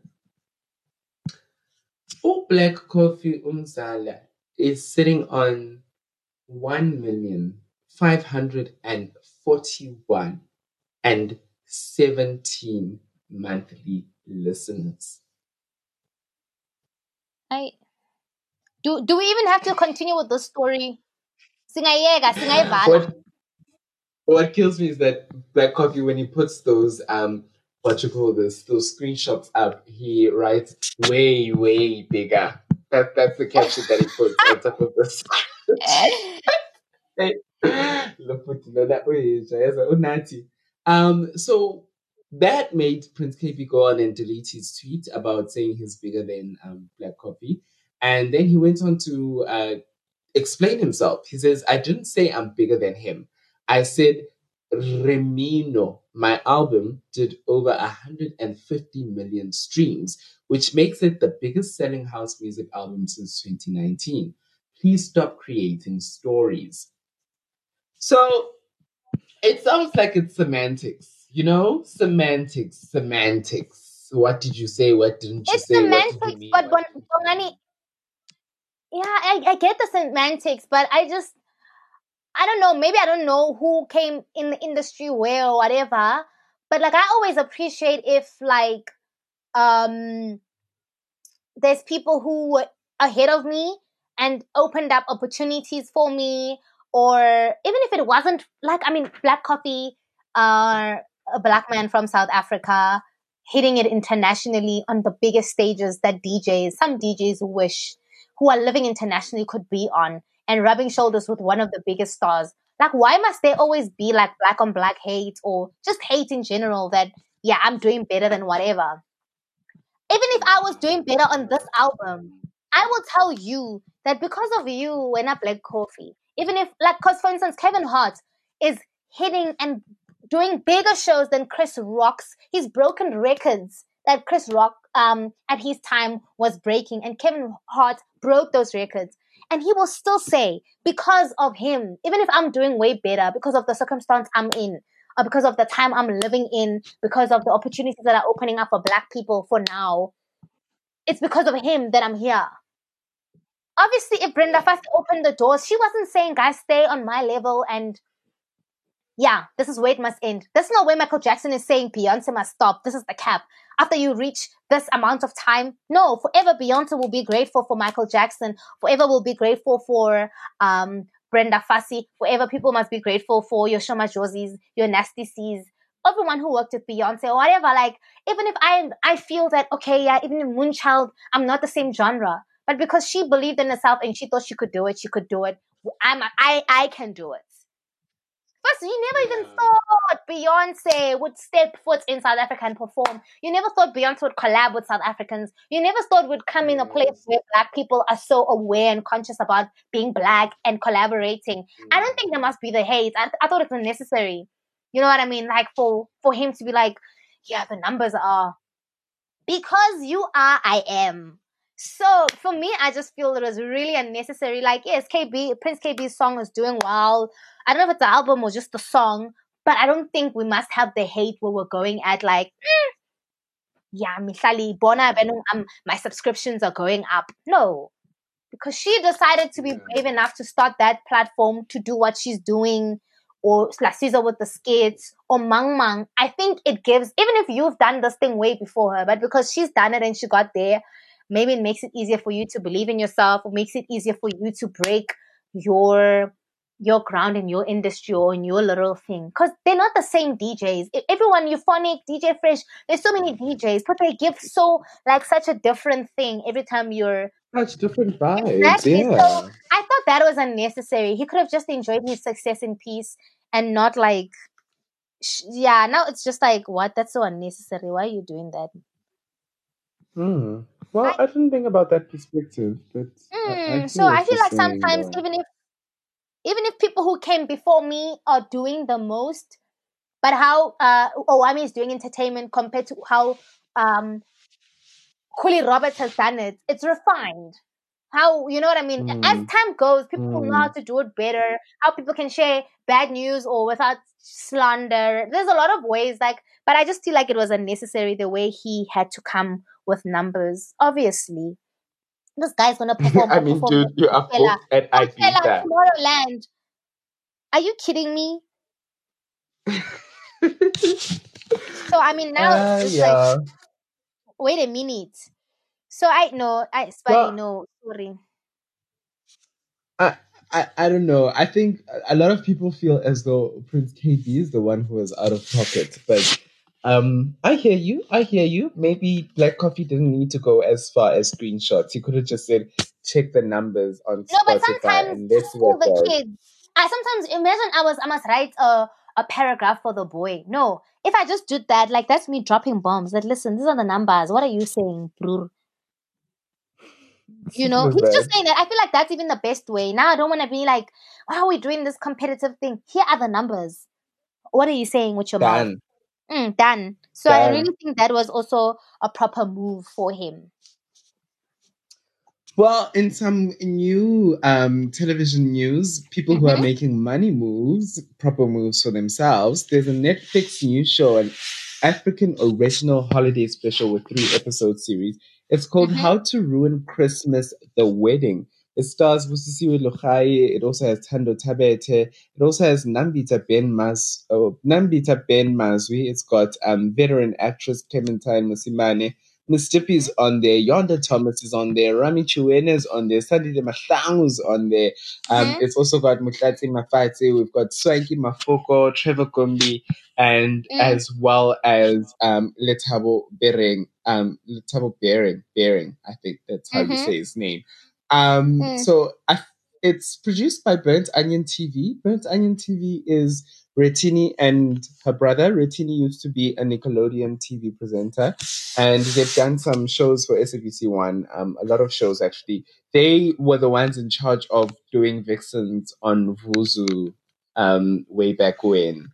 Oh, Black Coffee Umzala is sitting on 1,541 and 17 monthly listeners.
I do do we even have to continue with the story?
What what kills me is that Black Coffee when he puts those um what you call this those screenshots up, he writes way way bigger. That that's the caption that he puts on top of this. Um, so that made Prince Kaybee go on and delete his tweet about saying he's bigger than um, Black Coffee. And then he went on to uh, explain himself. He says, I didn't say I'm bigger than him. I said, Re Mmino, my album, did over 150 million streams, which makes it the biggest selling house music album since 2019. Please stop creating stories. So it sounds like it's semantics, you know? Semantics, semantics. What did you say? What didn't you
It's
say? You
semantics, but
What
Bon- Bongani, yeah, I, I get the semantics, but I just I don't know, maybe I don't know who came in the industry where or whatever. But like I always appreciate if like um there's people who were ahead of me and opened up opportunities for me or even if it wasn't like I mean Black Coffee uh a black man from South Africa hitting it internationally on the biggest stages that DJs some DJs wish who are living internationally could be on and rubbing shoulders with one of the biggest stars. Like, why must there always be like black on black hate or just hate in general that, yeah, I'm doing better than whatever? Even if I was doing better on this album, I will tell you that because of you, when I Black Coffee, even if, like, because for instance, Kevin Hart is hitting and doing bigger shows than Chris Rock's, he's broken records that Chris Rock um at his time was breaking, and Kevin Hart broke those records. And he will still say, because of him, even if I'm doing way better, because of the circumstance I'm in, or because of the time I'm living in, because of the opportunities that are opening up for black people for now, it's because of him that I'm here. Obviously, if Brenda first opened the doors, she wasn't saying, guys, stay on my level and yeah, this is where it must end. There's no way Michael Jackson is saying Beyonce must stop. This is the cap. After you reach this amount of time, no, forever Beyonce will be grateful for Michael Jackson. Forever will be grateful for um, Brenda Fassie. Forever people must be grateful for your Sho Madjozis, your Nasty C's. everyone who worked with Beyonce or whatever, like even if I I feel that okay, yeah, even in Moonchild, I'm not the same genre, but because she believed in herself and she thought she could do it, she could do it. I'm I I can do it. First, you never even thought Beyonce would step foot in South Africa and perform. You never thought Beyonce would collab with South Africans. You never thought would come in a place where black people are so aware and conscious about being black and collaborating. I don't think there must be the hate. I, I thought it was necessary. You know what I mean? Like for for him to be like, yeah, the numbers are because you are, I am. So for me, I just feel it was really unnecessary. Like, yes, Kaybee Prince Kaybee's song is doing well. I don't know if it's the album or just the song, but I don't think we must have the hate where we're going at like, "Mm, yeah, Mihlali, Bona, um, my subscriptions are going up. No, because she decided to be brave enough to start that platform to do what she's doing, or like Caesar with the skits, or Mang Mang. I think it gives, even if you've done this thing way before her, but because she's done it and she got there, maybe it makes it easier for you to believe in yourself, or makes it easier for you to break your your ground in your industry or in your little thing because they're not the same DJs. Everyone, Euphonik, DJ Fresh, there's so many DJs, but they give so like such a different thing every time you're
Such different vibes.
Exactly, so-
Yeah.
I thought that was unnecessary. He could have just enjoyed his success in peace and not like, sh- yeah. Now it's just like, what? That's so unnecessary. Why are you doing that?
Hmm. Well, I didn't think about that perspective, but I, I
Mm, so I feel like sometimes even if even if people who came before me are doing the most, but how uh Owami is doing entertainment compared to how um Cooley Roberts has done it, it's refined. How you know what I mean? As
Mm.
time goes, people know how
Mm.
to do it better. How people can share bad news or without slander. There's a lot of ways, like, but I just feel like it was unnecessary the way he had to come with numbers. Obviously, this guy's gonna perform.
I mean,
perform
dude, you are
Coachella.
booked at
Coachella,
Ibiza.
Tomorrowland. Are you kidding me? So I mean, now
Uh,
it's just like,
yeah.
wait a minute. So I know, I
Well-
sorry, no, sorry.
I, I, I don't know. I think a lot of people feel as though Prince Kaybee is the one who is out of pocket. But um, I hear you. I hear you. Maybe Black Coffee didn't need to go as far as screenshots. He could have just said, check the numbers on
No, but
Spotify
sometimes
and let's see
the kids, I sometimes imagine I was I must write a a paragraph for the boy. No, if I just did that, like that's me dropping bombs. That listen, these are the numbers. What are you saying? You know, he's just saying that. I feel like that's even the best way. Now I don't want to be like, why are we doing this competitive thing? Here are the numbers. What are you saying with your mouth?
Done.
Mm, done. So I
Done.
really think that was also a proper move for him.
Well, in some new um, television news, people who are
Mhm.
making money moves, proper moves for themselves, there's a Netflix new show, an African original holiday special with three episode series. It's called
Mhm.
How to Ruin Christmas, The Wedding. It stars Busisiwe Lurayi. It also has Thando Thabethe. It also has Nambita Ben Mas, oh, Nambitha Ben-Mazwi. It's got um, veteran actress Clementine Mosimane. Miss Dippy's on there, Yonda Thomas is on there, Rami is on there, Sandy de Mahlangu's on there. Um,
Mhm.
It's also got Motlatsi Mafatshe, we've got Swankie Mafoko, Trevor Gumbi, and
Mm.
as well as um, Letabo Bering, um, Letabo Bering, Bering, I think that's how you
Mhm.
say his name. Um,
Mm.
So I, it's produced by Burnt Onion TV. Burnt Onion TV is Retini and her brother. Retini used to be a Nickelodeon TV presenter, and they've done some shows for SABC One. Um, a lot of shows actually. They were the ones in charge of doing Vixens on Vuzu um, way back when.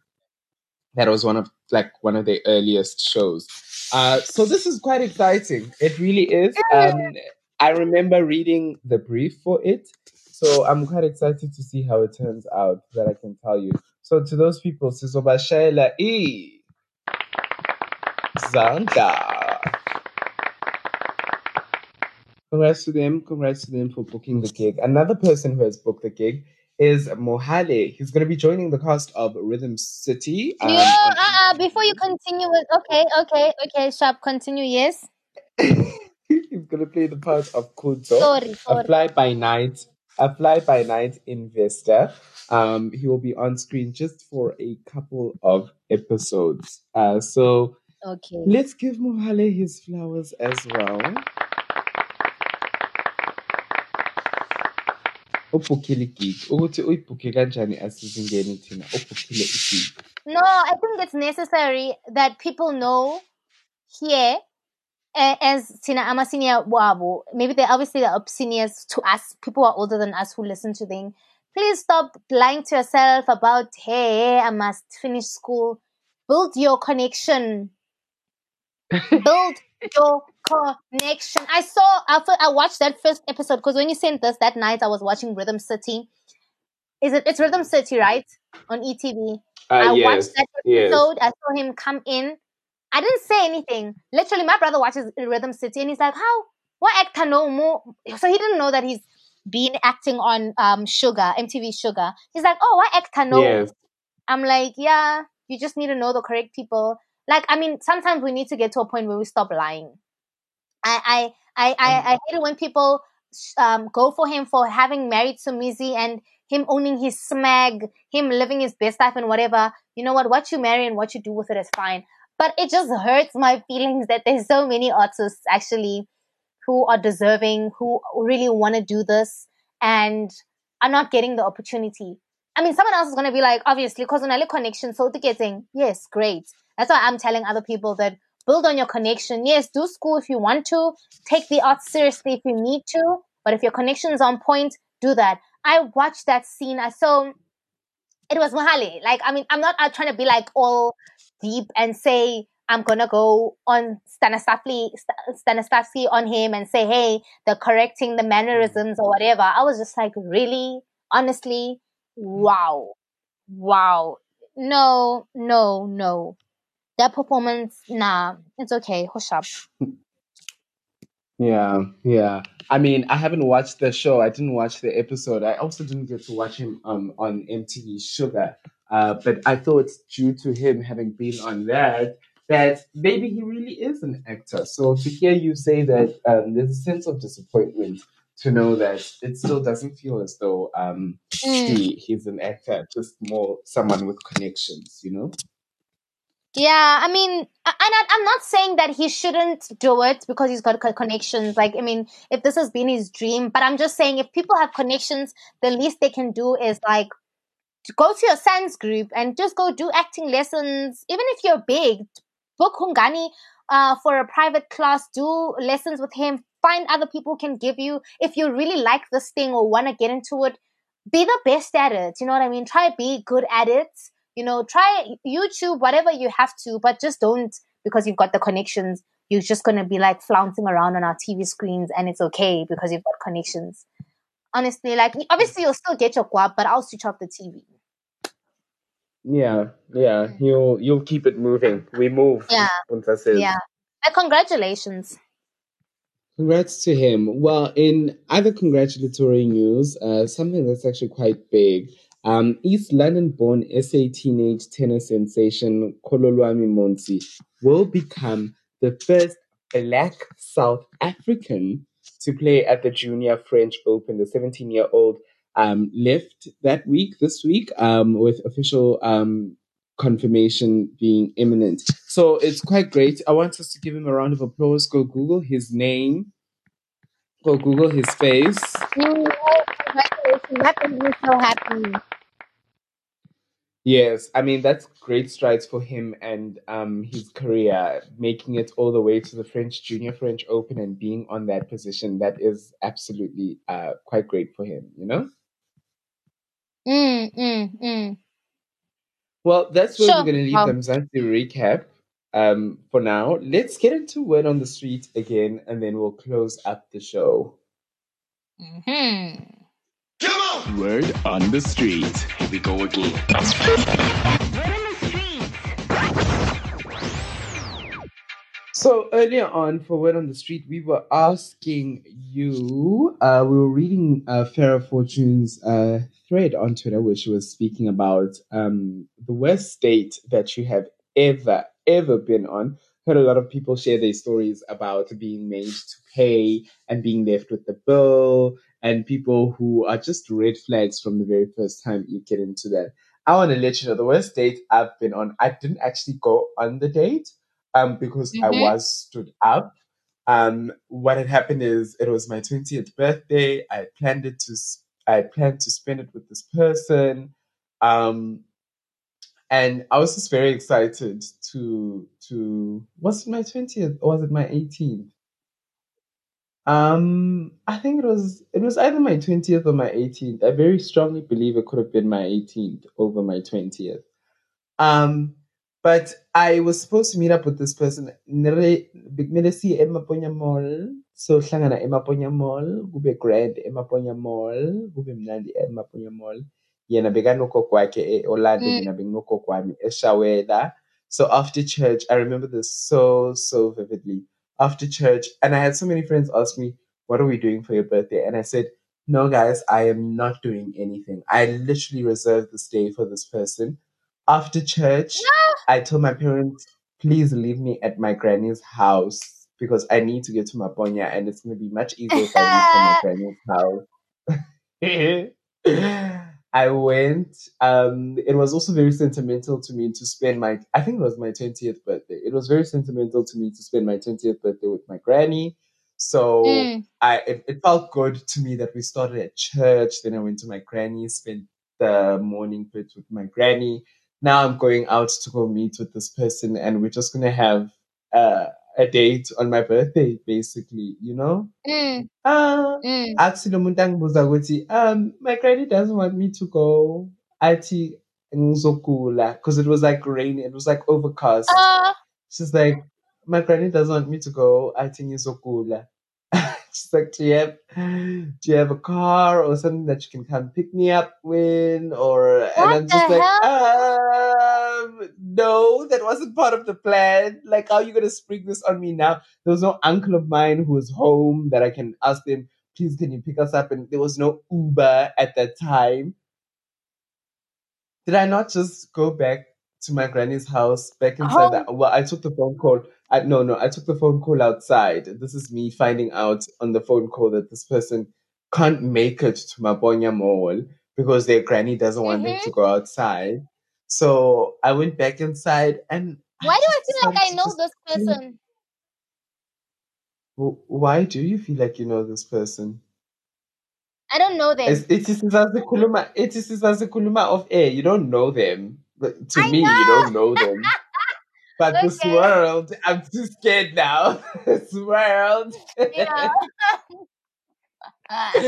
That was one of like one of the earliest shows. Uh, so this is quite exciting. It really is. Um, I remember reading the brief for it, so I'm quite excited to see how it turns out. That I can tell you. So to those people, Sizobashela E Zanda. Congrats to them. Congrats to them for booking the gig. Another person who has booked the gig is Mohale. He's going to be joining the cast of Rhythm City. um,
yeah,
on-
uh, uh, before you continue with okay, okay, okay, sharp, continue, yes.
Going to play the part of Kudzo.
Sorry,
a
sorry.
fly by night a fly by night investor um he will be on screen just for a couple of episodes. Uh, so
Okay.
let's give Mohale his flowers as well. Ubhukhile igig. Ukuthi uyibhukhe kanjani asizingeni thina ubhukhile igig.
No, I think it's necessary that people know here a- as Tina Ama senior wabo. Maybe they obviously seniors to us, people who are older than us who listen to them. Please stop lying to yourself about hey, I must finish school. Build your connection. Build your connection. I saw after I watched that first episode because when you sent this that night, I was watching Rhythm City. Is it? It's Rhythm City, right? On ETV.
Uh,
I
yes,
watched that
yes.
episode. I saw him come in. I didn't say anything. Literally, my brother watches Rhythm City and he's like, "How? What actor no more?" So he didn't know that he's been acting on um Shuga, MTV Shuga. He's like, "Oh, what actor no?"
Yes.
I'm like, "Yeah, you just need to know the correct people." Like, I mean, sometimes we need to get to a point where we stop lying. I I I I, I hate it when people um go for him for having married Somizi and him owning his smag, him living his best life and whatever. You know what? What you marry and what you do with it is fine. But it just hurts my feelings that there's so many artists actually who are deserving, who really want to do this and are not getting the opportunity. I mean, someone else is going to be like, obviously, because a connection, so to getting, yes, great. That's why I'm telling other people that build on your connection. Yes, do school if you want to. Take the arts seriously if you need to. But if your connection is on point, do that. I watched that scene. I saw it was Mohale. Like, I mean, I'm not uh, trying to be like all deep and say I'm gonna go on Stanislavski, Stanislavski on him and say, hey, they're correcting the mannerisms or whatever. I was just like, really, honestly, wow, wow, no, no, no. That performance, nah, it's okay. Hush up.
Yeah, yeah. I mean, I haven't watched the show. I didn't watch the episode. I also didn't get to watch him um, on MTV Shuga. Uh, but I thought due to him having been on that, that maybe he really is an actor. So to hear you say that um, there's a sense of disappointment to know that it still doesn't feel as though um,
Mm.
he he's an actor, just more someone with connections, you know?
Yeah, I mean, I, I'm not, I'm not saying that he shouldn't do it because he's got connections. Like, I mean, if this has been his dream, but I'm just saying if people have connections, the least they can do is like go to your son's group and just go do acting lessons. Even if you're big, book Hungani uh, for a private class, do lessons with him. Find other people who can give you. If you really like this thing or want to get into it, be the best at it. You know what I mean? Try be good at it. You know, try YouTube, whatever you have to, but just don't because you've got the connections. You're just gonna be like flouncing around on our TV screens, and it's okay because you've got connections. Honestly, like obviously you'll still get your guap, but I'll switch off the TV.
Yeah, yeah. You'll you'll keep it moving. We move.
Yeah.
Puntsa says.
Yeah. Uh, congratulations.
Congrats to him. Well, in other congratulatory news, uh, something that's actually quite big. Um, East London-born SA teenage tennis sensation Kololwami Montsi will become the first Black South African to play at the Junior French Open. The 17-year-old um, left that week, this week, um, with official um, confirmation being imminent. So it's quite great. I want us to give him a round of applause. Go Google his name. Go Google his face.
Congratulations. So happy.
Yes, I mean that's great strides for him and um, his career, making it all the way to the French Junior French Open and being on that position. That is absolutely uh, quite great for him. You know.
Mm, mm, mm.
Well, that's where
Sure.
we're going to leave
Wow.
them. Mzansi recap um, for now. Let's get into word on the street again, and then we'll close up the show.
hmm Come on!
Word on the street.
Here we go again.
So earlier on, for word on the street, we were asking you. Uh, we were reading uh, Farah Fortune's uh, thread on Twitter, where she was speaking about um, the worst state that you have ever, ever been on. Heard a lot of people share their stories about being made to pay and being left with the bill, and people who are just red flags from the very first time you get into that. I want to let you know the worst date I've been on. I didn't actually go on the date, um, because I
Mhm.
was stood up. Um, what had happened is it was my twentieth birthday. I planned it to. I planned to spend it with this person. Um, and I was just very excited to to was it my twentieth or was it my eighteenth? Um, I think it was it was either my twentieth or my eighteenth. I very strongly believe it could have been my eighteenth over my twentieth. Um, but I was supposed to meet up with this person. Bekumele siye eMaponya Mall. So hlangana eMaponya Mall, kube grand eMaponya Mall, kube mnandi eMaponya Mall. Yena bekanoko kwakhe eOrlando,
Mm.
mina benginoko kwami eShawela. So after church, I remember this so so vividly. After church, and I had so many friends ask me, "What are we doing for your birthday?" And I said, "No, guys, I am not doing anything. I literally reserved this day for this person." After church, I told my parents, please leave me at my granny's house because I need to get to my Maponya and it's going to be much easier if I leave from my granny's house. I went. Um, it was also very sentimental to me to spend my, I think it was my 20th birthday. It was very sentimental to me to spend my 20th birthday with my granny. So
Mm.
I, it, it felt good to me that we started at church. Then I went to my granny, spent the morning bit with my granny now I'm going out to go meet with this person and we're just gonna have uh, a date on my birthday, basically, you know?
Mm.
Uh,
Mm.
actually, umuntu angibuza ukuthi, um, my granny doesn't want me to go. Athi ngizogula because it was like rain, it was like overcast.
Uh,
She's like, my granny doesn't want me to go. Athi ngizogula. She's like, do you have, do you have a car or something that you can come pick me up with? Or and I'm just like, um, no, that wasn't part of the plan. Like, how are you gonna spring this on me now? There was no uncle of mine who was home that I can ask them, please, can you pick us up? And there was no Uber at that time. Did I not just go back to my granny's house, back inside
Oh.
the well, I took the phone call. I no no, I took the phone call outside. This is me finding out on the phone call that this person can't make it to Maponya Mall because their granny doesn't want them
Mhm.
to go outside. So I went back inside and
why do I feel like I know this person?
Why do you feel like you know this person?
I don't know them.
It's it is kuluma it is kuluma of air. You don't know them. But to
I
me, you don't know them. But this world, I'm too scared now. this world.
Yeah.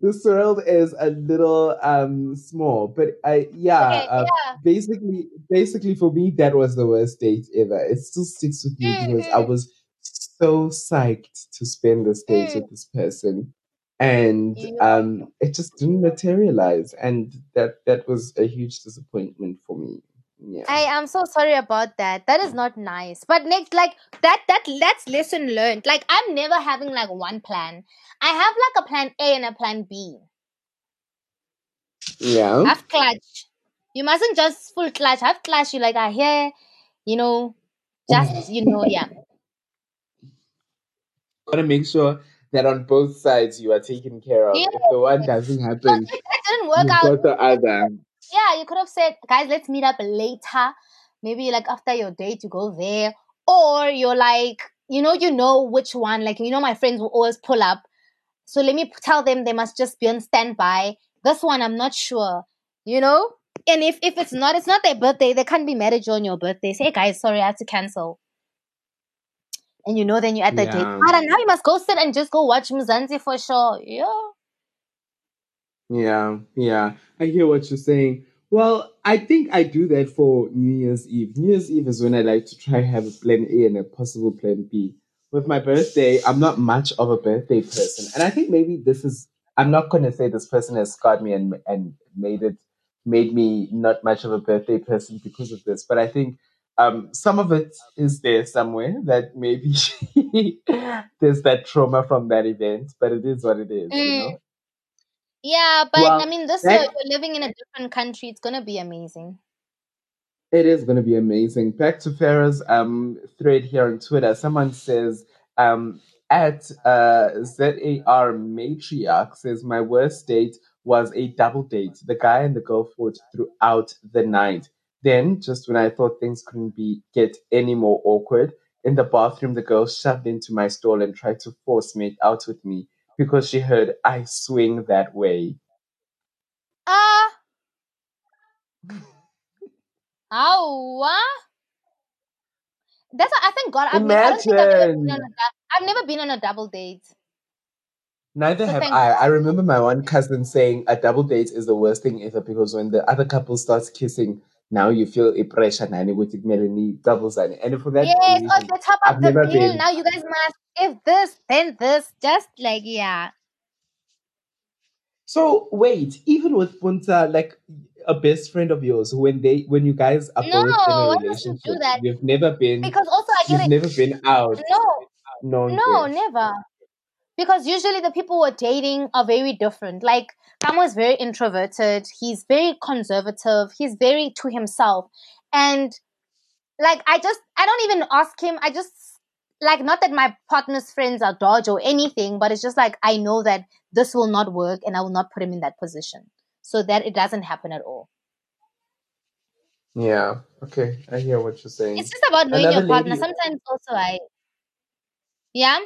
this world is a little um small, but I yeah,
Okay,
uh,
yeah.
basically basically for me that was the worst date ever. It still sticks with me because I
Mhm.
was so psyched to spend this date
Mm.
with this person. And um it just didn't materialize and that that was a huge disappointment for me. Yeah.
I am so sorry about that. That is not nice. But next, like that, that that's lesson learned. Like I'm never having like one plan. I have like a plan A and a plan B.
yeah.
Have clutch. You mustn't just full clutch. Have clutch. You like I here, you know, just you know, yeah.
want to make sure that on both sides you are taken care of.
Yeah.
If the one doesn't happen,
if that didn't work
you've
out.
got the other.
Yeah, you could have said, guys, let's meet up later. Maybe like after your date, you go there, or you're like, you know, you know which one. Like you know, my friends will always pull up. So let me tell them they must just be on standby. This one, I'm not sure. You know, and if if it's not, it's not their birthday. They can't be mad at you on your birthday. Say, hey guys, sorry, I have to cancel. And you know, then you're at the date.
Yeah.
But now you must go sit and just go watch Mzansi for sure. Yeah.
Yeah, yeah. I hear what you're saying. Well, I think I do that for New Year's Eve. New Year's Eve is when I like to try have a plan A and a possible plan B. With my birthday, I'm not much of a birthday person. And I think maybe this is I'm not gonna say this person has scarred me and and made it made me not much of a birthday person because of this. But I think um, some of it is there somewhere that maybe there's that trauma from that event, but it is what it is, you
Mm.
know.
Yeah, but
Well,
I mean, this
that-
year you're living in a different country. It's gonna be amazing.
It is going to be amazing. Back to Farah's um, thread here on Twitter. Someone says, um, at uh, ZAR Matriarch says, My worst date was a double date. The guy and the girl fought throughout the night. Then, just when I thought things couldn't be get any more awkward, in the bathroom, the girl shoved into my stall and tried to force me out with me because she heard I swing that way.
Ah. Awa. That's why I thank God I've never, I don't think I've ever been on a,
Imagine.
I've never been on a double date.
Neither
So
have I. I remember my one cousin saying a double date is the worst thing ever because when the other couple starts kissing, now you feel a pressure nani with it melanie doubles and and for that
Yes,
reason,
if they top
I've
the
never
bill,
been.
now you guys must give this, then this. Just like yeah.
So wait, even with Puntsa, like a best friend of yours, when they when you guys are
No,
both in a
why must you
relationship,
do that?
you've never been
Because also I get
you've
it.
never been out.
No,
No,
no, never. Because usually the people we're dating are very different. Like Kamo is very introverted. He's very conservative. He's very to himself. And like I just I don't even ask him. I just like not that my partner's friends are dodge or anything, but it's just like I know that this will not work and I will not put him in that position. So that it doesn't happen at all.
Yeah. Okay, I hear what you're saying.
It's just about knowing
Another
your partner.
lady.
Sometimes also I yeah.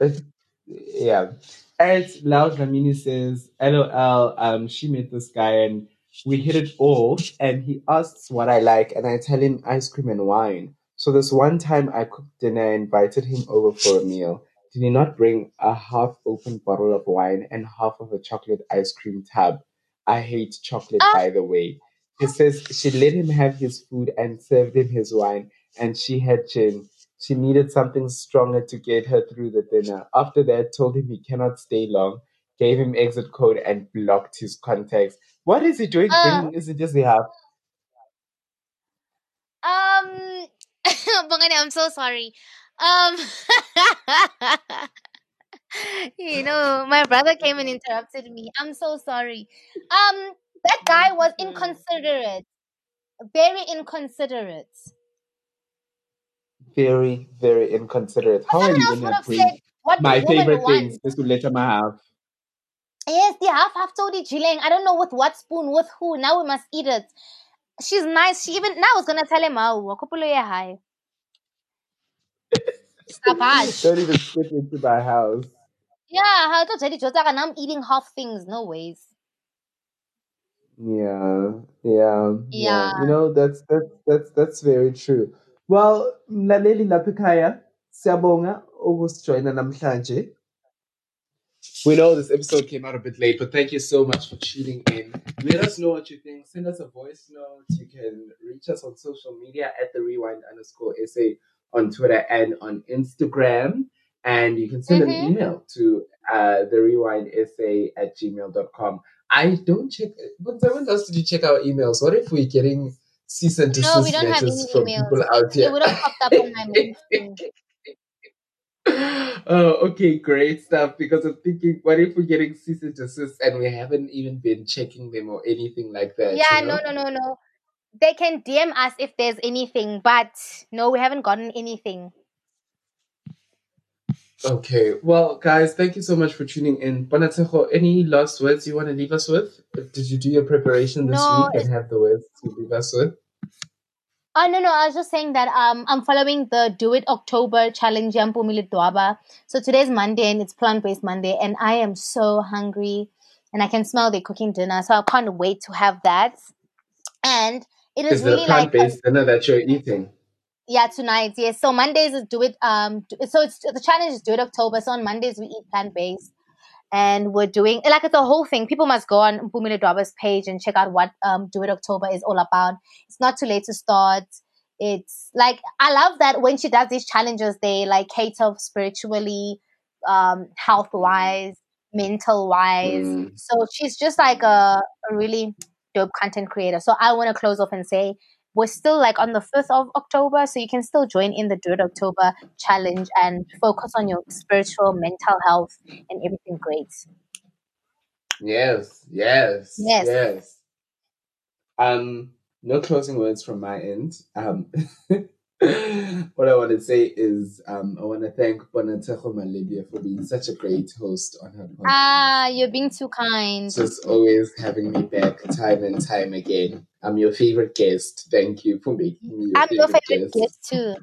It, yeah. Ed Loud Lamini says, LOL, um, she met this guy and we hit it off and he asks what I like and I tell him ice cream and wine. So this one time I cooked dinner and invited him over for a meal. Did he not bring a half open bottle of wine and half of a chocolate ice cream tub? I hate chocolate
Ah.
by the way. He says she let him have his food and served him his wine and she had gin. She needed something stronger to get her through the dinner. After that, told him he cannot stay long, gave him exit code, and blocked his contacts. What is he doing?
Uh,
Bringing is it just they have?
I'm so sorry. Um, you know, my brother came and interrupted me. I'm so sorry. Um, that guy was inconsiderate, very inconsiderate.
Very, very inconsiderate. How are
Someone
you
else would
gonna
have
bring
said, "What
my
the woman
favorite
wants."
things just to let him have?
Yes, the half half told Jileng. I don't know with what spoon, with who. Now we must eat it. She's nice. She even now I was gonna tell him, "Oh, wakupulo ya hai." high."
Don't even sit into my house.
Yeah, how to tell you, and I'm eating half things. No ways.
Yeah, yeah, yeah.
Yeah.
You know, that's that's that's that's very true. Well, mlaleli siyabonga ukusjoyina namhlanje. We know this episode came out a bit late, but thank you so much for tuning in. Let us know what you think. Send us a voice note. You can reach us on social media at the rewind underscore SA on Twitter and on Instagram. And you can send an
Mhm.
email to uh, the rewind SA at gmail.com. I don't check. When when else did you check our emails? What if we're getting cease and
No,
desist
we don't have any
from
emails.
people out here?
It would have popped up on my main screen.
oh, okay, great stuff. Because I'm thinking, what if we're getting cease and desist and we haven't even been checking them or anything like that?
Yeah,
you
no, no, no, no. They can DM us if there's anything, but no, we haven't gotten anything.
Okay, well, guys, thank you so much for tuning in. Bonatejo, any last words you want to leave us with? Did you do your preparation this
No,
week and have the words to leave us with?
Oh no, no, I was just saying that um I'm following the Do It October challenge Yampumili Dwaba. So today's Monday and it's plant based Monday and I am so hungry and I can smell they cooking dinner, so I can't wait to have that. And it is
Is the
really like
plant-based dinner that you're eating?
Yeah, tonight. Yes. So Mondays is do it. Um. So it's the challenge is do it October. So on Mondays we eat plant based, and we're doing like it's a whole thing. People must go on Bumile Dwaba's page and check out what um do it October is all about. It's not too late to start. It's like I love that when she does these challenges, they like cater spiritually, um, health wise, mental wise.
Mm.
So she's just like a, a really dope content creator. So I want to close off and say we're still like on the 5th of October, so you can still join in the Do It October challenge and focus on your spiritual, mental health, and everything great.
Yes, yes,
Yes.
yes. Um, no closing words from my end. Um, what I want to say is um, I want to thank Bonatejo Malibia for being such a great host on her podcast.
Ah, you're being too kind.
Just always having me back time and time again. I'm your favorite guest. Thank you for making me your
I'm your
favorite,
favorite guest too.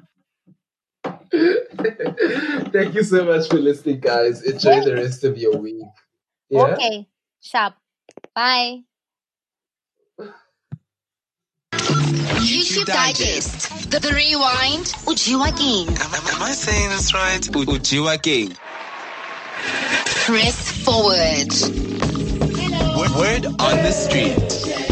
Thank you so much for listening, guys. Enjoy the rest of your week. Yeah?
Okay, sharp. Bye.
YouTube Digest. The, the Rewind. Ujiwa King.
Am, am- am I saying this right? Ujiwa King.
Press forward.
Word on the street.